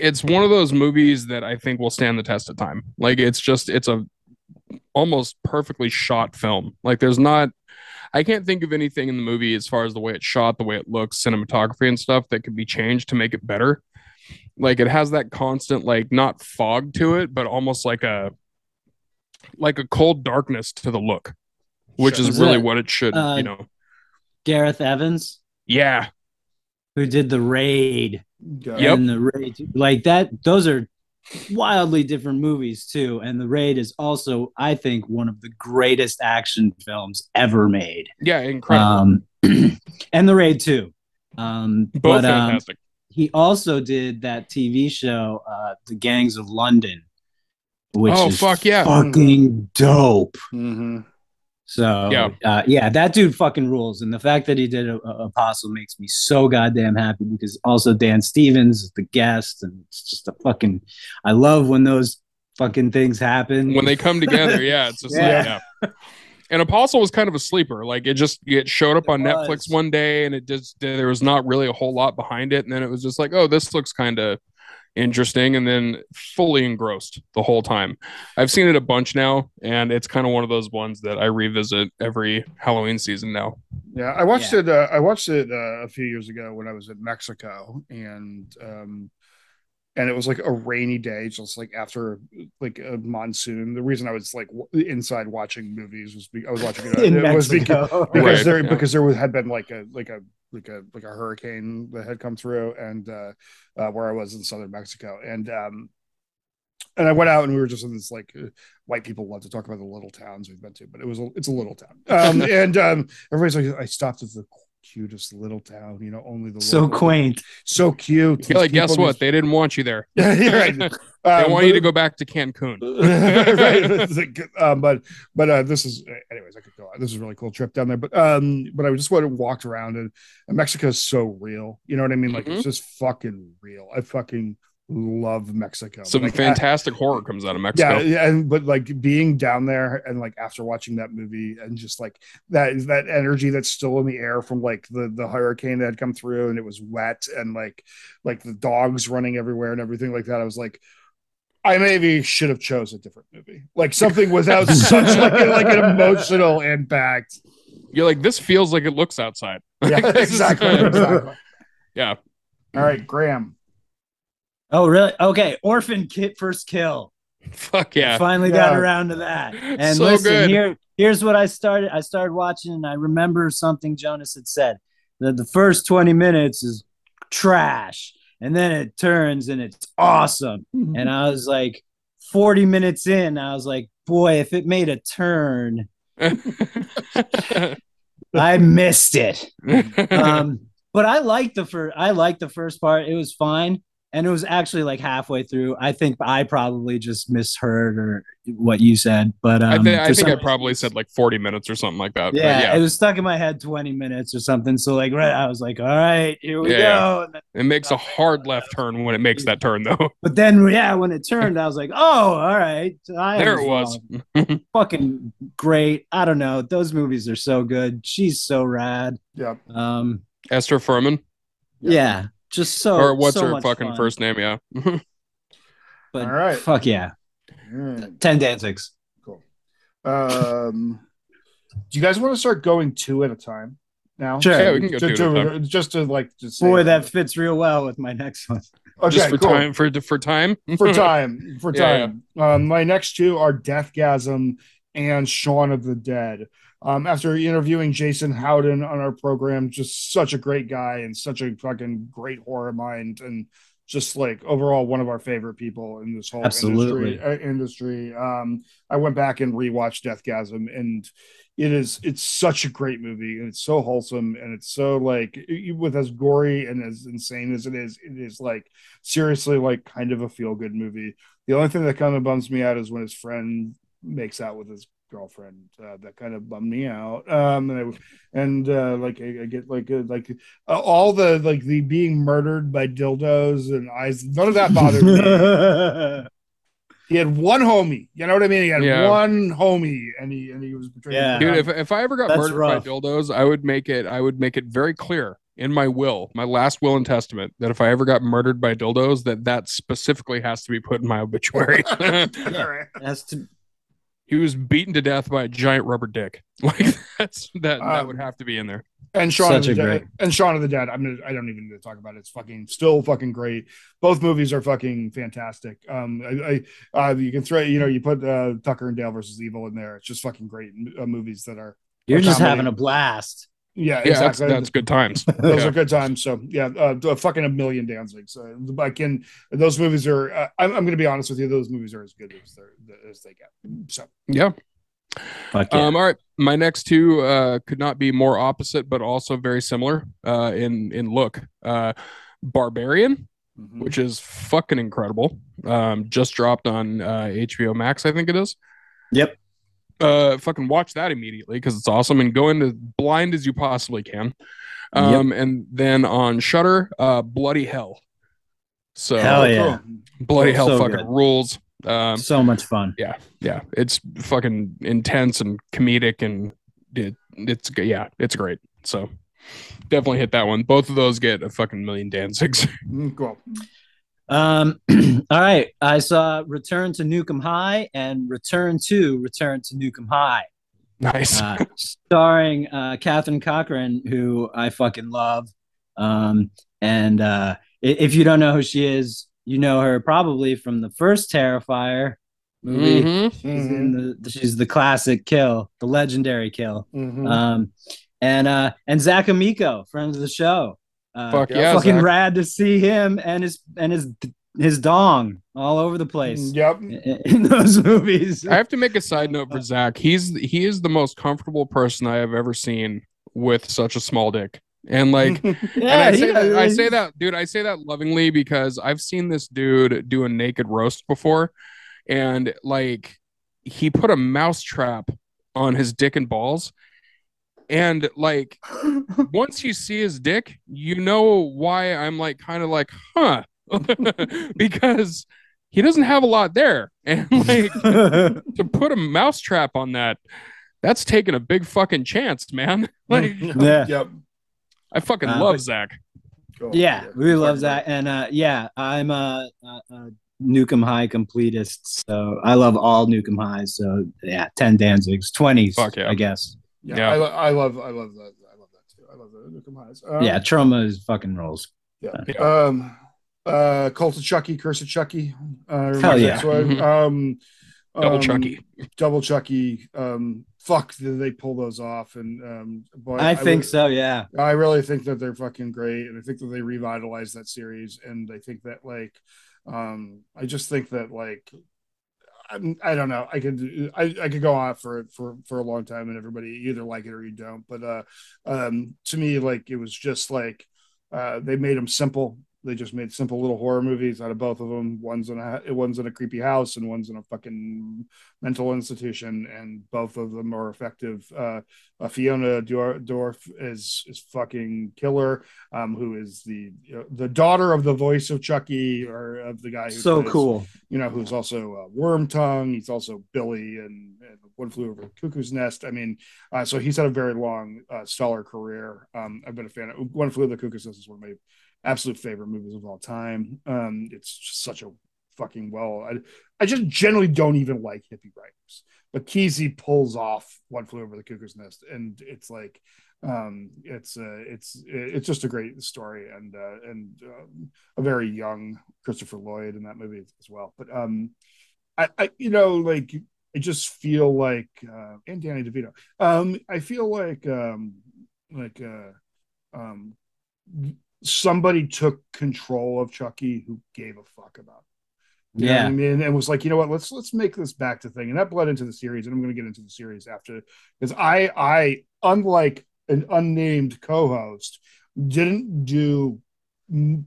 it's one of those movies that i think will stand the test of time. Like it's just it's a almost perfectly shot film. Like there's not i can't think of anything in the movie as far as the way it's shot the way it looks cinematography and stuff that could be changed to make it better. Like it has that constant like not fog to it but almost like a like a cold darkness to the look which Sure. is Is really that, what it should uh, you know. Gareth Evans, yeah. Who did the raid. Yeah. Yep. And the raid like that, those are wildly different movies too. And the raid is also, I think, one of the greatest action films ever made. yeah incredible Um *clears throat* and the raid too. Um both but um, fantastic he also did that TV show, uh, The Gangs of London, which Oh, is fuck yeah. fucking dope. Mhm. So Yeah. uh, yeah, that dude fucking rules, and the fact that he did a, a- Apostle makes me so goddamn happy because also Dan Stevens is the guest, and it's just a fucking. I love when those fucking things happen when they come together *laughs* yeah it's just Yeah. like yeah and apostle was kind of a sleeper like it just it showed up It on netflix one day and it just there was not really a whole lot behind it and then it was just like oh this looks kind of interesting and then fully engrossed the whole time i've seen it a bunch now and it's kind of one of those ones that i revisit every halloween season now Yeah, I watched Yeah. it. Uh, I watched it uh, a few years ago when I was in Mexico, and um, and it was like a rainy day, just like after like a monsoon. The reason I was like w- inside watching movies was be- I was watching it, in it was because, because Right, there yeah. because there was, had been like a like a like a like a hurricane that had come through and uh, uh where I was in southern Mexico. And um and I went out and we were just in this like uh, white people love to talk about the little towns we've been to but it was a, it's a little town. Um *laughs* and um everybody's like I stopped at the cutest little town you know only the so local- quaint. so cute you're like These guess what just- they didn't want you there *laughs* yeah you're right *laughs* they Um, want you to go back to cancun *laughs* right. Um, but but uh, this is anyways. I could go. on. This is a really cool trip down there. But um, but I just went and walked around and, and Mexico is so real. You know what I mean? Like Mhm. it's just fucking real. I fucking love Mexico. some Like, I- fantastic horror comes out of mexico yeah, yeah, and but like being down there and like after watching that movie and just like that that energy that's still in the air from like the the hurricane that had come through and it was wet and like like the dogs running everywhere and everything like that. I was like, I maybe should have chose a different movie, like something without *laughs* such like like an emotional impact. you're like this feels like it looks outside Yeah, *laughs* Like, this is- exactly. *laughs* exactly. Yeah. All right, Graham. Oh, really? Okay. Orphan Kit First Kill. Fuck yeah. Finally Yeah. got around to that. *laughs* And So listen, good. here, here's what I started. I started watching, and I remember something Jonas had said that the first 20 minutes is trash, and then it turns and it's awesome. And I was like, 40 minutes in, I was like, boy, if it made a turn, *laughs* I missed it. *laughs* Um, but I liked the first. I liked the first part. It was fine, and it was actually like halfway through. I think I probably just misheard or what you said, but um, I, thi- I for think I probably said like 40 minutes or something like that. Yeah, yeah. it was stuck in my head 20 minutes or something. So like, right, I was like, all right, here we Yeah. go. And then- It makes a hard left turn when it makes that turn, though. *laughs* but then, yeah, when it turned, I was like, oh, all right, I there it was. Fucking great. I don't know. Those movies are so good. She's so rad. Yep. Um, Esther Fuhrman, yeah, just so. or what's so her much fucking fun. first name? Yeah. *laughs* But All right. fuck yeah, All right. ten Danzigs. Cool. Um, do you guys want to start going two at a time now? Sure. Yeah, we can go To- two at a to- Just to like to say Boy, that fits real well with my next one. okay, Just for cool. time for for time. *laughs* for time for Yeah, time. Um, my next two are Deathgasm and Shaun of the Dead. Um, after interviewing Jason Howden on our program, just such a great guy and such a fucking great horror mind, and just like overall one of our favorite people in this whole Absolutely. industry. Uh, industry. Um, I went back and rewatched Deathgasm, and it is it's such a great movie, and it's so wholesome, and it's so like with as gory and as insane as it is, it is like seriously like kind of a feel good movie. The only thing that kind of bums me out is when his friend makes out with his girlfriend. Uh, that kind of bummed me out. Um, and I, and uh, like I, I get like uh, like uh, all the like the being murdered by dildos and eyes. None of that bothered me. *laughs* He had one homie. You know what I mean? He had Yeah. one homie, and he and he was betrayed. Yeah. Dude, if, if I ever got That's murdered rough. by dildos, I would make it I would make it very clear in my will, my last will and testament, that if I ever got murdered by dildos, that that specifically has to be put in my obituary. *laughs* *laughs* All right. That's to, he was beaten to death by a giant rubber dick. *laughs* Like that's that that Um, would have to be in there. And Shaun of Such the a Dead. great- And Shaun of the Dead. I'm gonna, I don't even need to talk about it. It's fucking still fucking great. Both movies are fucking fantastic. Um, I, I uh, you can throw, you know, you put uh, Tucker and Dale versus Evil in there. It's just fucking great uh, movies that are. you're just comedy. having a blast. Yeah, Yeah, exactly. that's, that's good times. *laughs* those Yeah. are good times. So yeah, uh, fucking a million Danzigs. Uh, I can. Those movies are. Uh, I'm, I'm going to be honest with you. Those movies are as good as they as they get. So Yeah. Yeah. Um, all right. My next two uh, could not be more opposite, but also very similar uh, in in look. Uh, Barbarian, mhm. which is fucking incredible. Um, just dropped on uh, HBO Max, I think it is. Yep. Uh, fucking watch that immediately because it's awesome and go into blind as you possibly can. Um, and then on Shudder, uh, Bloody Hell. So Hell yeah. cool. Bloody Hell So fucking good. rules. Um, so much fun. yeah, yeah, it's fucking intense and comedic and it, it's yeah, it's great. So definitely hit that one. Both of those get a fucking million Danzigs. *laughs* Mm, Cool. Um, *clears throat* all right. I saw Return to Nuke 'Em High and Return to Return to Nuke 'Em High, nice. uh, starring uh, Catherine Corcoran, who I fucking love. Um, and uh, if you don't know who she is, you know her probably from the first Terrifier movie. Mhm. She's, in the, she's the classic kill, the legendary kill. Mhm. Um, and uh, and Zach Amico, friend of the show. Uh, Fuck yeah, yeah, fucking Zach. rad to see him and his and his his dong all over the place Yep. in, *laughs* in those movies. I have to make a side note for Zach. He's he is the most comfortable person I have ever seen with such a small dick. And like *laughs* yeah, and I say he- that I say that dude, I say that lovingly because I've seen this dude do a naked roast before and like he put a mouse trap on his dick and balls and like *laughs* once you see his dick, you know why I'm like kind of like, huh? *laughs* because he doesn't have a lot there. *laughs* And like to put a mouse trap on that, that's taking a big fucking chance, man. Like Yeah. Yep. I fucking Uh, love but- Zach. Cool. yeah, we love Fucking that. And uh, yeah, I'm a, a, a Nuke 'Em High completist, so I love all Nuke 'Em Highs. So yeah, ten Danzigs, twenties, yeah. I guess. Yeah, Yeah. I, lo- I love, I love that. I love that too. I love the Nuke 'Em Highs. Um, yeah, Troma is fucking rolls. yeah. Yeah. Um, uh, Cult of Chucky, Curse of Chucky. Uh, Hell yeah. that's what- Mhm. Um, Double um, Chucky. double Chucky. Um, fuck, did they pull those off? And um, boy, I think would- so. Yeah. I really think that they're fucking great, and I think that they revitalized that series, and I think that like, um, I just think that like, I don't know, I could I, I could go on for for for a long time, and everybody either like it or you don't, but uh, um, to me, like it was just like, uh, they made them simple. They just made simple little horror movies out of both of them. One's in a one's in a creepy house, and one's in a fucking mental institution, and both of them are effective. Uh, uh, Fiona Dor- Dourif is is fucking killer. Um, who is the you know, the daughter of the voice of Chucky or of the guy who So plays- cool. You know, who's also uh, Worm Tongue. He's also Billy and, and One Flew Over the Cuckoo's Nest. I mean, uh, so he's had a very long, uh, stellar career. Um, I've been a fan of One Flew Over the Cuckoo's Nest is one of my absolute favorite movies of all time. Um, it's just such a fucking well. I, I just generally don't even like hippie writers, but Kesey pulls off One Flew Over the Cuckoo's Nest, and it's like, um, it's uh, it's it's just a great story, and uh, and um, a very young Christopher Lloyd in that movie as well. But um, I, I you know like I just feel like uh, and Danny DeVito. Um, I feel like um, like uh, um, somebody took control of Chucky who gave a fuck about. it. You Yeah. I mean, and was like, you know what, let's let's make this back to thing, and that bled into the series, and I'm going to get into the series after because I I unlike an unnamed co-host didn't do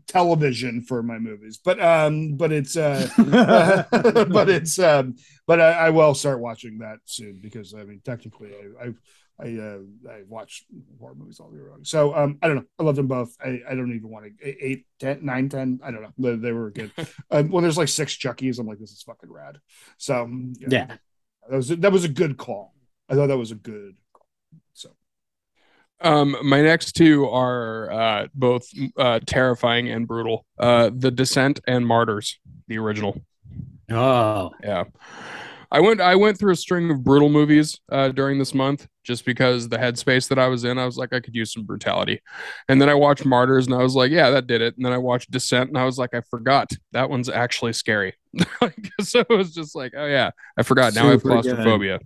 television for my movies, but um, but it's uh, *laughs* but it's um, but I, I will start watching that soon because I mean, technically, I I I, uh, I watch horror movies all year long. So um, I don't know. I love them both. I, I don't even want to eight, ten, nine, ten. I don't know. They, they were good. *laughs* um, when there's like six Chuckies, I'm like, this is fucking rad. So Yeah. that was that was a good call. I thought that was a good call. So Um, my next two are uh, both uh, terrifying and brutal. Uh, The Descent and Martyrs, the original. Oh. Yeah. I went I went through a string of brutal movies uh, during this month just because the headspace that I was in, I was like, I could use some brutality. And then I watched Martyrs and I was like, yeah, that did it. And then I watched Descent and I was like, I forgot that one's actually scary. *laughs* So it was just like, oh yeah, I forgot. Now I have claustrophobia.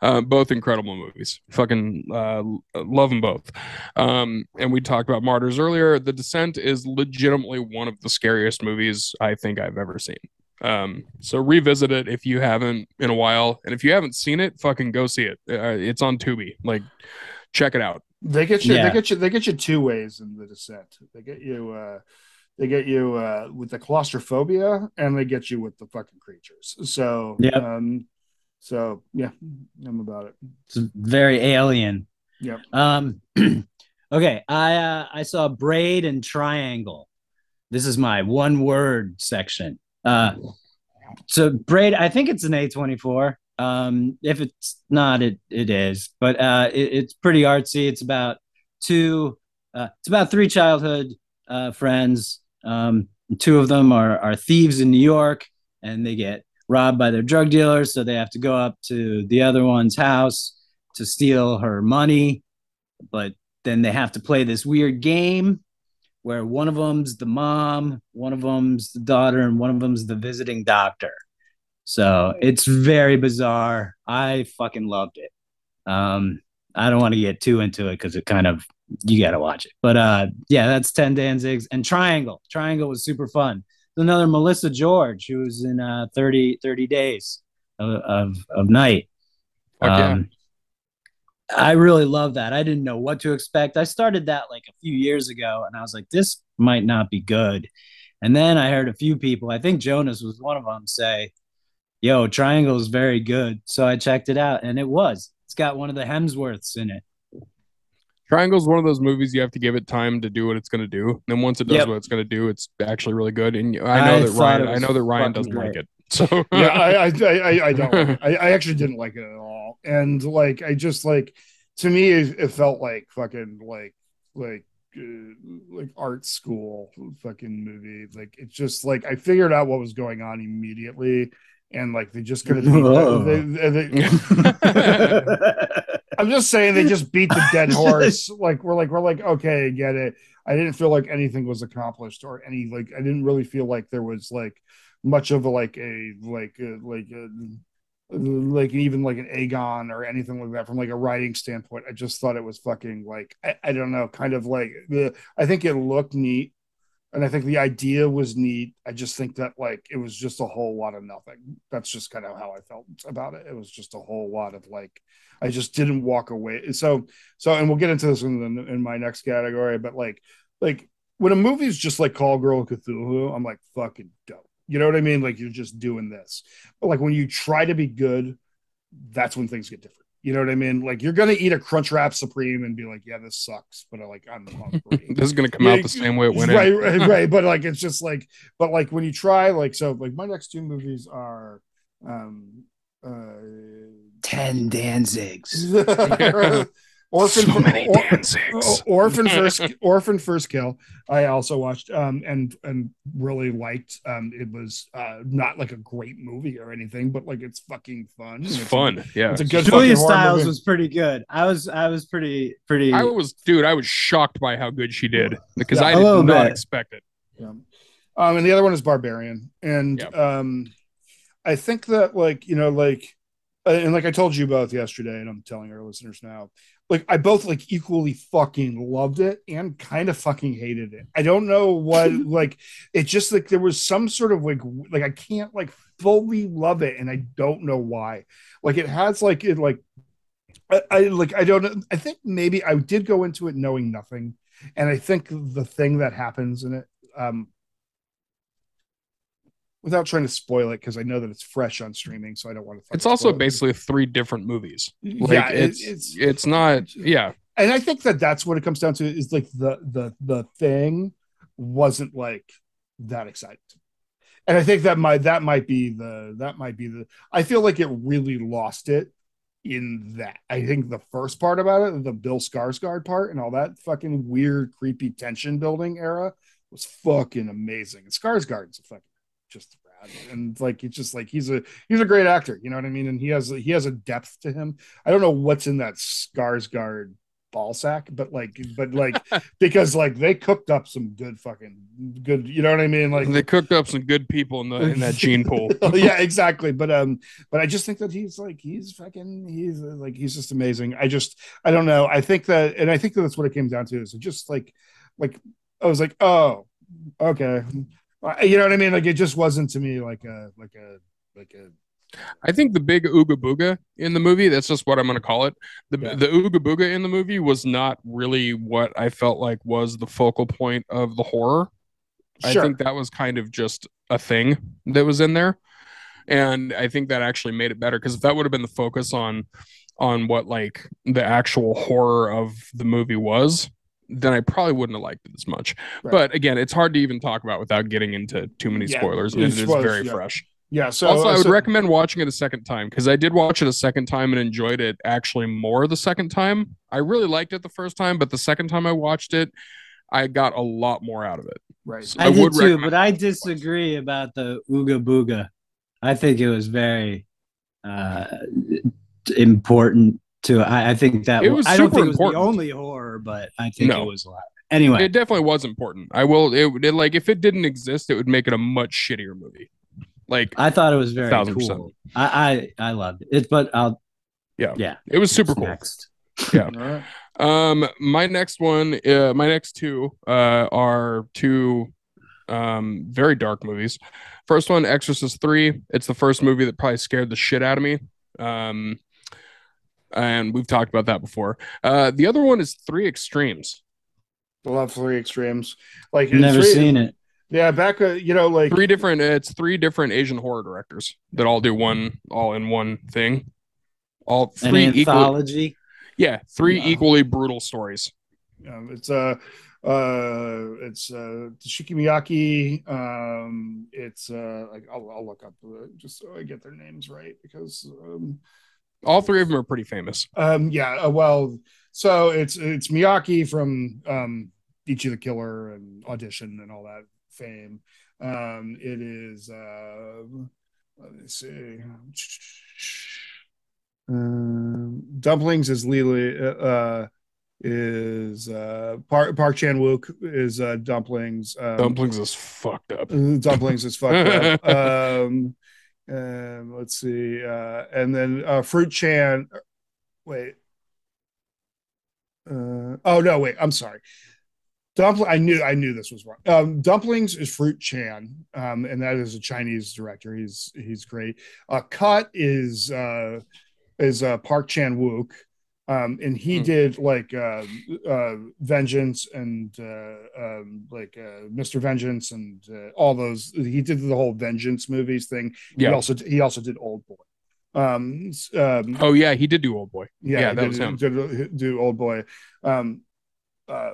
Uh, both incredible movies. Fucking uh, love them both. Um, and we talked about Martyrs earlier. The Descent is legitimately one of the scariest movies I think I've ever seen. Um, so revisit it if you haven't in a while, and if you haven't seen it, fucking go see it. Uh, it's on Tubi. Like, check it out. they get you. Yeah. They get you. They get you two ways in the descent. They get you. uh They get you uh with the claustrophobia, and they get you with the fucking creatures. So yeah. Um, so yeah, I'm about it. It's very alien. Yep. Um *clears throat* okay, I uh I saw braid and triangle. This is my one word section. Uh so braid, I think it's an A24. Um if it's not it it is, but uh it, it's pretty artsy. It's about two uh it's about three childhood uh friends. Um two of them are are thieves in New York and they get robbed by their drug dealers, so they have to go up to the other one's house to steal her money, but then they have to play this weird game where one of them's the mom, one of them's the daughter, and one of them's the visiting doctor. So it's very bizarre. I fucking loved it. Um, I don't want to get too into it because it kind of you got to watch it. But uh, yeah, that's Ten Danzigs and Triangle. Triangle was super fun. Another Melissa George who was in uh 30, 30 days of, of, of night. Fuck yeah. Um, I really love that. I didn't know what to expect. I started that like a few years ago and I was like, this might not be good. And then I heard a few people, I think Jonas was one of them, say, Yo, Triangle is very good. So I checked it out and it was. It's got one of the Hemsworths in it. Triangle's one of those movies you have to give it time to do what it's going to do. And then once it does Yep. what it's going to do, it's actually really good. And I know I that Ryan, I know that Ryan doesn't like it. So *laughs* yeah, I, I, I, I, I don't. I, I actually didn't like it at all, and like, I just like, to me, it, it felt like fucking like, like, uh, like art school fucking movie. Like, it's just like I figured out what was going on immediately, and like they just couldn't. Whoa. They, they, they, *laughs* I'm just saying they just beat the dead horse. like we're like we're like okay, get it. I didn't feel like anything was accomplished or any like I didn't really feel like there was like much of a like a like a, like a, like even like an Aegon or anything like that from like a writing standpoint. I just thought it was fucking like I, I don't know, kind of like the I think it looked neat and I think the idea was neat. I just think that like it was just a whole lot of nothing. That's just kind of how I felt about it. It was just a whole lot of like I just didn't walk away. So so and we'll get into this in the, in my next category, but like like when a movie's just like Call Girl Cthulhu, I'm like fucking dope. You know what I mean? Like you're just doing this. But like when you try to be good, that's when things get different. You know what I mean? Like you're gonna eat a Crunchwrap Supreme and be like, "Yeah, this sucks," but like I'm hungry. *laughs* this is gonna come out the same way it went right, in. right, right. But like it's just like, but like when you try, like so, like my next two movies are, um, uh, Ten Danzigs. *laughs* *laughs* Orphan, So many or- Danzigs. or- Orphan *laughs* first, Orphan first kill. I also watched um and and really liked. Um, it was uh not like a great movie or anything, but like it's fucking fun. It's a- fun. Yeah. it's a good Julia fucking horror Stiles was pretty good. I was I was pretty pretty. I was, dude, I was shocked by how good she did because Yeah, I a did little not bit. expect it. Yeah. Um, and the other one is Barbarian, and Yep. um, I think that like you know like, uh, and like I told you both yesterday, and I'm telling our listeners now, like I both like equally fucking loved it and kind of fucking hated it. I don't know what *laughs* like it just like there was some sort of like like I can't like fully love it, and I don't know why. Like it has like it like. I, I like I don't. I think maybe I did go into it knowing nothing, and I think the thing that happens in it, um, without trying to spoil it because I know that it's fresh on streaming, so I don't want to. It's also basically three different movies. Like yeah, it's, it's it's not yeah. and I think that that's what it comes down to is like the the the thing wasn't like that exciting. And I think that might that might be the that might be the I feel like it really lost it in that. I think the first part about it, the Bill Skarsgård part and all that fucking weird, creepy tension building era was fucking amazing. And Skarsgård's a fucking just rad. And like it's just like he's a he's a great actor, you know what I mean? And he has he has a depth to him. I don't know what's in that Skarsgård ball sack, but like but like *laughs* because like they cooked up some good fucking good, you know what I mean? Like they cooked up some good people in the in that gene pool. *laughs* yeah, exactly. But um, but I just think that he's like he's fucking he's uh, like he's just amazing. I just I don't know. I think that, and I think that that's what it came down to. Is just like like I was like, oh, okay, Uh, you know what I mean? Like it just wasn't to me like a like a like a I think the big ooga booga in the movie, that's just what I'm going to call it. The, Yeah. the ooga booga in the movie was not really what I felt like was the focal point of the horror. Sure. I think that was kind of just a thing that was in there. And I think that actually made it better because if that would have been the focus on on what like the actual horror of the movie was, then I probably wouldn't have liked it as much. Right. But again, it's hard to even talk about without getting into too many Yeah, spoilers. And it is spoilers, very yeah. fresh yeah. So also, I would so- recommend watching it a second time because I did watch it a second time and enjoyed it actually more the second time. I really liked it the first time, but the second time I watched it, I got a lot more out of it. right. So I, I did would too, but I disagree about the ooga booga. I think it was very uh, important to. I, I think that It was I don't super think it was important. the only horror, but I think No. it was a lot. Anyway, It definitely was important. I will. It, it like if it didn't exist, it would make it a much shittier movie. Like I thought it was very cool. percent. I, I I loved it, but I'll Yeah. yeah. it was super cool. Next. *laughs* All right. Um, my next one, uh, my next two, uh, are two, um, very dark movies. First one, Exorcist Three. It's the first movie that probably scared the shit out of me. Um, and we've talked about that before. Uh, the other one is Three Extremes. I love three extremes. Like Never three- seen it. Yeah, back uh, you know like Three different. It's three different Asian horror directors that all do one, all in one thing. All An three equal. anthology. Yeah, three Wow. equally brutal stories. Um, it's uh uh it's uh Shiki Miyake. Um it's uh like I'll, I'll look up uh, just so I get their names right because um All three of them are pretty famous. um yeah uh, well so it's it's Miyake from um Ichi the Killer and Audition and all that fame. Um it is uh let me see Um, dumplings is Lily. Uh, uh, is uh Park Park Chan Wook is uh dumplings. Um, Dumplings is fucked up. dumplings is fucked up. *laughs* Um, um, let's see. Uh, and then uh, Fruit Chan. Wait. Uh, oh no! Wait, I'm sorry. Dumpling. I knew. I knew this was wrong. Um, Dumplings is Fruit Chan, um, and that is a Chinese director. He's he's great. Uh, Cut is uh, is uh, Park Chan Wook, um, and he Hmm. did like uh, uh, Vengeance and uh, um, like uh, Mr. Vengeance and uh, all those. He did the whole Vengeance movies thing. He Yeah. also he also did Old Boy. Um, um, Oh yeah, he did do Old Boy. yeah, yeah, that did, was him. Did, do Old Boy. Um, uh,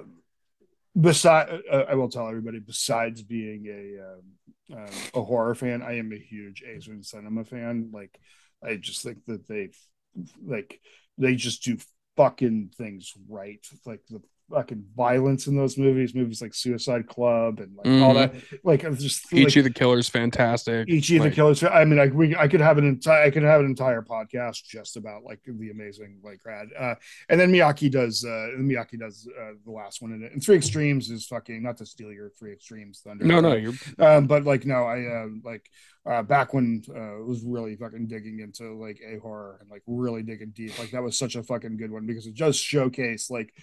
beside, uh, I will tell everybody. Besides being a um, um, a horror fan, I am a huge Asian cinema fan. Like, I just think that they like they just do fucking things right. Like the fucking violence in those movies, movies like Suicide Club and like all that. Like, it's just like, Ichi the Killer's fantastic. Ichi the Killers. I mean, like we, I could have an entire, I could have an entire podcast just about like the amazing like rad. Uh, and then Miyaki does, uh, Miyaki does uh, the last one in it. And Three Extremes is fucking not to steal your Three Extremes thunder. No, no, you're Um, but like no, I um like uh back when uh was really fucking digging into like a horror and like really digging deep. Like that was such a fucking good one because it just showcased like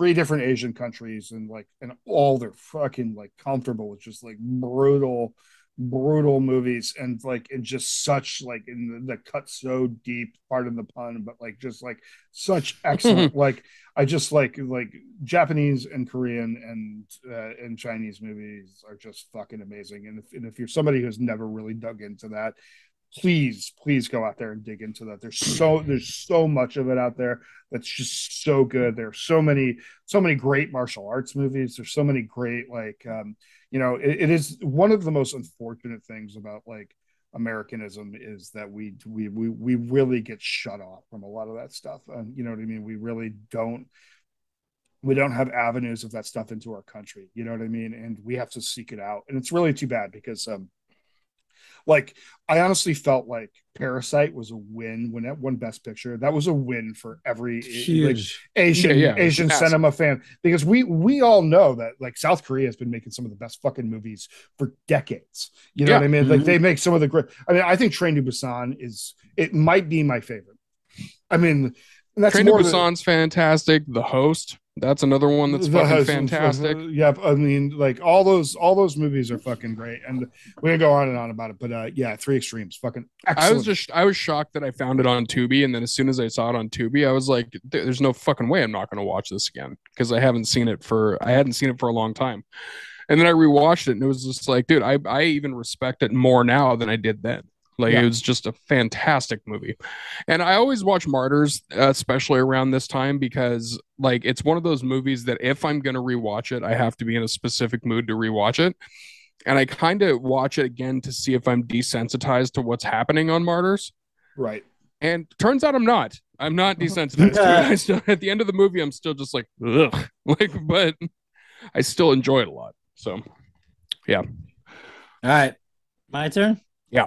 three different Asian countries and like and all they're fucking like comfortable with just like brutal brutal movies and like and just such like in the, the cut so deep part of the pun but like just like such *laughs* excellent like i just like like japanese and korean and uh, and chinese movies are just fucking amazing. And if, and if you're somebody who's never really dug into that please please go out there and dig into that. There's so there's so much of it out there that's just so good. There's so many so many great martial arts movies. There's so many great like um you know it, it is one of the most unfortunate things about like americanism is that we we we, we really get shut off from a lot of that stuff. And you know what i mean? We really don't we don't have avenues of that stuff into our country. You know what i mean? And we have to seek it out. And it's really too bad because um like i honestly felt like parasite was a win when it won best picture that was a win for every like, Asian Yeah, yeah, Asian massive. cinema fan because we we all know that like South Korea has been making some of the best fucking movies for decades. You know Yeah. what I mean? Like Mhm. they make some of the great. I mean, I think Train to Busan is it might be my favorite. I mean, that's Train to Busan's fantastic. The Host, that's another one that's fucking house- fantastic. Yep. I mean, like all those all those movies are fucking great, and we can go on and on about it. But uh, yeah, Three Extremes, fucking excellent. I was just I was shocked that I found it on Tubi, and then as soon as I saw it on Tubi, I was like, "There's no fucking way I'm not going to watch this again," because I haven't seen it for I hadn't seen it for a long time. And then I rewatched it, and it was just like, dude, I I even respect it more now than I did then. Like Yeah. it was just a fantastic movie, and I always watch Martyrs, especially around this time, because like it's one of those movies that if I'm gonna rewatch it, I have to be in a specific mood to rewatch it and I kind of watch it again to see if I'm desensitized to what's happening on Martyrs. right. And turns out I'm not. I'm not uh-huh. desensitized to it. *laughs* I still, at the end of the movie, I'm still just like, ugh. *laughs* Like, but I still enjoy it a lot. So, yeah. All right. My turn? Yeah.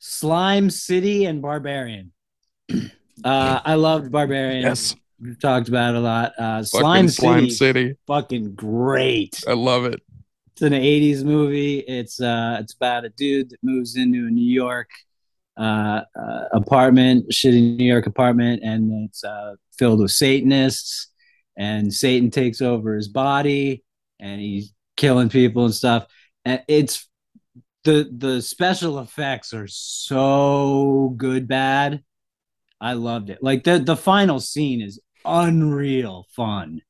Slime City and Barbarian. *clears throat* Uh, I loved Barbarian. yes, We've talked about it a lot. Uh, Slime, Slime City, City. fucking great. I love it. It's an 80s movie. It's uh it's about a dude that moves into a New York uh, uh apartment, shitty New York apartment, and it's uh filled with Satanists, and Satan takes over his body and he's killing people and stuff. And it's the the special effects are so good bad. I loved it. Like the the final scene is unreal fun.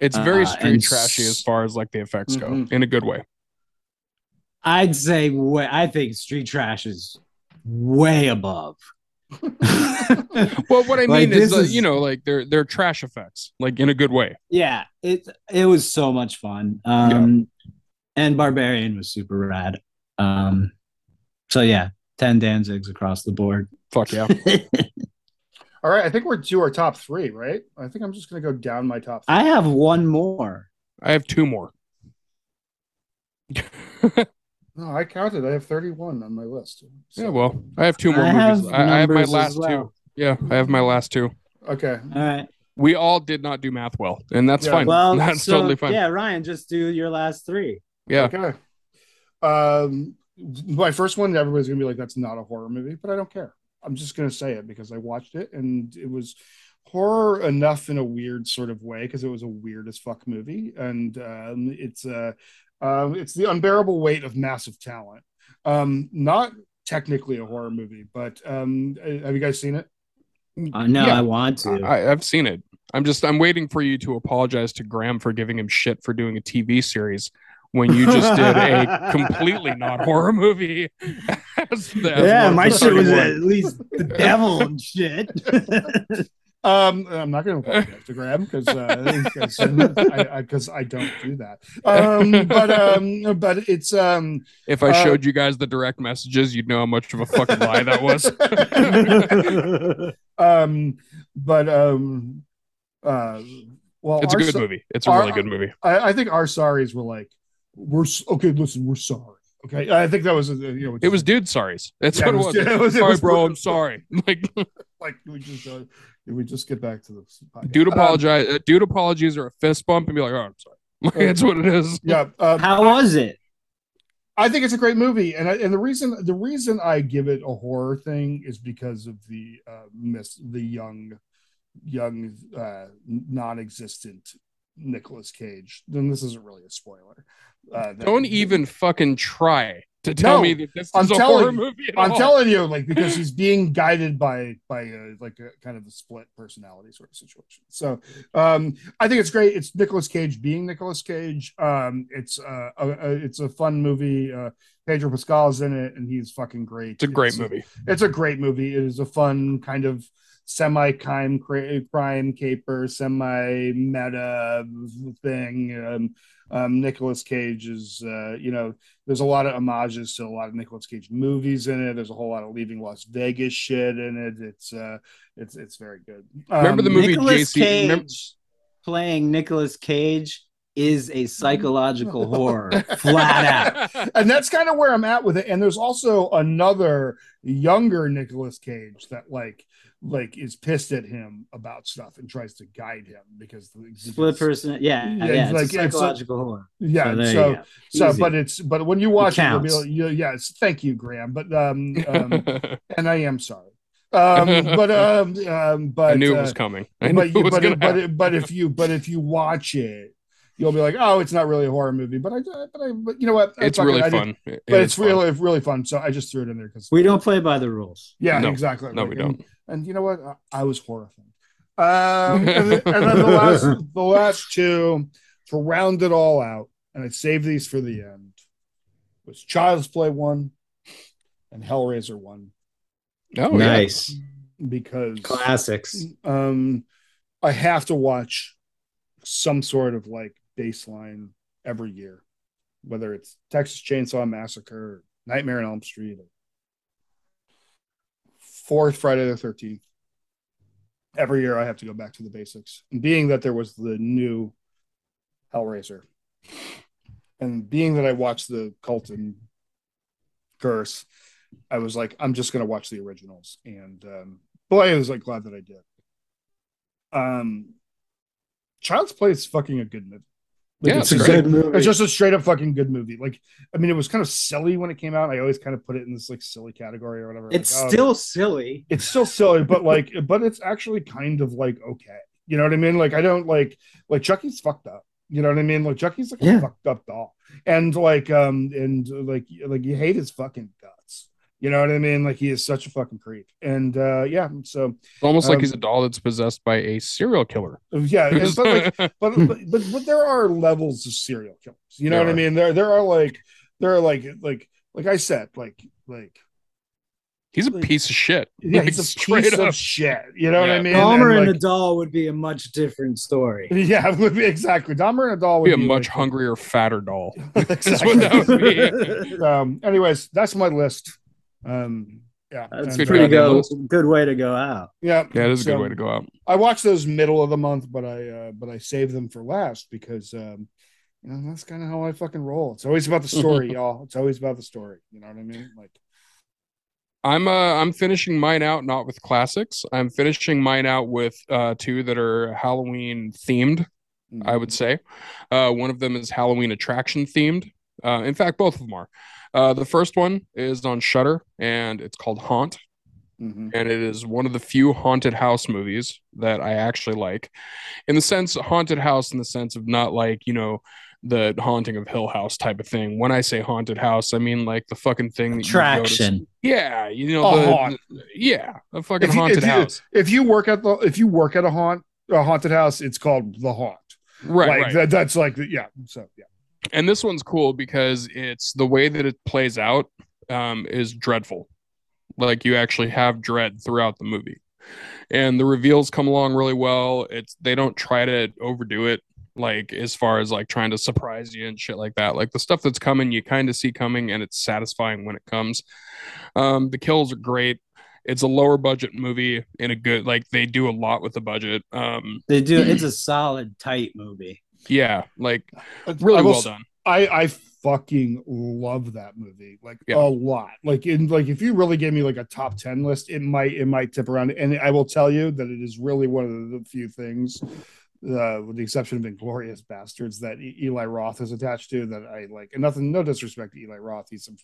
It's very Uh, street trashy as far as like the effects go, Mhm. in a good way. I'd say way, I think Street Trash is way above. *laughs* Well, what I Like, mean is, this uh, is- you know, like they're they're trash effects, like in a good way. yeah, it it was so much fun. Um, and Barbarian was super rad. Um, so yeah, ten Danzigs across the board. Fuck yeah. *laughs* All right, I think we're to our top three, right? I think I'm just gonna go down my top. Three. I have one more. I have two more. *laughs* No, I counted. I have 31 on my list. Yeah, well, I have two more I movies. have I, I have my last well. two. Yeah, I have my last two. Okay. All right. We all did not do math well, and that's Yeah. fine. Well, that's so, totally fine. Yeah, Ryan, just do your last three. Yeah. Okay. Um, my first one, everybody's gonna be like, "That's not a horror movie," but I don't care. I'm just gonna say it because I watched it and it was horror enough in a weird sort of way because it was a weird as fuck movie, and um, it's uh, um, it's the unbearable weight of massive talent. Um, not technically a horror movie, but um, have you guys seen it? Uh, no, Yeah. I want to. I, I've seen it. I'm just I'm waiting for you to apologize to Graham for giving him shit for doing a TV series when you just did a *laughs* completely not horror movie. as as yeah, my shit was at least the devil and shit. *laughs* Um, I'm not going to apologize to Graham because because I, I, 'cause I don't do that. Um, but um, but it's um, If I Uh, showed you guys the direct messages, you'd know how much of a fucking lie that was. *laughs* um, but um, uh, well, It's a good so- movie. It's a our- really good movie. I, I think our sorries were like, we're okay. Listen, we're sorry. Okay, I think that was uh, you know It was dude sorries. That's Yeah, what it was. it was- it sorry, was- bro. I'm *laughs* sorry. Like, *laughs* like we just uh, we just get back to this. podcast. dude Um, apologize. uh, dude apologies or a fist bump and be like, oh, I'm sorry. *laughs* Like, that's what it is. yeah, um, How was it? I think it's a great movie, and I, and the reason the reason I give it a horror thing is because of the uh, miss the young, young, uh, non-existent Nicolas Cage. Then this isn't really a spoiler. Uh, Don't even fucking try to tell No, me that this I'm is a telling horror you. movie. At I'm all. telling you, like because *laughs* he's being guided by by uh, like a kind of a split personality sort of situation. So um, I think it's great. It's Nicolas Cage being Nicolas Cage. Um, it's uh, a, a, it's a fun movie. Uh, Pedro Pascal's in it, and he's fucking great. It's a great movie. It's a great movie. It is a fun kind of semi crime crime caper, semi meta thing. Um, um, Nicolas Cage is, uh, you know, there's a lot of homages to a lot of Nicolas Cage movies in it. There's a whole lot of Leaving Las Vegas shit in it. It's, uh, it's, it's very good. Remember the Um, movie Nicolas JC Cage remember- playing Nicolas Cage is a psychological *laughs* horror, flat out. *laughs* and that's kind of where I'm at with it. And there's also another younger Nicolas Cage that like like is pissed at him about stuff and tries to guide him because the Split person, yeah, Yeah, yeah, it's it's like- a it's like- psychological horror. Yeah, So so so, but it's but when you watch it, you'll be like, yeah, yes, thank you, Graham. But um, um *laughs* and I am sorry. Um, but um, um, but I knew uh, it was coming. I knew but you, was but, gonna it, but, happen. it, but if you but if you watch it, you'll be like, oh, it's not really a horror movie. But I but I but you know what? it's Fuck it, really I fun. It but is it's fun. really really fun. So I just threw it in there because we don't play by the rules. yeah, No. exactly. No, Like, we don't. And, you know what? I, I was horrified. Um, and, then, and then the last *laughs* the last two to round it all out, and I saved these for the end. Was Child's Play one and Hellraiser one Oh, yeah. nice because classics. um I have to watch some sort of like baseline every year, whether it's Texas Chainsaw Massacre, Nightmare on Elm Street, or fourth Friday the Thirteenth. Every year I have to go back to the basics, and being that there was the new Hellraiser, and being that I watched the cult and Curse, I was like, I'm just gonna watch the originals, and um, boy, I was like glad that I did. Um, Child's Play is fucking a good movie. Like, Yeah, it's, it's a great. good movie. It's just a straight up fucking good movie. Like, I mean, it was kind of silly when it came out. I always kind of put it in this like silly category or whatever. It's Like, oh, still silly. it's still silly, but like, *laughs* but it's actually kind of like okay. You know what I mean? Like, I don't like like Chucky's fucked up. You know what I mean? Like Chucky's like Yeah. a fucked up doll, and like um and like like you hate his fucking guts. You know what I mean? Like he is such a fucking creep, and uh yeah. So It's almost like Um, he's a doll that's possessed by a serial killer. yeah, and, but like *laughs* but, but but but there are levels of serial killers. You know There what I mean? There there are like there are like like like I said like like he's a piece of shit. yeah, Like, he's a piece up. of shit. You know what I mean? Dahmer and, And, the like, doll would be a much different story. *laughs* yeah, it would be exactly. Dahmer and a doll would be a much like- hungrier, fatter doll. *laughs* Exactly. what that would be. um. Anyways, that's my list. Um. Yeah, That's and, Good pretty uh, goddamn go, list. good way to go out. Yeah, Yeah, it is a good way to go out. I watch those middle of the month, but I uh, but I save them for last because um, you know that's kind of how I fucking roll. It's always about the *laughs* story, y'all. It's always about the story. You know what I mean? Like, I'm uh I'm finishing mine out not with classics. I'm finishing mine out with uh two that are Halloween themed, I would say. Uh one of them is Halloween attraction themed. Uh in fact both of them are. Uh the first one is on Shudder and it's called Haunt Mhm. and it is one of the few haunted house movies that I actually like. In the sense haunted house in the sense of not like, you know, the haunting of Hill House type of thing. When I say haunted house, I mean like the fucking thing that you Attraction. yeah, you know, A the, haunt. yeah, a fucking If you- haunted if you- house. If you work at the if you work at a haunt a haunted house, it's called the haunt. Right, like right. That, that's like the, yeah. So yeah. And this one's cool because it's the way that it plays out um, is dreadful. Like you actually have dread throughout the movie, and the reveals come along really well. It's they don't try to overdo it, like as far as like trying to surprise you and shit like that. Like the stuff that's coming, you kind of see coming, and it's satisfying when it comes. Um, the kills are great. It's a lower budget movie in a good like they do a lot with the budget. Um, They do. It's *clears throat* a solid, tight movie. Yeah, like I really will well s- done. I I fucking love that movie like Yeah. a lot. Like in like if you really gave me like a top ten list, it might it might tip around. And I will tell you that it is really one of the few things, uh, with the exception of Inglourious Basterds, that E- Eli Roth is attached to that I like. And nothing, no disrespect to Eli Roth. He's some,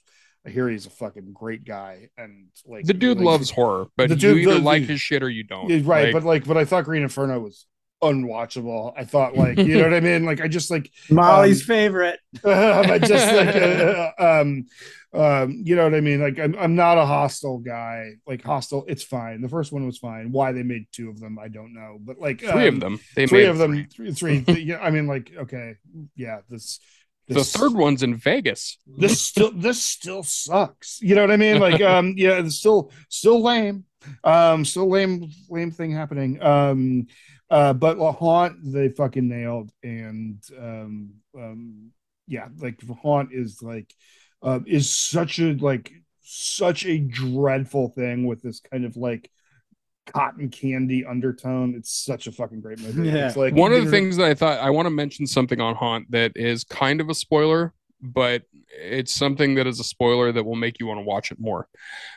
I hear he's a fucking great guy, and like The dude like, loves horror, but The you dude- either the- like his shit or you don't. Right, Like, but like, but I thought Green Inferno was unwatchable. I thought like, you know what I mean? Like, I just like *laughs* Molly's Um, favorite. *laughs* I just like *laughs* uh, um um you know what I mean like I'm, I'm not a Hostel guy like Hostel it's fine the first one was fine why they made two of them I don't know but like three um, of them. They three made of them three. three, three yeah I mean like okay yeah this, The third one's in Vegas. this still this still sucks you know what I mean like um yeah it's still still lame um still lame lame thing happening um uh but La haunt they fucking nailed and um um yeah like haunt is like uh, is such a like such a dreadful thing with this kind of like cotton candy undertone it's such a fucking great movie Yeah. it's like One of the things that I thought I want to mention something on Haunt that is kind of a spoiler, but it's something that is a spoiler that will make you want to watch it more.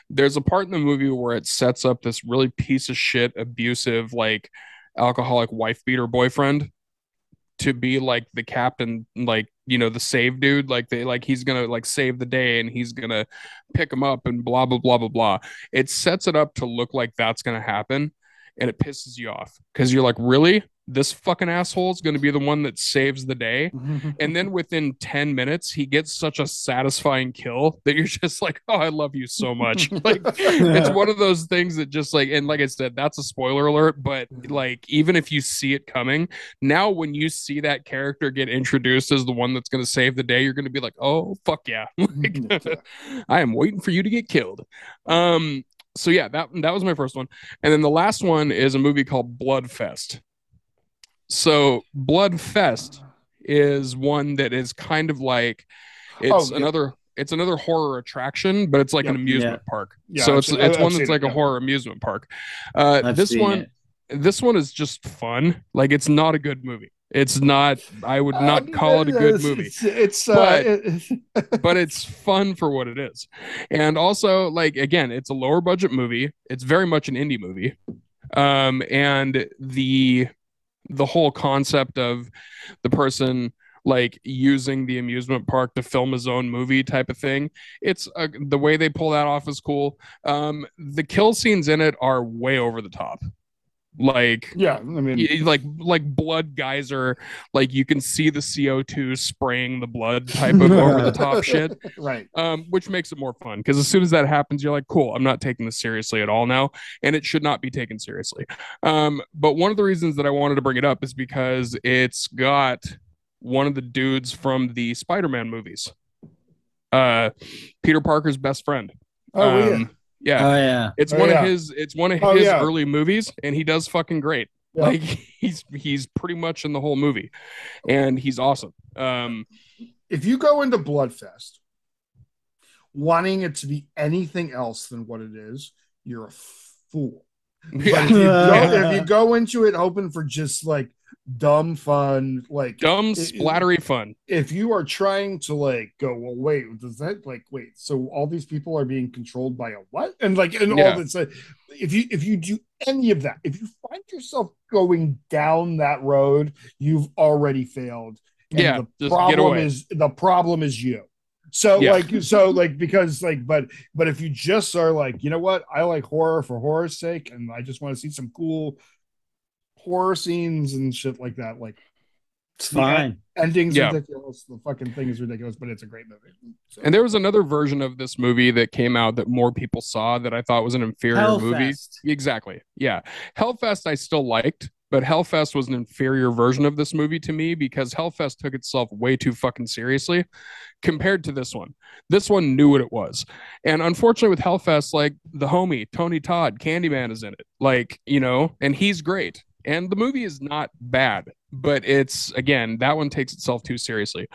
There's a part in the movie where it sets up this really piece of shit, abusive, like alcoholic wife beater boyfriend to be like the captain, like you know, the save dude, like they like he's gonna like save the day and he's gonna pick him up and blah blah blah blah blah. It sets it up to look like that's gonna happen, and it pisses you off because you're like, really? This fucking asshole is going to be the one that saves the day. *laughs* And then within 10 minutes, he gets such a satisfying kill that you're just like, oh, I love you so much. *laughs* like, it's one of those things that just like, and like I said, that's a spoiler alert. But like, even if you see it coming, now when you see that character get introduced as the one that's going to save the day, you're going to be like, oh, fuck yeah. *laughs* like, I am waiting for you to get killed. Um, so yeah, that that was my first one, and then the last one is a movie called Bloodfest. So Bloodfest is one that is kind of like it's Oh, yeah. another it's another horror attraction, but it's like an Yep. amusement park. Yeah, so I've it's seen- it's I've one seen that's it, like a yeah. horror amusement park. Uh, this one it. this one is just fun. Like it's not a good movie. It's not. I would not Um, call it a good movie it's, it's uh But- it- *laughs* but it's fun for what it is. And also, like again, it's a lower budget movie. It's very much an indie movie. Um, and the the whole concept of the person like using the amusement park to film his own movie type of thing. It's uh, the way they pull that off is cool. Um the kill scenes in it are way over the top like yeah I mean like like blood geyser like you can see the co2 spraying the blood type of over the top *laughs* shit. Right. Um which makes it more fun because as soon as that happens you're like cool i'm not taking this seriously at all now and it should not be taken seriously. Um but one of the reasons that i wanted to bring it up is because it's got one of the dudes from the spider-man movies. Uh peter parker's best friend. Oh Um, yeah Oh yeah. it's Oh, one yeah. of his it's one of Oh, his yeah. early movies and he does fucking great Yeah. like *laughs* he's he's pretty much in the whole movie and he's awesome um if you go into Bloodfest wanting it to be anything else than what it is, you're a fool. But if you, go, if you *laughs* go into it hoping for just like dumb fun like Dumb, splattery fun. if you are trying to like go well wait does that like wait so all these people are being controlled by a what and like and Yeah. all this uh, if you if you do any of that if you find yourself going down that road you've already failed And Yeah, the problem is the problem is you so Yeah. like so like because like but but if you just are like you know what i like horror for horror's sake and i just want to see some cool horror scenes and shit like that like It's fine. ending's Yeah. ridiculous. The fucking thing is ridiculous, but it's a great movie. So- And there was another version of this movie that came out that more people saw that I thought was an inferior movie. Exactly. Yeah. Hellfest I still liked, but Hellfest was an inferior version of this movie to me because Hellfest took itself way too fucking seriously compared to this one. This one knew what it was. And unfortunately with Hellfest, like the homie, Tony Todd, Candyman is in it. Like, you know, and he's great. And the movie is not bad, but it's again, that one takes itself too seriously.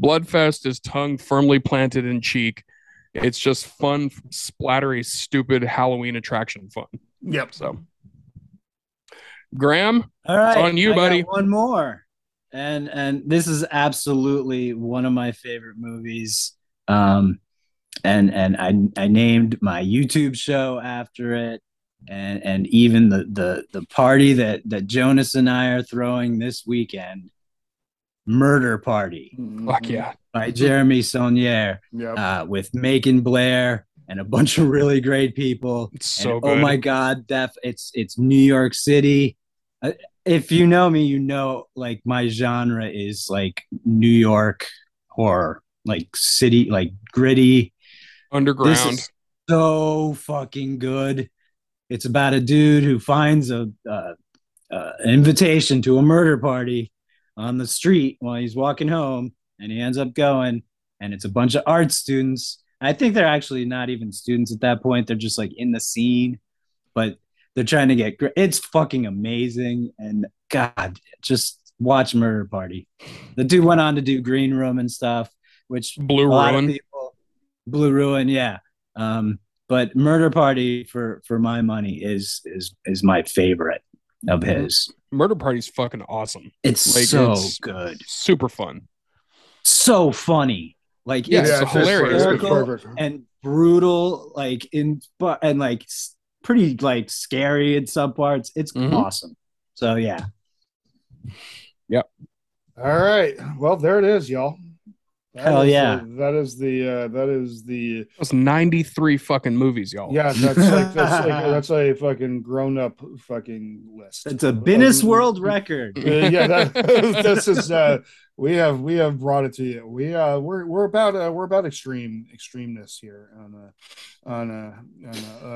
Bloodfest is tongue firmly planted in cheek. It's just fun, splattery, stupid Halloween attraction fun. yep. So, Graham, All right, on you, I got buddy. One more, and and this is absolutely one of my favorite movies. Um, and and I I named my YouTube show after it, and and even the the the party that that Jonas and I are throwing this weekend, Murder Party fuck yeah. by Jeremy Saulnier, Yep. uh, with Macon Blair and a bunch of really great people. It's so And, good. Oh my god, def it's it's New York City. Uh, if you know me, you know like my genre is like New York horror, like city, like gritty. This Underground. is so fucking good. It's about a dude who finds a uh, uh, an invitation to a murder party on the street while he's walking home, and he ends up going, and it's a bunch of art students. I think they're actually not even students at that point; they're just like in the scene, but they're trying to get. gr- It's fucking amazing, and God, just watch Murder Party. The dude went on to do Green Room and stuff, which Blue Ruin. people blue ruin yeah um but murder party for for my money is is is my favorite of Mm-hmm. his Murder Party's fucking awesome. it's Like, so it's- good Super fun. so funny like Yeah, it's it's hilarious. perfect, hysterical perfect. and brutal like in but and like pretty like scary in some parts it's Mhm. awesome so yeah Yep. All right. Well, there it is, y'all. That Hell yeah. the- that is the uh that is the That's 93 fucking movies, y'all. yeah, that's like that's like that's a fucking grown up fucking list. it's a Guinness Um, World Record uh, yeah, that, *laughs* this is uh we have we have brought it to you. We uh we're we're about uh we're about extreme extremeness here on uh on uh on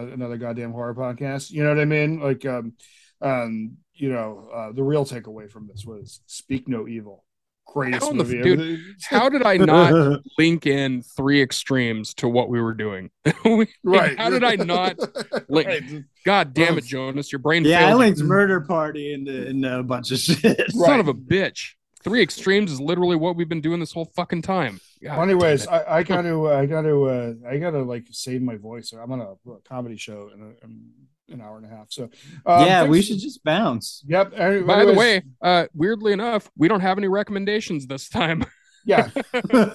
uh, another goddamn horror podcast. You know what I mean? Like um um you know uh the real takeaway from this was speak no evil. Greatest How in the- movie. dude, *laughs* How did I not link in three extremes to what we were doing? *laughs* We- right. How did I not *laughs* link? Right. God damn it, Jonas. Your brain yeah i failed you. linked murder party into, into a bunch of shit Son of a bitch. Three extremes is literally what we've been doing this whole fucking time. God anyways. I, I got to, I got to, uh, I got to like save my voice. I'm on a, a comedy show and a, in an hour and a half. So, um, yeah we should just bounce Yep. any- by the way, uh, weirdly enough, we don't have any recommendations this time. *laughs* yeah. *laughs*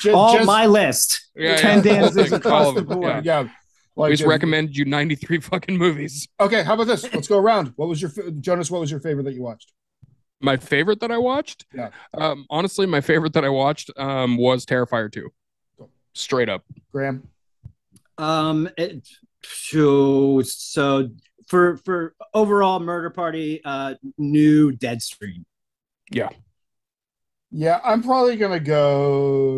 J- all just- my list. Yeah, Ten yeah. dances across all the board. yeah. yeah. Like, we just uh, recommended you 93 fucking movies. Okay, how about this? Let's go around. What was your Jonas? What was your favorite that you watched? My favorite that I watched, Yeah. um, honestly, my favorite that I watched um, was Terrifier 2. Straight up. Graham. Um, it, so so for for overall murder party, uh, new Deadstream. Yeah, yeah I'm probably gonna go.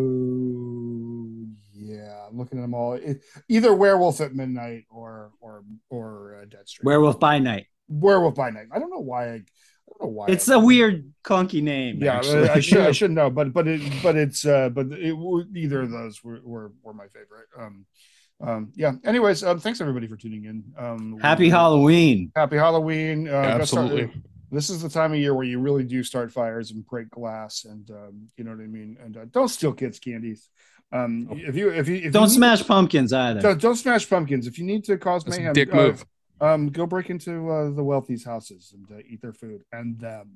Yeah, I'm looking at them all. It, either Werewolf at Midnight or or or uh, Deadstream. Werewolf by Night. Werewolf by Night. I don't know why. I, I don't know why. It's I- a weird, clunky name. Yeah, actually. I *laughs* should I should know, but but it but it's uh but it either of those were were, were my favorite. Um, um, yeah. Anyways, um, thanks everybody for tuning in. Um, Happy Halloween. Happy Halloween. Uh, gotta start- Absolutely. this is the time of year where you really do start fires and break glass, and um, you know what I mean. And uh, don't steal kids' candies. Um, if you if you if Don't you need- smash pumpkins either. don't, don't smash pumpkins. If you need to cause That's mayhem, dick uh, move. Um, go break into uh, the wealthy's houses and uh, eat their food and them.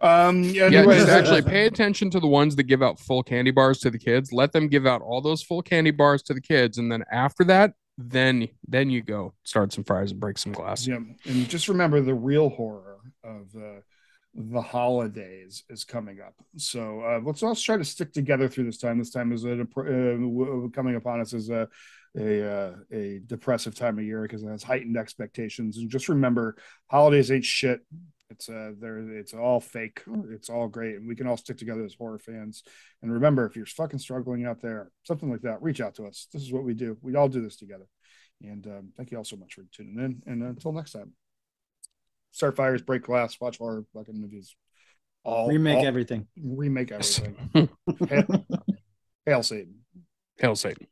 Um, Yeah, just actually pay attention to the ones that give out full candy bars to the kids. Let them give out all those full candy bars to the kids, and then after that, then then you go start some fries and break some glass. Yeah, and just remember the real horror of uh, the holidays is coming up. So uh, let's all try to stick together through this time. This time is a, uh, coming upon us as a a, uh, a depressive time of year because it has heightened expectations. And just remember, holidays ain't shit. It's uh, there. It's all fake. It's all great, and we can all stick together as horror fans. And remember, if you're fucking struggling out there, something like that, reach out to us. This is what we do. We all do this together. And um, thank you all so much for tuning in. And until next time, start fires, break glass, watch horror fucking movies. All Remake all- everything. remake *laughs* everything. Hail, Hail Satan. Hail Satan.